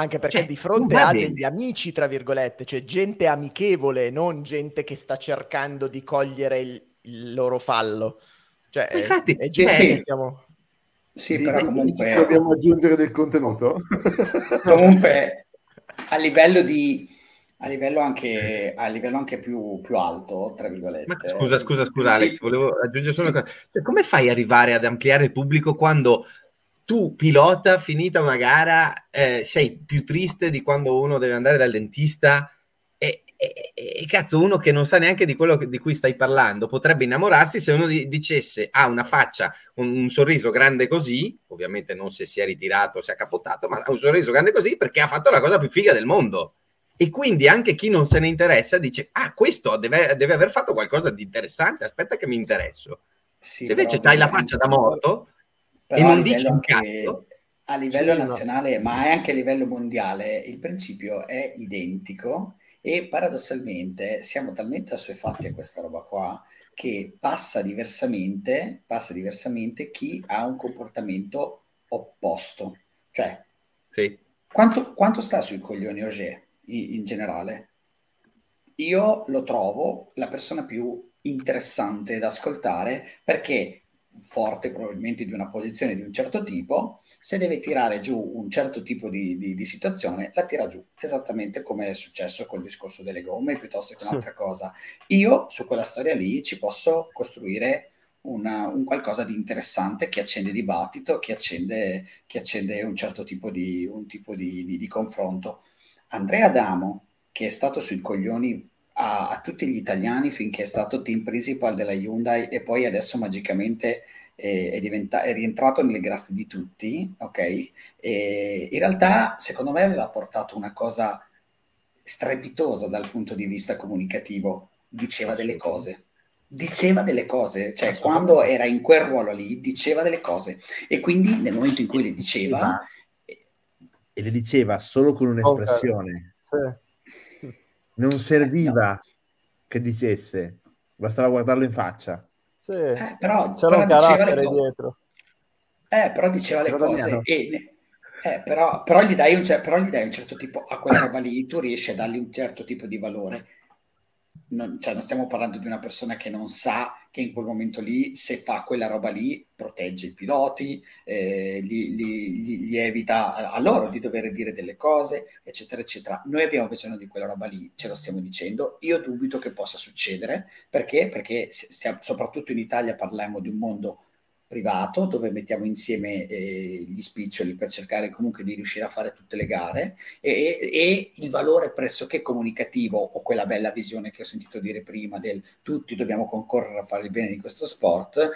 Anche perché cioè, di fronte a bene. degli amici, tra virgolette, cioè gente amichevole, non gente che sta cercando di cogliere il, il loro fallo. Cioè, infatti, è, è gente sì. che stiamo... Sì, sì però comunque... Dobbiamo aggiungere del contenuto? comunque, a livello di... A livello anche, a livello anche più, più alto, tra virgolette. Ma scusa, scusa, scusa, Alex, volevo aggiungere solo una cosa. Cioè, come fai ad arrivare ad ampliare il pubblico quando tu pilota, finita una gara, eh, sei più triste di quando uno deve andare dal dentista e, e, e, cazzo, uno che non sa neanche di quello di cui stai parlando potrebbe innamorarsi se uno di, dicesse ha una faccia, un, un, sorriso grande così, ovviamente non se si è ritirato si è capotato, ma ha un sorriso grande così perché ha fatto la cosa più figa del mondo. E quindi anche chi non se ne interessa dice, ah, questo deve, deve aver fatto qualcosa di interessante, aspetta che mi interesso. Sì, se invece hai la faccia da morto però e non dici un cazzo. A livello nazionale, no. ma anche a livello mondiale, il principio è identico e paradossalmente siamo talmente assuefatti a questa roba qua che passa diversamente, passa diversamente chi ha un comportamento opposto. Cioè, sì. quanto, quanto, sta sui coglioni Auger in, in generale? Io lo trovo la persona più interessante da ascoltare perché forte probabilmente di una posizione di un certo tipo, se deve tirare giù un certo tipo di, di, di situazione, la tira giù, esattamente come è successo col discorso delle gomme piuttosto che un'altra cosa. Io su quella storia lì ci posso costruire una, un qualcosa di interessante che accende dibattito, che accende, che accende un certo tipo, di, un tipo di, di confronto. Andrea Adamo, che è stato sui coglioni a, a, tutti gli italiani finché è stato team principal della Hyundai e poi adesso magicamente è, è, diventa, è rientrato nelle grazie di tutti, ok? E in realtà secondo me aveva portato una cosa strepitosa dal punto di vista comunicativo, diceva delle cose. Diceva delle cose, cioè quando era in quel ruolo lì diceva delle cose. E quindi nel momento in cui le diceva e le diceva solo con un'espressione. Okay. sì non serviva che dicesse, bastava guardarlo in faccia. Sì, eh, però, c'era però un carattere dietro. Eh, però diceva le però cose e, Eh, però, però, gli dai un, però, gli dai un, certo tipo a quella roba lì, tu riesci a dargli un certo tipo di valore non, cioè non stiamo parlando di una persona che non sa che in quel momento lì, se fa quella roba lì, protegge i piloti, eh, gli, gli, gli, evita a, loro di dover dire delle cose, eccetera, eccetera. Noi abbiamo bisogno di quella roba lì, ce lo stiamo dicendo. Io dubito che possa succedere, perché? Perché stiamo, soprattutto in Italia parliamo di un mondo privato dove mettiamo insieme eh, gli spiccioli per cercare comunque di riuscire a fare tutte le gare e, e, il valore pressoché comunicativo o quella bella visione che ho sentito dire prima del tutti dobbiamo concorrere a fare il bene di questo sport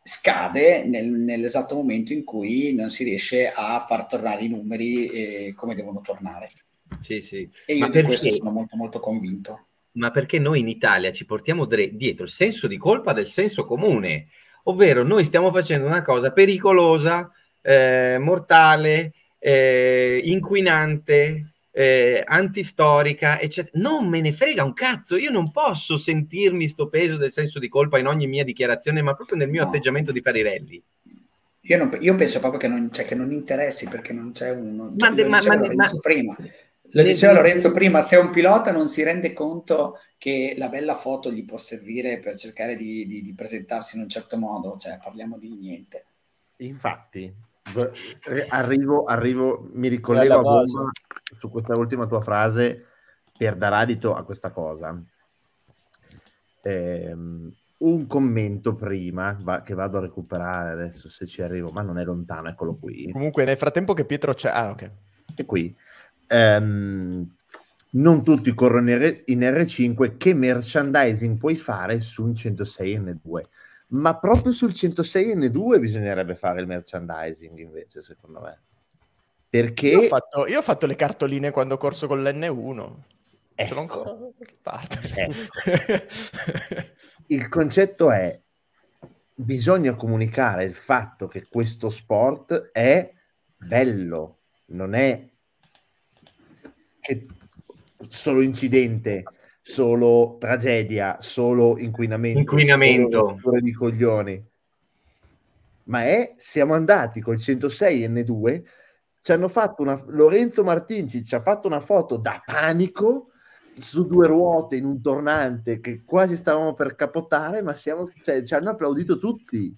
scade nel, nell'esatto momento in cui non si riesce a far tornare i numeri eh, come devono tornare. Sì, sì. E io Ma di perché... questo sono molto molto convinto. Ma perché noi in Italia ci portiamo dietro il senso di colpa del senso comune? Ovvero noi stiamo facendo una cosa pericolosa, eh, mortale, eh, inquinante, eh, antistorica, eccetera. Non me ne frega un cazzo, io non posso sentirmi sto peso del senso di colpa in ogni mia dichiarazione, ma proprio nel mio no. atteggiamento di fare i rally. Io, non, io, penso proprio che non, cioè, che non interessi perché non c'è uno. Ma, cioè, ma, ma, ma prima. Lo diceva Lorenzo prima, se un pilota non si rende conto che la bella foto gli può servire per cercare di, di, di presentarsi in un certo modo, cioè parliamo di niente. Infatti, arrivo, arrivo mi ricollego a bomba su questa ultima tua frase per dar adito a questa cosa. Eh, un commento prima va, che vado a recuperare adesso se ci arrivo, ma non è lontano, eccolo qui. Comunque nel frattempo che Pietro c'è... Ah, ok. È qui ehm, non tutti corrono in R5, che merchandising puoi fare su un 106N2? Ma proprio sul 106N2 bisognerebbe fare il merchandising invece, secondo me. Perché... Io ho fatto, io ho fatto le cartoline quando ho corso con l'N1. Ecco. Ce l'ho ancora da parte. Ecco. il concetto è bisogna comunicare il fatto che questo sport è bello, non è che solo incidente, solo tragedia, solo inquinamento, inquinamento. Solo di coglioni. Ma è, siamo andati col 106 N2, ci hanno fatto una, Lorenzo Martinci ci ha fatto una foto da panico su due ruote in un tornante che quasi stavamo per capotare, ma siamo, cioè, ci hanno applaudito tutti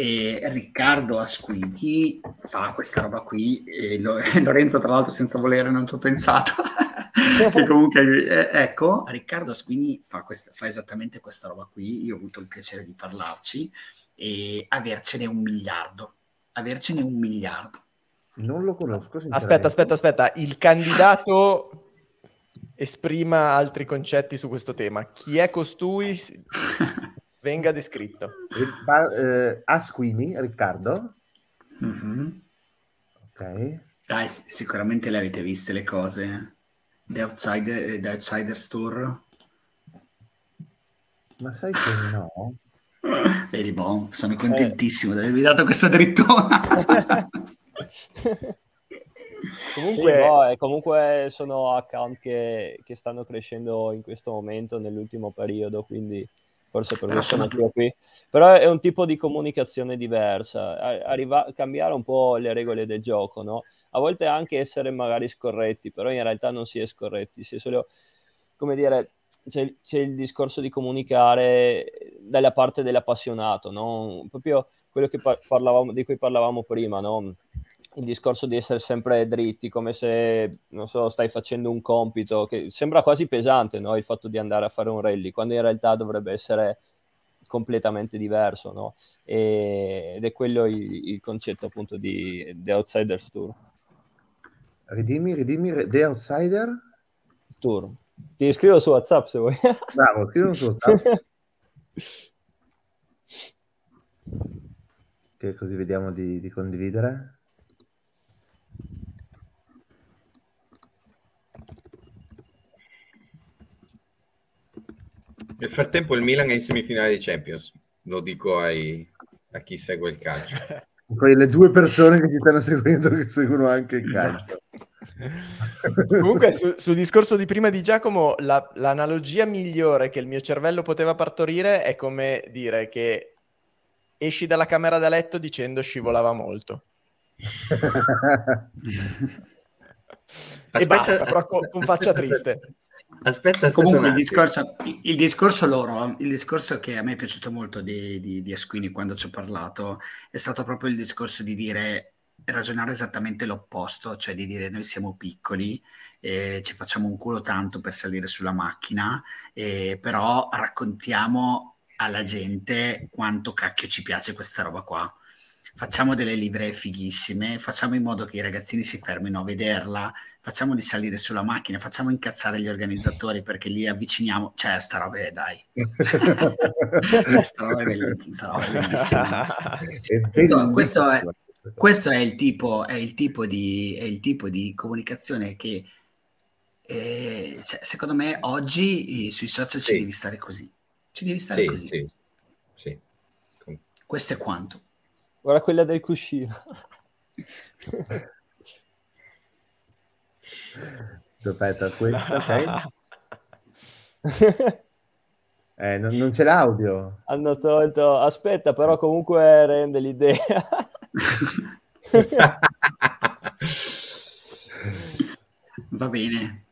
e Riccardo Asquini fa questa roba qui e Lorenzo tra l'altro senza volere non ci ho pensato. Che comunque eh, ecco Riccardo Asquini fa, questa, fa, esattamente questa roba qui. Io ho avuto il piacere di parlarci e avercene un miliardo avercene un miliardo. Non lo conosco aspetta aspetta aspetta. Il candidato esprima altri concetti su questo tema. Chi è costui venga descritto. Eh, Asquini, Riccardo. Mm-hmm. Ok. Dai, sicuramente le avete viste le cose. The, Outsider, The Outsiders Tour. Ma sai che no? Vedi, bon, sono contentissimo eh. di avervi dato questa drittona. comunque, sì, no, comunque sono account che, che stanno crescendo in questo momento, nell'ultimo periodo, quindi forse per questo motivo qui. Però è un tipo di comunicazione diversa, arriva, cambiare un po' le regole del gioco, no? A volte anche essere magari scorretti, però in realtà non si è scorretti, si è solo, come dire, c'è, c'è il discorso di comunicare dalla parte dell'appassionato, no? Proprio quello parlavamo, di cui parlavamo prima, no? Il discorso di essere sempre dritti, come se, non so, stai facendo un compito, che sembra quasi pesante, no? Il fatto di andare a fare un rally, quando in realtà dovrebbe essere completamente diverso, no? E, ed è quello il, il, concetto appunto di The Outsiders Tour. Ridimmi, ridimmi, The Outsider? Tour. Ti scrivo su WhatsApp se vuoi. Bravo, scrivo su WhatsApp. che così vediamo di, di condividere. Nel frattempo il Milan è in semifinale di Champions, lo dico ai, a chi segue il calcio. Quelle due persone che ci stanno seguendo che seguono anche il calcio. Esatto. Comunque sul, sul, discorso di prima di Giacomo, la, l'analogia migliore che il mio cervello poteva partorire è come dire che esci dalla camera da letto dicendo scivolava molto. e basta, però con, con faccia triste. Aspetta, aspetta Comunque il discorso, il discorso, loro, il discorso che a me è piaciuto molto di, di, di Esquini quando ci ho parlato, è stato proprio il discorso di dire ragionare esattamente l'opposto, cioè di dire noi siamo piccoli, eh, ci facciamo un culo tanto per salire sulla macchina, eh, però raccontiamo alla gente quanto cacchio ci piace questa roba qua facciamo delle livree fighissime, facciamo in modo che i ragazzini si fermino a vederla, facciamo di salire sulla macchina, facciamo incazzare gli organizzatori perché li avviciniamo, cioè sta roba è dai. sta roba è bellissima. Questo, questo, è, questo è, il tipo, è, il tipo di, è il tipo di comunicazione che eh, cioè, secondo me oggi eh, sui social sì. ci devi stare così. Ci devi stare sì, così. Sì, sì. Questo è quanto. Guarda quella del cuscino. Aspetta, questa ok. Eh, non, non, c'è l'audio. Hanno tolto. Aspetta, però comunque rende l'idea. Va bene.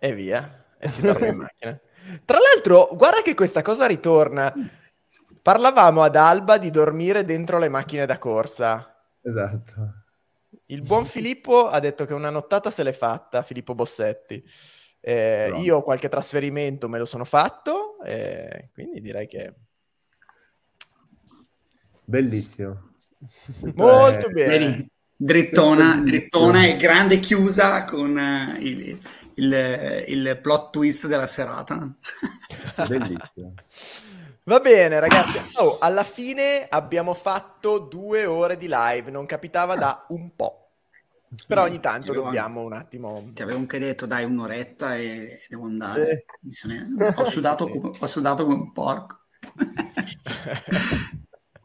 E via. E si torna in macchina. Tra l'altro, guarda che questa cosa ritorna. Parlavamo ad Alba di dormire dentro le macchine da corsa. Esatto. Il buon Filippo ha detto che una nottata se l'è fatta, Filippo Bossetti. Eh, no. Io qualche trasferimento me lo sono fatto, eh, quindi direi che... Bellissimo. Molto eh, bene. Drittona, drittona e grande chiusa con uh, il, il, il plot twist della serata. Bellissimo. Va bene, ragazzi. Oh, alla fine abbiamo fatto due ore di live, non capitava da un po'. Però ogni tanto dobbiamo un attimo. Ti avevo anche detto, dai, un'oretta e devo andare. Sì. Sono... Ho, sudato sì. come... ho sudato come un porco.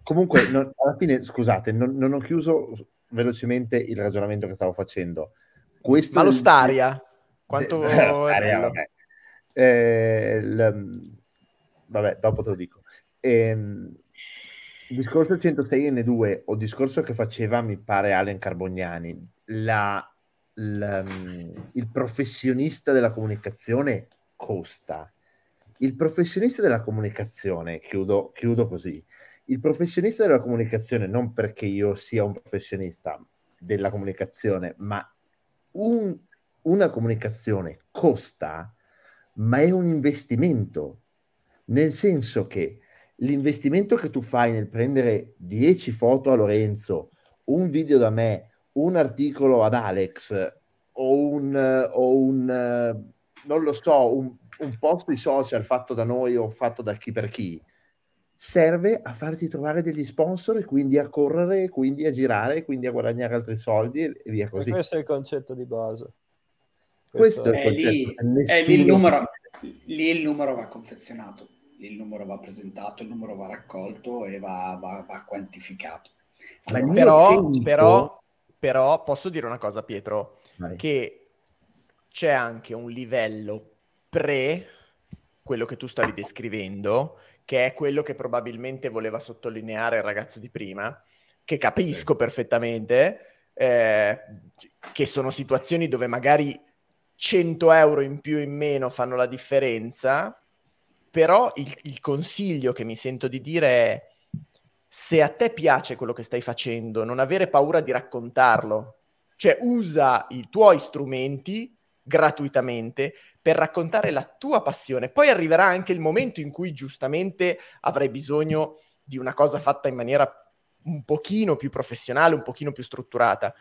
Comunque, non, alla fine, scusate, non, non, ho chiuso velocemente il ragionamento che stavo facendo. Questo Ma lo Staria? Quanto eh, vabbè. Eh, l... vabbè, dopo te lo dico. Il discorso 106N2 o discorso che faceva, mi pare, Allen Carbognani, la, la, il professionista della comunicazione costa. Il professionista della comunicazione, chiudo, chiudo così, il professionista della comunicazione, non perché io sia un professionista della comunicazione, ma un una comunicazione costa, ma è un investimento, nel senso che l'investimento che tu fai nel prendere 10 foto a Lorenzo, un video da me, un articolo ad Alex o un, o un non lo so, un, un post di social fatto da noi o fatto da chi per chi, serve a farti trovare degli sponsor e quindi a correre, quindi a girare, quindi a guadagnare altri soldi e via così. E questo è il concetto di base. Questo, Questo è, il lì, è lì, il numero, lì il numero va confezionato, lì il numero va presentato, il numero va raccolto e va, va, va quantificato. Allora, però, tempo... però, però, posso dire una cosa, Pietro, Vai. che c'è anche un livello pre quello che tu stavi descrivendo, che è quello che probabilmente voleva sottolineare il ragazzo di prima, che capisco sì. perfettamente, eh, che sono situazioni dove magari 100 euro in più o in meno fanno la differenza, però il, il consiglio che mi sento di dire è se a te piace quello che stai facendo, non avere paura di raccontarlo, cioè usa i tuoi strumenti gratuitamente per raccontare la tua passione. Poi arriverà anche il momento in cui giustamente avrai bisogno di una cosa fatta in maniera un pochino più professionale, un pochino più strutturata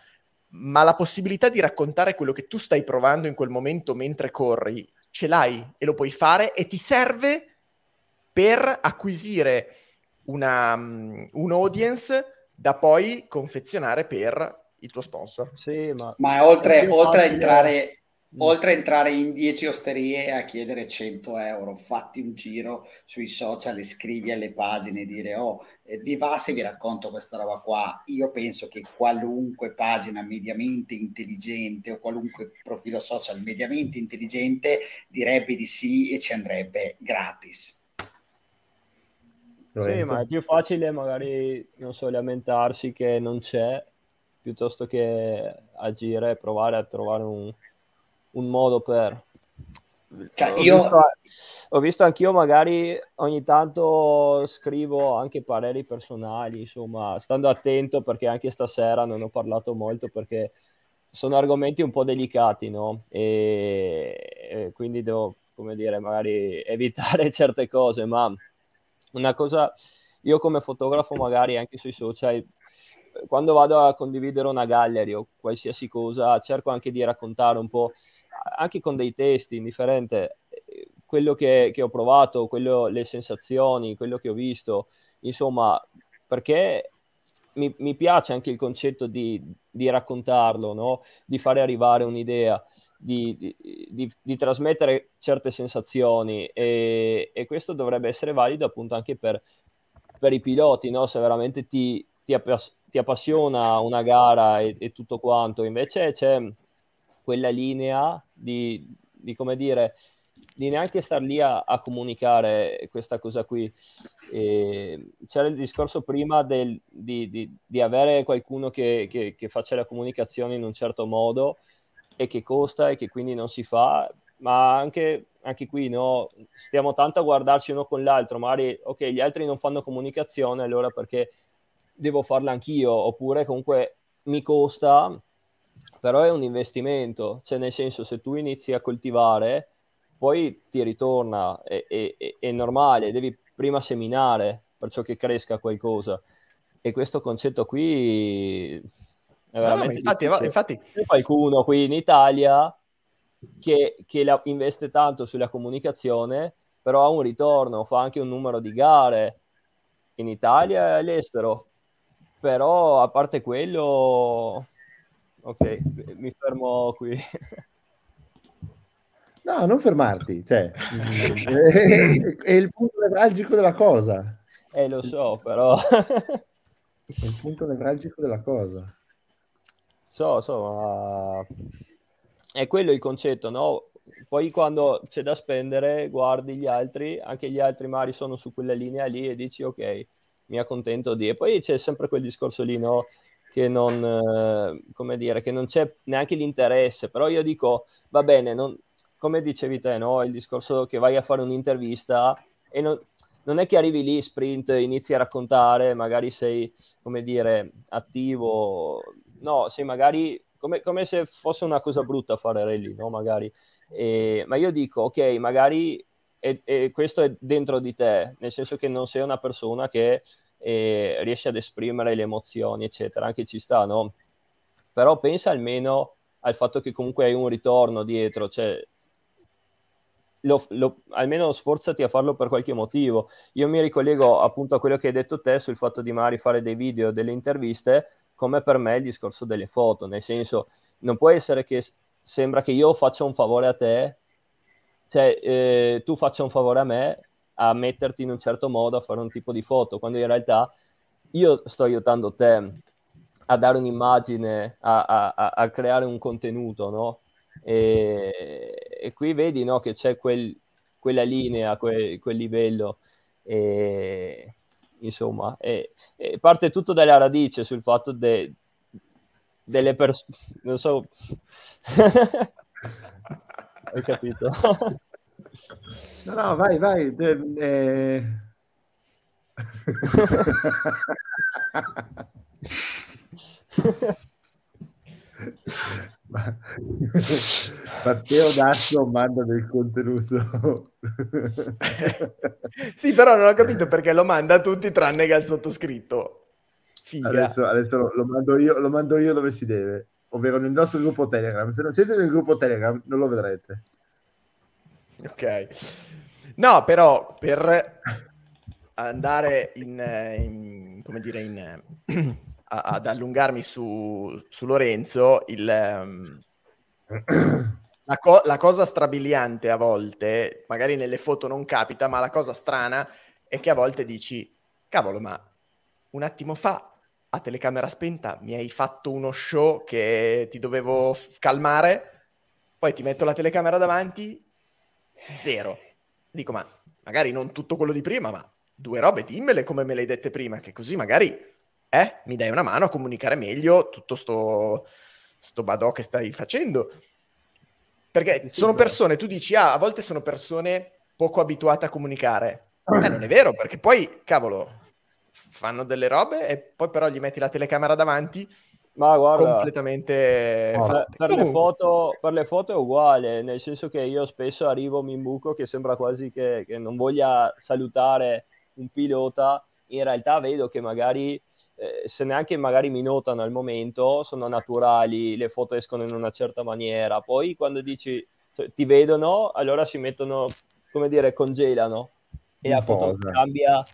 ma la possibilità di raccontare quello che tu stai provando in quel momento mentre corri, ce l'hai e lo puoi fare e ti serve per acquisire una, um, un audience da poi confezionare per il tuo sponsor. Sì, ma, ma oltre, oltre a entrare. Oltre a entrare in 10 osterie a chiedere 100 euro, fatti un giro sui social, scrivi alle pagine e dire oh, vi va se vi racconto questa roba qua. Io penso che qualunque pagina mediamente intelligente o qualunque profilo social mediamente intelligente direbbe di sì e ci andrebbe gratis. Lorenzo? Sì, ma è più facile magari, non so, lamentarsi che non c'è, piuttosto che agire e provare a trovare un, un modo per... Cioè, ho, io... visto, ho visto anch'io magari ogni tanto scrivo anche pareri personali, insomma, stando attento perché anche stasera non ho parlato molto perché sono argomenti un po' delicati, no? E, e quindi devo, come dire, magari evitare certe cose, ma una cosa, io come fotografo magari anche sui social, quando vado a condividere una gallery o qualsiasi cosa, cerco anche di raccontare un po', anche con dei testi, indifferente, quello che, che ho provato, quello, le sensazioni, quello che ho visto, insomma, perché mi, mi, piace anche il concetto di, di raccontarlo, no? di fare arrivare un'idea, di, di, di trasmettere certe sensazioni e, e, questo dovrebbe essere valido appunto anche per, per i piloti, no? se veramente ti, ti, appass- ti, appassiona una gara e, e, tutto quanto, invece c'è quella linea di, di come dire, di neanche star lì a, a comunicare questa cosa qui. E c'era il discorso prima del, di, di, di, avere qualcuno che, che, che, faccia la comunicazione in un certo modo e che costa e che quindi non si fa, ma anche, anche qui no, stiamo tanto a guardarci uno con l'altro, magari ok, gli altri non fanno comunicazione, allora perché devo farla anch'io, oppure comunque mi costa, però è un investimento, cioè nel senso se tu inizi a coltivare poi ti ritorna, è, è, è, normale, devi prima seminare per ciò che cresca qualcosa. E questo concetto qui è veramente... No, infatti, infatti... C'è qualcuno qui in Italia che, che la, investe tanto sulla comunicazione, però ha un ritorno, fa anche un numero di gare in Italia e all'estero. Però a parte quello, ok, mi fermo qui. No, non fermarti, cioè, è, è, il punto nevralgico della cosa. Eh, lo so, però... è il punto nevralgico della cosa. So, so, ma... È quello il concetto, no? Poi quando c'è da spendere, guardi gli altri, anche gli altri magari sono su quella linea lì e dici, ok, mi accontento di... E poi c'è sempre quel discorso lì, no? Che non, eh, come dire, che non c'è neanche l'interesse, però io dico, va bene, non, come dicevi te, no? il discorso che vai a fare un'intervista e non, non, è che arrivi lì, sprint, inizi a raccontare, magari sei, come dire, attivo, no, sei magari come, come se fosse una cosa brutta fare rally, no? Magari. E, ma io dico, ok, magari è, è, questo è dentro di te, nel senso che non sei una persona che eh, riesce ad esprimere le emozioni, eccetera, anche ci sta, no? Però pensa almeno al fatto che comunque hai un ritorno dietro, cioè lo, lo, almeno sforzati a farlo per qualche motivo. Io mi ricollego appunto a quello che hai detto te sul fatto di magari fare dei video, delle interviste, come per me il discorso delle foto, nel senso non può essere che sembra che io faccia un favore a te, cioè eh, tu faccia un favore a me a metterti in un certo modo a fare un tipo di foto, quando in realtà io sto aiutando te a dare un'immagine, a, a, a creare un contenuto, no? E, e qui vedi no, che c'è quel, quella linea, quel, quel livello. E, insomma, e, e parte tutto dalla radice sul fatto de, delle persone, non so, hai capito? no, no, vai, vai. Eh... Matteo Dasso manda del contenuto. sì, però non ho capito perché lo manda a tutti tranne che al sottoscritto. Figa. Adesso, adesso lo, lo, mando io, lo mando io dove si deve, ovvero nel nostro gruppo Telegram. Se non siete nel gruppo Telegram non lo vedrete. Ok. No, però per andare in, in come dire, in a, ad allungarmi su, su Lorenzo, il, um, la, co- la, cosa strabiliante a volte, magari nelle foto non capita, ma la cosa strana è che a volte dici, cavolo, ma un attimo fa a telecamera spenta mi hai fatto uno show che ti dovevo f- calmare, poi ti metto la telecamera davanti, zero. Dico, ma magari non tutto quello di prima, ma due robe, dimmele come me le hai dette prima, che così magari eh, mi dai una mano a comunicare meglio tutto sto, sto badò che stai facendo. Perché sono persone, tu dici, ah, a volte sono persone poco abituate a comunicare. Eh, non è vero, perché poi, cavolo, fanno delle robe e poi però gli metti la telecamera davanti ma guarda, completamente no, per, le foto, per, le foto, è uguale, nel senso che io spesso arrivo, mi imbuco che sembra quasi che, che, non voglia salutare un pilota, in realtà vedo che magari eh, se neanche magari mi notano al momento, sono naturali, le foto escono in una certa maniera, poi quando dici cioè, ti vedono, allora si mettono, come dire, congelano. E la foto cambia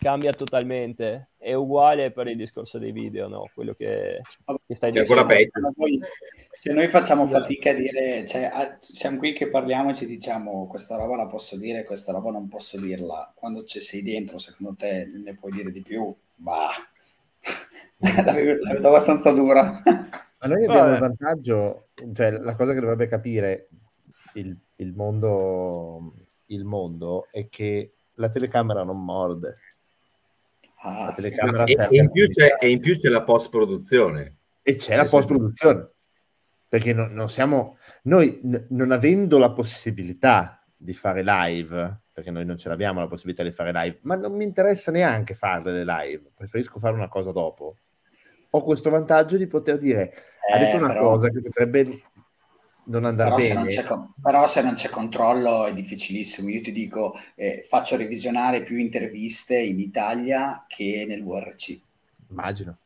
cambia totalmente. È uguale per il discorso dei video, no? Quello che, che stai dicendo. Noi, se noi facciamo fatica a dire, cioè, siamo qui che parliamo e ci diciamo questa roba la posso dire, questa roba non posso dirla. Quando ci sei dentro, secondo te ne puoi dire di più? Bah, la, vedo, la vedo abbastanza dura. Ma noi abbiamo il vantaggio, cioè la cosa che dovrebbe capire il, il, mondo, il mondo è che la telecamera non morde. Ah, la telecamera sì. e, e, in e, in più c'è, la post-produzione. E c'è la post-produzione. Perché no, non siamo... Noi, n- non avendo la possibilità di fare live, perché noi non ce l'abbiamo la possibilità di fare live, ma non mi interessa neanche fare le live, preferisco fare una cosa dopo. Ho questo vantaggio di poter dire, eh, ha detto una però... cosa che potrebbe non andare però bene. Se però se non c'è controllo è difficilissimo. Io ti dico, eh, faccio revisionare più interviste in Italia che nel VRC. Immagino.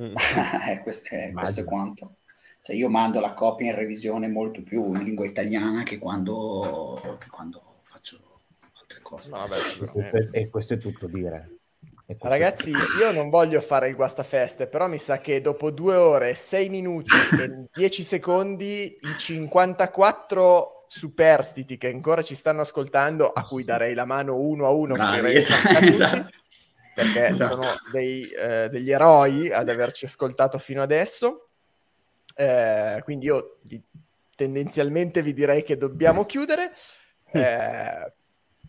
Mm. eh, questo, è, Immagino. questo, è, quanto. Cioè, io mando la copia in revisione molto più in lingua italiana che quando, che quando faccio altre cose. No, vabbè, e questo è tutto dire. Ragazzi, io non voglio fare il guastafeste, però mi sa che dopo due ore, sei minuti e dieci secondi, i 54 superstiti che ancora ci stanno ascoltando, a cui darei la mano uno a uno, Bravi, esatto, esatto. perché esatto. sono dei, eh, degli eroi ad averci ascoltato fino adesso. Eh, quindi io vi, tendenzialmente vi direi che dobbiamo chiudere, eh,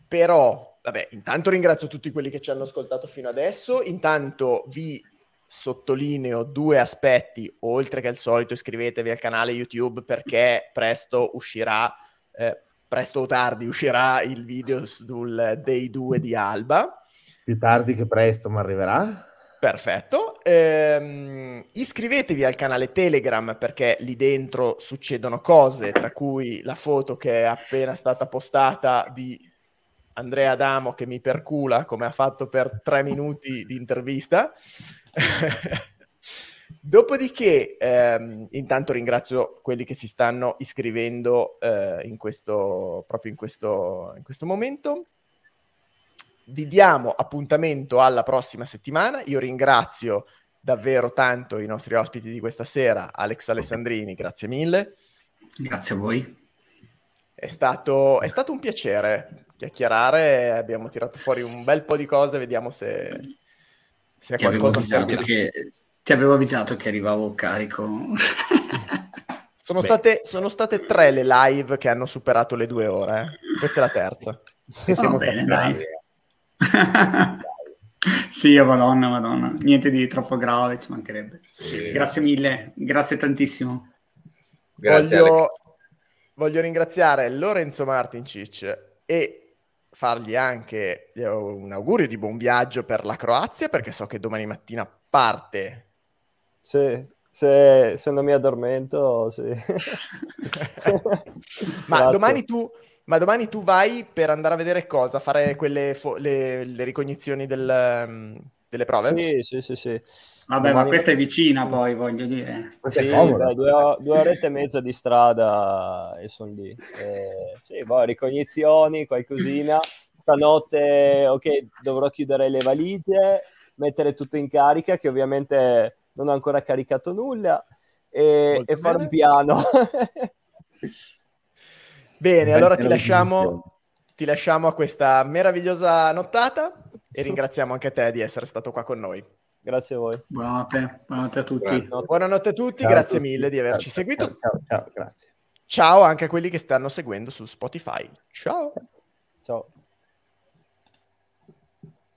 però Vabbè, intanto ringrazio tutti quelli che ci hanno ascoltato fino adesso. Intanto vi sottolineo due aspetti, oltre che al solito iscrivetevi al canale YouTube perché presto uscirà, eh, presto o tardi uscirà il video sul Day 2 di Alba. Più tardi che presto, ma arriverà. Perfetto. Ehm, iscrivetevi al canale Telegram perché lì dentro succedono cose, tra cui la foto che è appena stata postata di Andrea Adamo che mi percula come ha fatto per tre minuti di intervista. Dopodiché, ehm, intanto ringrazio quelli che si stanno iscrivendo eh, in questo, proprio in questo, in questo momento. Vi diamo appuntamento alla prossima settimana. Io ringrazio davvero tanto i nostri ospiti di questa sera, Alex Alessandrini, grazie mille. Grazie a voi. È stato, è stato un piacere chiacchierare, abbiamo tirato fuori un bel po' di cose, vediamo se, se ti qualcosa serve. Che, ti avevo avvisato che arrivavo carico. sono, state, sono state, tre le live che hanno superato le due ore, eh. questa è la terza. Oh, bene, dai. sì, madonna, madonna, niente di troppo grave, ci mancherebbe. Sì, grazie sì, mille, grazie tantissimo. Grazie, voglio, voglio ringraziare Lorenzo Martincic e fargli anche eh, un augurio di buon viaggio per la Croazia, perché so che domani mattina parte. Sì, se, se non mi addormento, sì. ma, domani tu, ma, domani tu, vai per andare a vedere cosa? Fare quelle fo- le, le, ricognizioni del, um, delle prove? Sì, sì, sì, sì. Vabbè, Domani... ma questa è vicina poi, voglio dire. Sì, dai, due, due orette e mezza di strada e sono lì. Eh, sì, boh, ricognizioni, qualcosina. Stanotte, ok, dovrò chiudere le valigie, mettere tutto in carica, che ovviamente non ho ancora caricato nulla, e, e fare un piano. bene, allora ti lasciamo, ti lasciamo a questa meravigliosa nottata e ringraziamo anche te di essere stato qua con noi. Grazie a voi. Buonanotte, buonanotte a tutti. Buonanotte a tutti, ciao grazie a tutti. mille di averci ciao, seguito. Ciao, ciao, grazie. Ciao anche a quelli che stanno seguendo su Spotify. Ciao. Ciao.